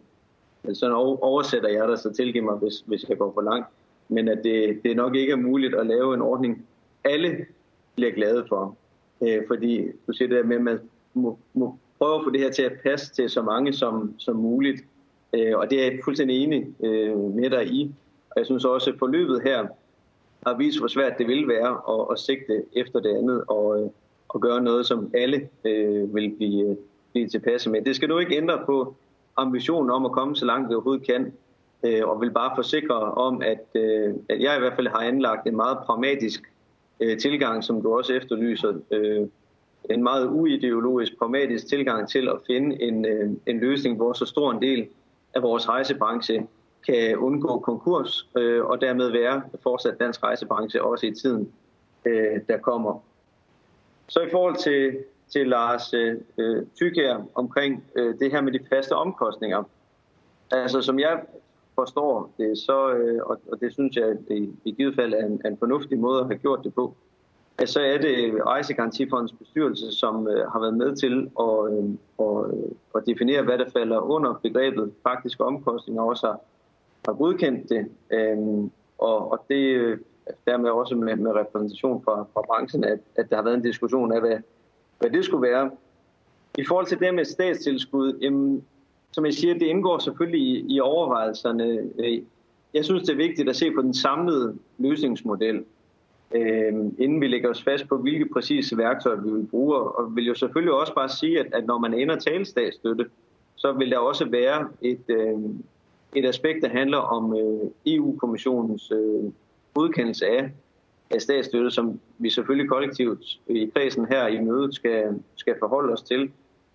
sådan oversætter jeg dig, så tilgiv mig, hvis, hvis jeg går for langt, men at det, det nok ikke er muligt at lave en ordning, alle bliver glade for. Øh, fordi du siger det der med, at man må, må prøve at få det her til at passe til så mange som, som muligt. Øh, og det er jeg fuldstændig enig øh, med dig i. Og jeg synes også, at forløbet her har vist, hvor svært det ville være at, at sigte efter det andet og, øh, og gøre noget, som alle øh, vil blive, øh, blive tilpasset med. Det skal du ikke ændre på ambitionen om at komme så langt vi overhovedet kan. Øh, og vil bare forsikre om, at, øh, at jeg i hvert fald har anlagt en meget pragmatisk øh, tilgang, som du også efterlyser. Øh, en meget uideologisk, pragmatisk tilgang til at finde en, øh, en løsning, hvor så stor en del af vores rejsebranche kan undgå konkurs, øh, og dermed være fortsat dansk rejsebranche også i tiden, øh, der kommer. Så i forhold til, til Lars øh, Tykær omkring øh, det her med de faste omkostninger. Altså som jeg forstår det, så, øh, og, og det synes jeg det, i givet fald er en, en fornuftig måde at have gjort det på, at så er det Rejsegarantifondens bestyrelse, som øh, har været med til at, øh, og, øh, at definere, hvad der falder under begrebet faktiske omkostninger, og også har, har godkendt det. Øh, og, og det øh, dermed også med, med repræsentation fra, fra branchen, at, at der har været en diskussion af, hvad, hvad det skulle være. I forhold til det med statstilskud, jamen, som jeg siger, det indgår selvfølgelig i, i overvejelserne. Øh, jeg synes, det er vigtigt at se på den samlede løsningsmodel, øh, inden vi lægger os fast på, hvilke præcise værktøjer vi vil bruge. Og vil jo selvfølgelig også bare sige, at, at når man ender tale statsstøtte, så vil der også være et, øh, et aspekt, der handler om øh, EU-kommissionens øh, godkendelse af, af statsstøtte, som vi selvfølgelig kollektivt i kredsen her i mødet skal, skal forholde os til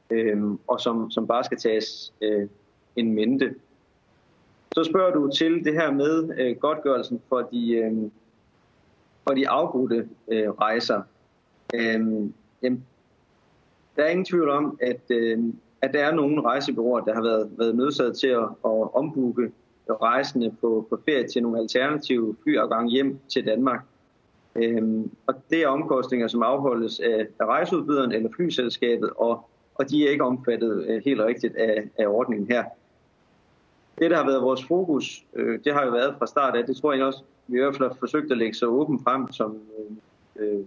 øh, og som, som bare skal tages øh, en mente. Så spørger du til det her med øh, godtgørelsen for de, øh, for de afbrudte øh, rejser. Øh, jamen, der er ingen tvivl om, at, øh, at der er nogle rejsebyråer, der har været, været nødsaget til at, at ombukke rejsende på, på ferie til nogle alternative flyafgang hjem til Danmark. Øhm, og det er omkostninger, som afholdes af, af rejseudbyderen eller flyselskabet, og og de er ikke omfattet øh, helt rigtigt af, af ordningen her. Det, der har været vores fokus, øh, det har jo været fra start af, det tror jeg også, vi i hvert fald har forsøgt at lægge så åbent frem, som, øh, øh,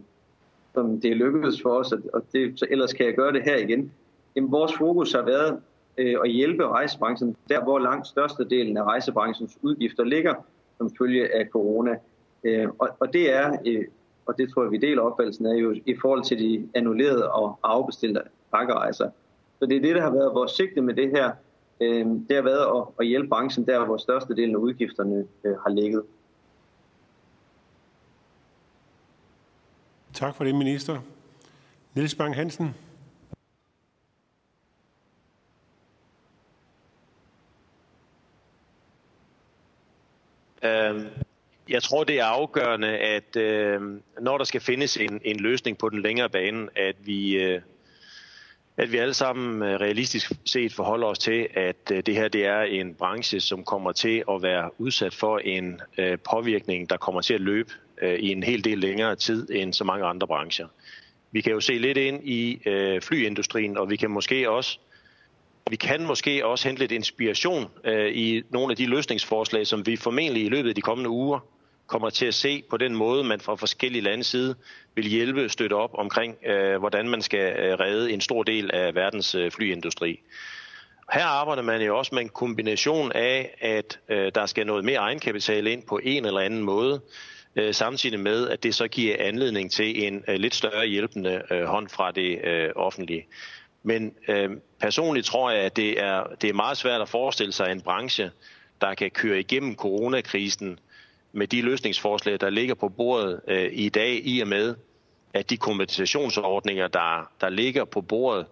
som det er lykkedes for os, og det, så ellers kan jeg gøre det her igen. Jamen, vores fokus har været øh, at hjælpe rejsebranchen der, hvor langt størstedelen af rejsebranchens udgifter ligger, som følge af corona. Øh, og, og det er, øh, og det tror jeg, vi deler opfattelsen af, jo i forhold til de annullerede og afbestilte pakkerejser. Så det er det, der har været vores sigte med det her. Øh, det har været at, at hjælpe branchen der, hvor størstedelen af udgifterne øh, har ligget. Tak for det, minister. Niels Bang Hansen. Øh, jeg tror, det er afgørende, at øh, når der skal findes en, en løsning på den længere bane, at vi, øh, at vi alle sammen øh, realistisk set forholder os til, at øh, det her det er en branche, som kommer til at være udsat for en øh, påvirkning, der kommer til at løbe øh, i en hel del længere tid end så mange andre brancher. Vi kan jo se lidt ind i øh, flyindustrien, og vi kan måske også vi kan måske også hente lidt inspiration øh, i nogle af de løsningsforslag, som vi formentlig i løbet af de kommende uger kommer til at se på den måde, man fra forskellige landes side vil hjælpe støtte op omkring, øh, hvordan man skal øh, redde en stor del af verdens øh, flyindustri. Her arbejder man jo også med en kombination af, at øh, der skal noget mere egenkapital ind på en eller anden måde, øh, samtidig med, at det så giver anledning til en øh, lidt større hjælpende øh, hånd fra det øh, offentlige. Men øh, personligt tror jeg, at det er, det er meget svært at forestille sig en branche, der kan køre igennem coronakrisen med de løsningsforslag, der ligger på bordet øh, i dag, i og med, at de kompensationsordninger, der, der ligger på bordet,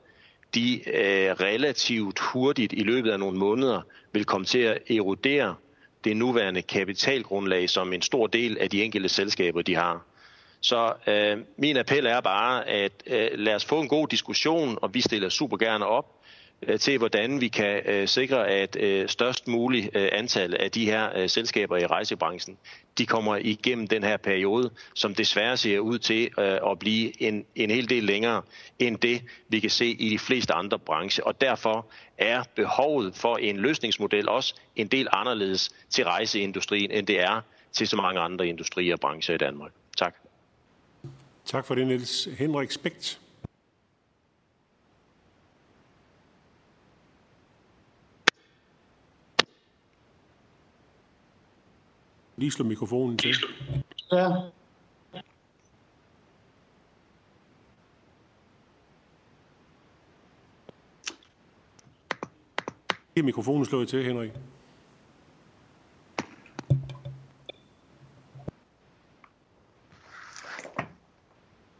de øh, relativt hurtigt i løbet af nogle måneder vil komme til at erodere det nuværende kapitalgrundlag, som en stor del af de enkelte selskaber de har. Så øh, min appel er bare, at øh, lad os få en god diskussion, og vi stiller super gerne op. Øh, til, hvordan vi kan øh, sikre, at øh, størst muligt øh, antal af de her øh, selskaber i rejsebranchen, de kommer igennem den her periode, som desværre ser ud til at blive en, en hel del længere end det, vi kan se i de fleste andre brancher. Og derfor er behovet for en løsningsmodel også en del anderledes til rejseindustrien, end det er til så mange andre industrier og brancher i Danmark. Tak. Tak for det, Niels Henrik Spekt. Lige slå mikrofonen til. Ja. Lige mikrofonen slået til, Henrik.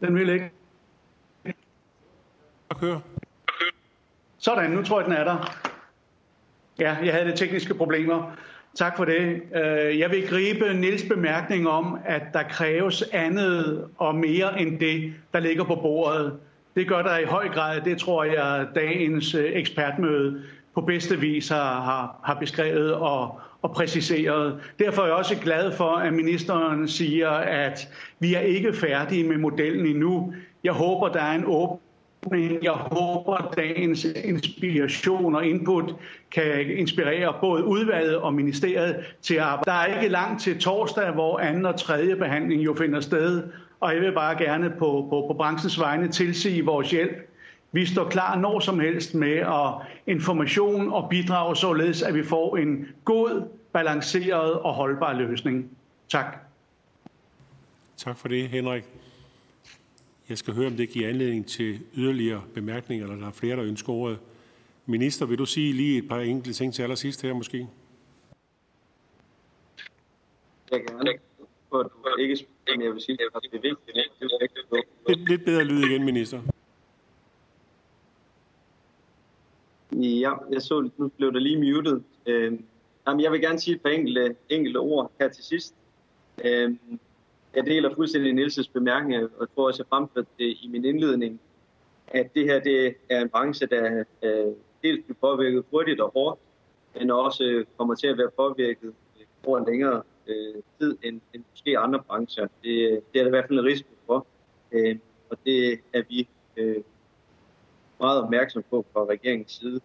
Den vil ikke. Kør. Sådan, nu tror jeg, den er der. Ja, jeg havde de tekniske problemer. Tak for det. Øh, jeg vil gribe Nils bemærkning om, at der kræves andet og mere end det, der ligger på bordet. Det gør der i høj grad. Det tror jeg, dagens øh, ekspertmøde på bedste vis har, har, har beskrevet og, og præciseret. Derfor er jeg også glad for, at ministeren siger, at vi er ikke færdige med modellen endnu. Jeg håber, der er en åben men jeg håber, at dagens inspiration og input kan inspirere både udvalget og ministeriet til at arbejde. Der er ikke langt til torsdag, hvor anden og tredje behandling jo finder sted, og jeg vil bare gerne på, på, på branchens vegne tilsige vores hjælp. Vi står klar når som helst med at information og bidrage således, at vi får en god, balanceret og holdbar løsning. Tak. Tak for det, Henrik. Jeg skal høre, om det giver anledning til yderligere bemærkninger, eller der er flere, der ønsker ordet. Minister, vil du sige lige et par enkelte ting til allersidst her måske? Jeg kan gerne. For du ikke men jeg vil sige, at det er vigtigt. Lidt, lidt bedre lyd igen, minister. Ja, jeg så, nu blev der lige muted. Øh, jamen, jeg vil gerne sige et par enkelte, enkelte ord her til sidst. Øh, jeg deler fuldstændig Nielses bemærkninger, og jeg tror også, jeg fremførte det i min indledning, at det her det er en branche, der øh, dels bliver påvirket hurtigt og hårdt, men også øh, kommer til at være påvirket øh, over en længere øh, tid end, end måske andre brancher. Det, det er der i hvert fald en risiko for, øh, og det er vi øh, meget opmærksom på fra regeringens side.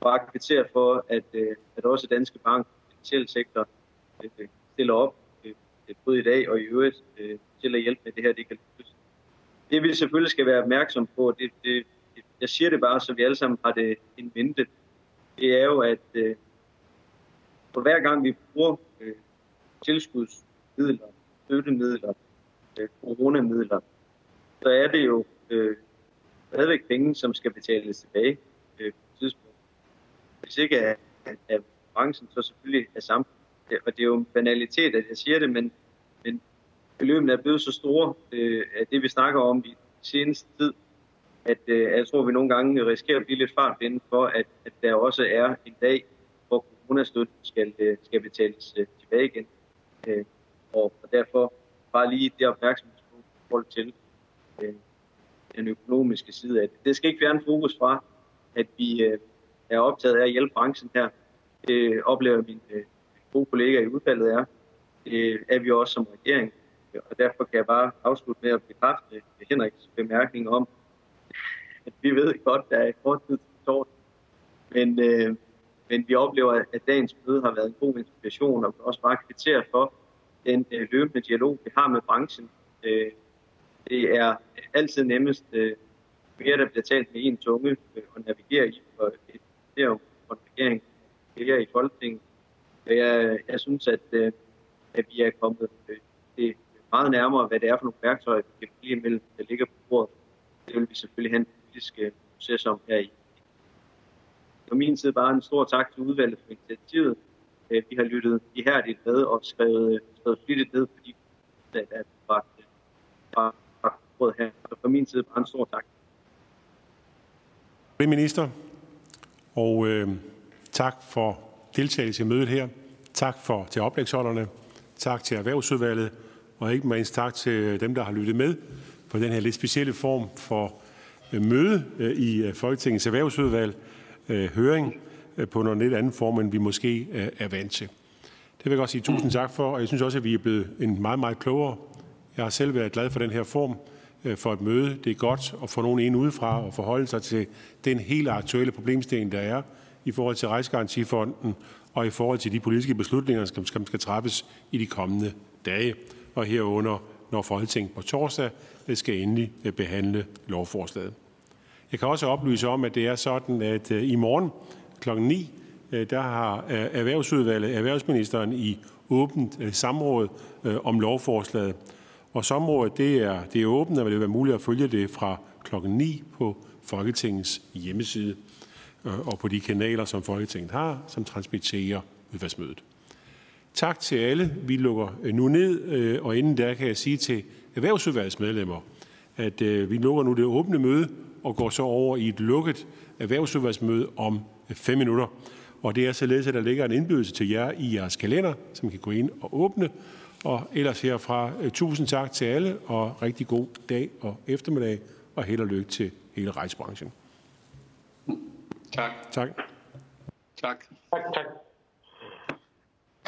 Bare aktiviterer for, at, øh, at også danske bank, finansielle sektor, øh, stiller op Øh, både i dag og i øvrigt øh, til at hjælpe med det her, det kan løses. Det vi selvfølgelig skal være opmærksom på, det, det, jeg siger det bare, så vi alle sammen har det en mente, det er jo, at øh, for hver gang vi bruger øh, tilskudsmidler, støttemidler, øh, coronamidler, så er det jo øh, stadigvæk penge, som skal betales tilbage øh, på et tidspunkt. Hvis ikke af, af branchen, så selvfølgelig er samfundet og det er jo en banalitet, at jeg siger det, men, men beløbene er blevet så store øh, at det, vi snakker om i seneste tid, at øh, jeg tror, vi nogle gange risikerer at blive lidt fartblinde for, at, at der også er en dag, hvor coronastøtten skal, øh, skal betales øh, tilbage igen. Øh, og, og derfor bare lige det opmærksomhedspunkt i til øh, den økonomiske side af det. Det skal ikke fjerne fokus fra, at vi øh, er optaget af at hjælpe branchen her. Det oplever min øh, gode kollegaer i udvalget er. øh, er vi også som regering. Og derfor kan jeg bare afslutte med at bekræfte Henriks bemærkning om, at vi ved godt, der er kort tid til torsdag. Men, øh, men vi oplever, at dagens møde har været en god inspiration, og også bare kvittere for den øh, løbende dialog, vi har med branchen. Øh, det er altid nemmest, øh, mere der bliver talt med en tunge øh, og navigere i for et ministerium og en regering her i Folketinget. Jeg, jeg synes, at, øh, at vi er kommet øh, det meget nærmere, hvad det er for nogle værktøjer, vi kan blive imellem, der ligger på bordet. Det vil vi selvfølgelig have en politisk øh, proces om her i. På min side bare en stor tak til udvalget for initiativet. Øh, vi har lyttet ihærdigt med og skrevet, øh, skrevet flittigt ned fordi de der er bragt, øh, bragt råd her. Så fra min side bare en stor tak. Minister, og øh, tak for deltagelse i mødet her. Tak for, til oplægsholderne. Tak til Erhvervsudvalget, og ikke mindst tak til øh, dem, der har lyttet med for den her lidt specielle form for øh, møde øh, i Folketingets Erhvervsudvalg, høring på noget lidt anden form, end vi måske er vant til. Det vil jeg godt sige tusind tak for, og jeg synes også, at vi er blevet en meget, meget klogere. Jeg har selv været glad for den her form for et møde. Det er godt at få nogen ind udefra og forholde sig til den helt aktuelle problemstilling, der er i forhold til Rejsegarantifonden og i forhold til de politiske beslutninger, som skal, skal træffes i de kommende dage, og herunder, når Folketinget på torsdag øh, skal endelig øh, behandle lovforslaget. Jeg kan også oplyse om, at det er sådan, at øh, i morgen kl. 9, der har Erhvervsudvalget, Erhvervsministeren i åbent samråd om lovforslaget. Og samrådet det er, det er åbent, og det vil være muligt at følge det fra kl. 9 på Folketingets hjemmeside Øh, og på de kanaler, som Folketinget har, som transmitterer udvalgsmødet. Tak til alle. Vi lukker øh, nu ned, øh, og inden der kan jeg sige til erhvervsudvalgets medlemmer, at vi lukker nu det åbne møde og går så over i et lukket erhvervsudvalgsmøde om fem minutter. Og det er således, at der ligger en indbydelse til jer i jeres kalender, som kan gå ind og åbne. Og ellers herfra tusind tak til alle, og rigtig god dag og eftermiddag, og held og lykke til hele rejsebranchen. Tak. Tak. Tak. Tak, tak.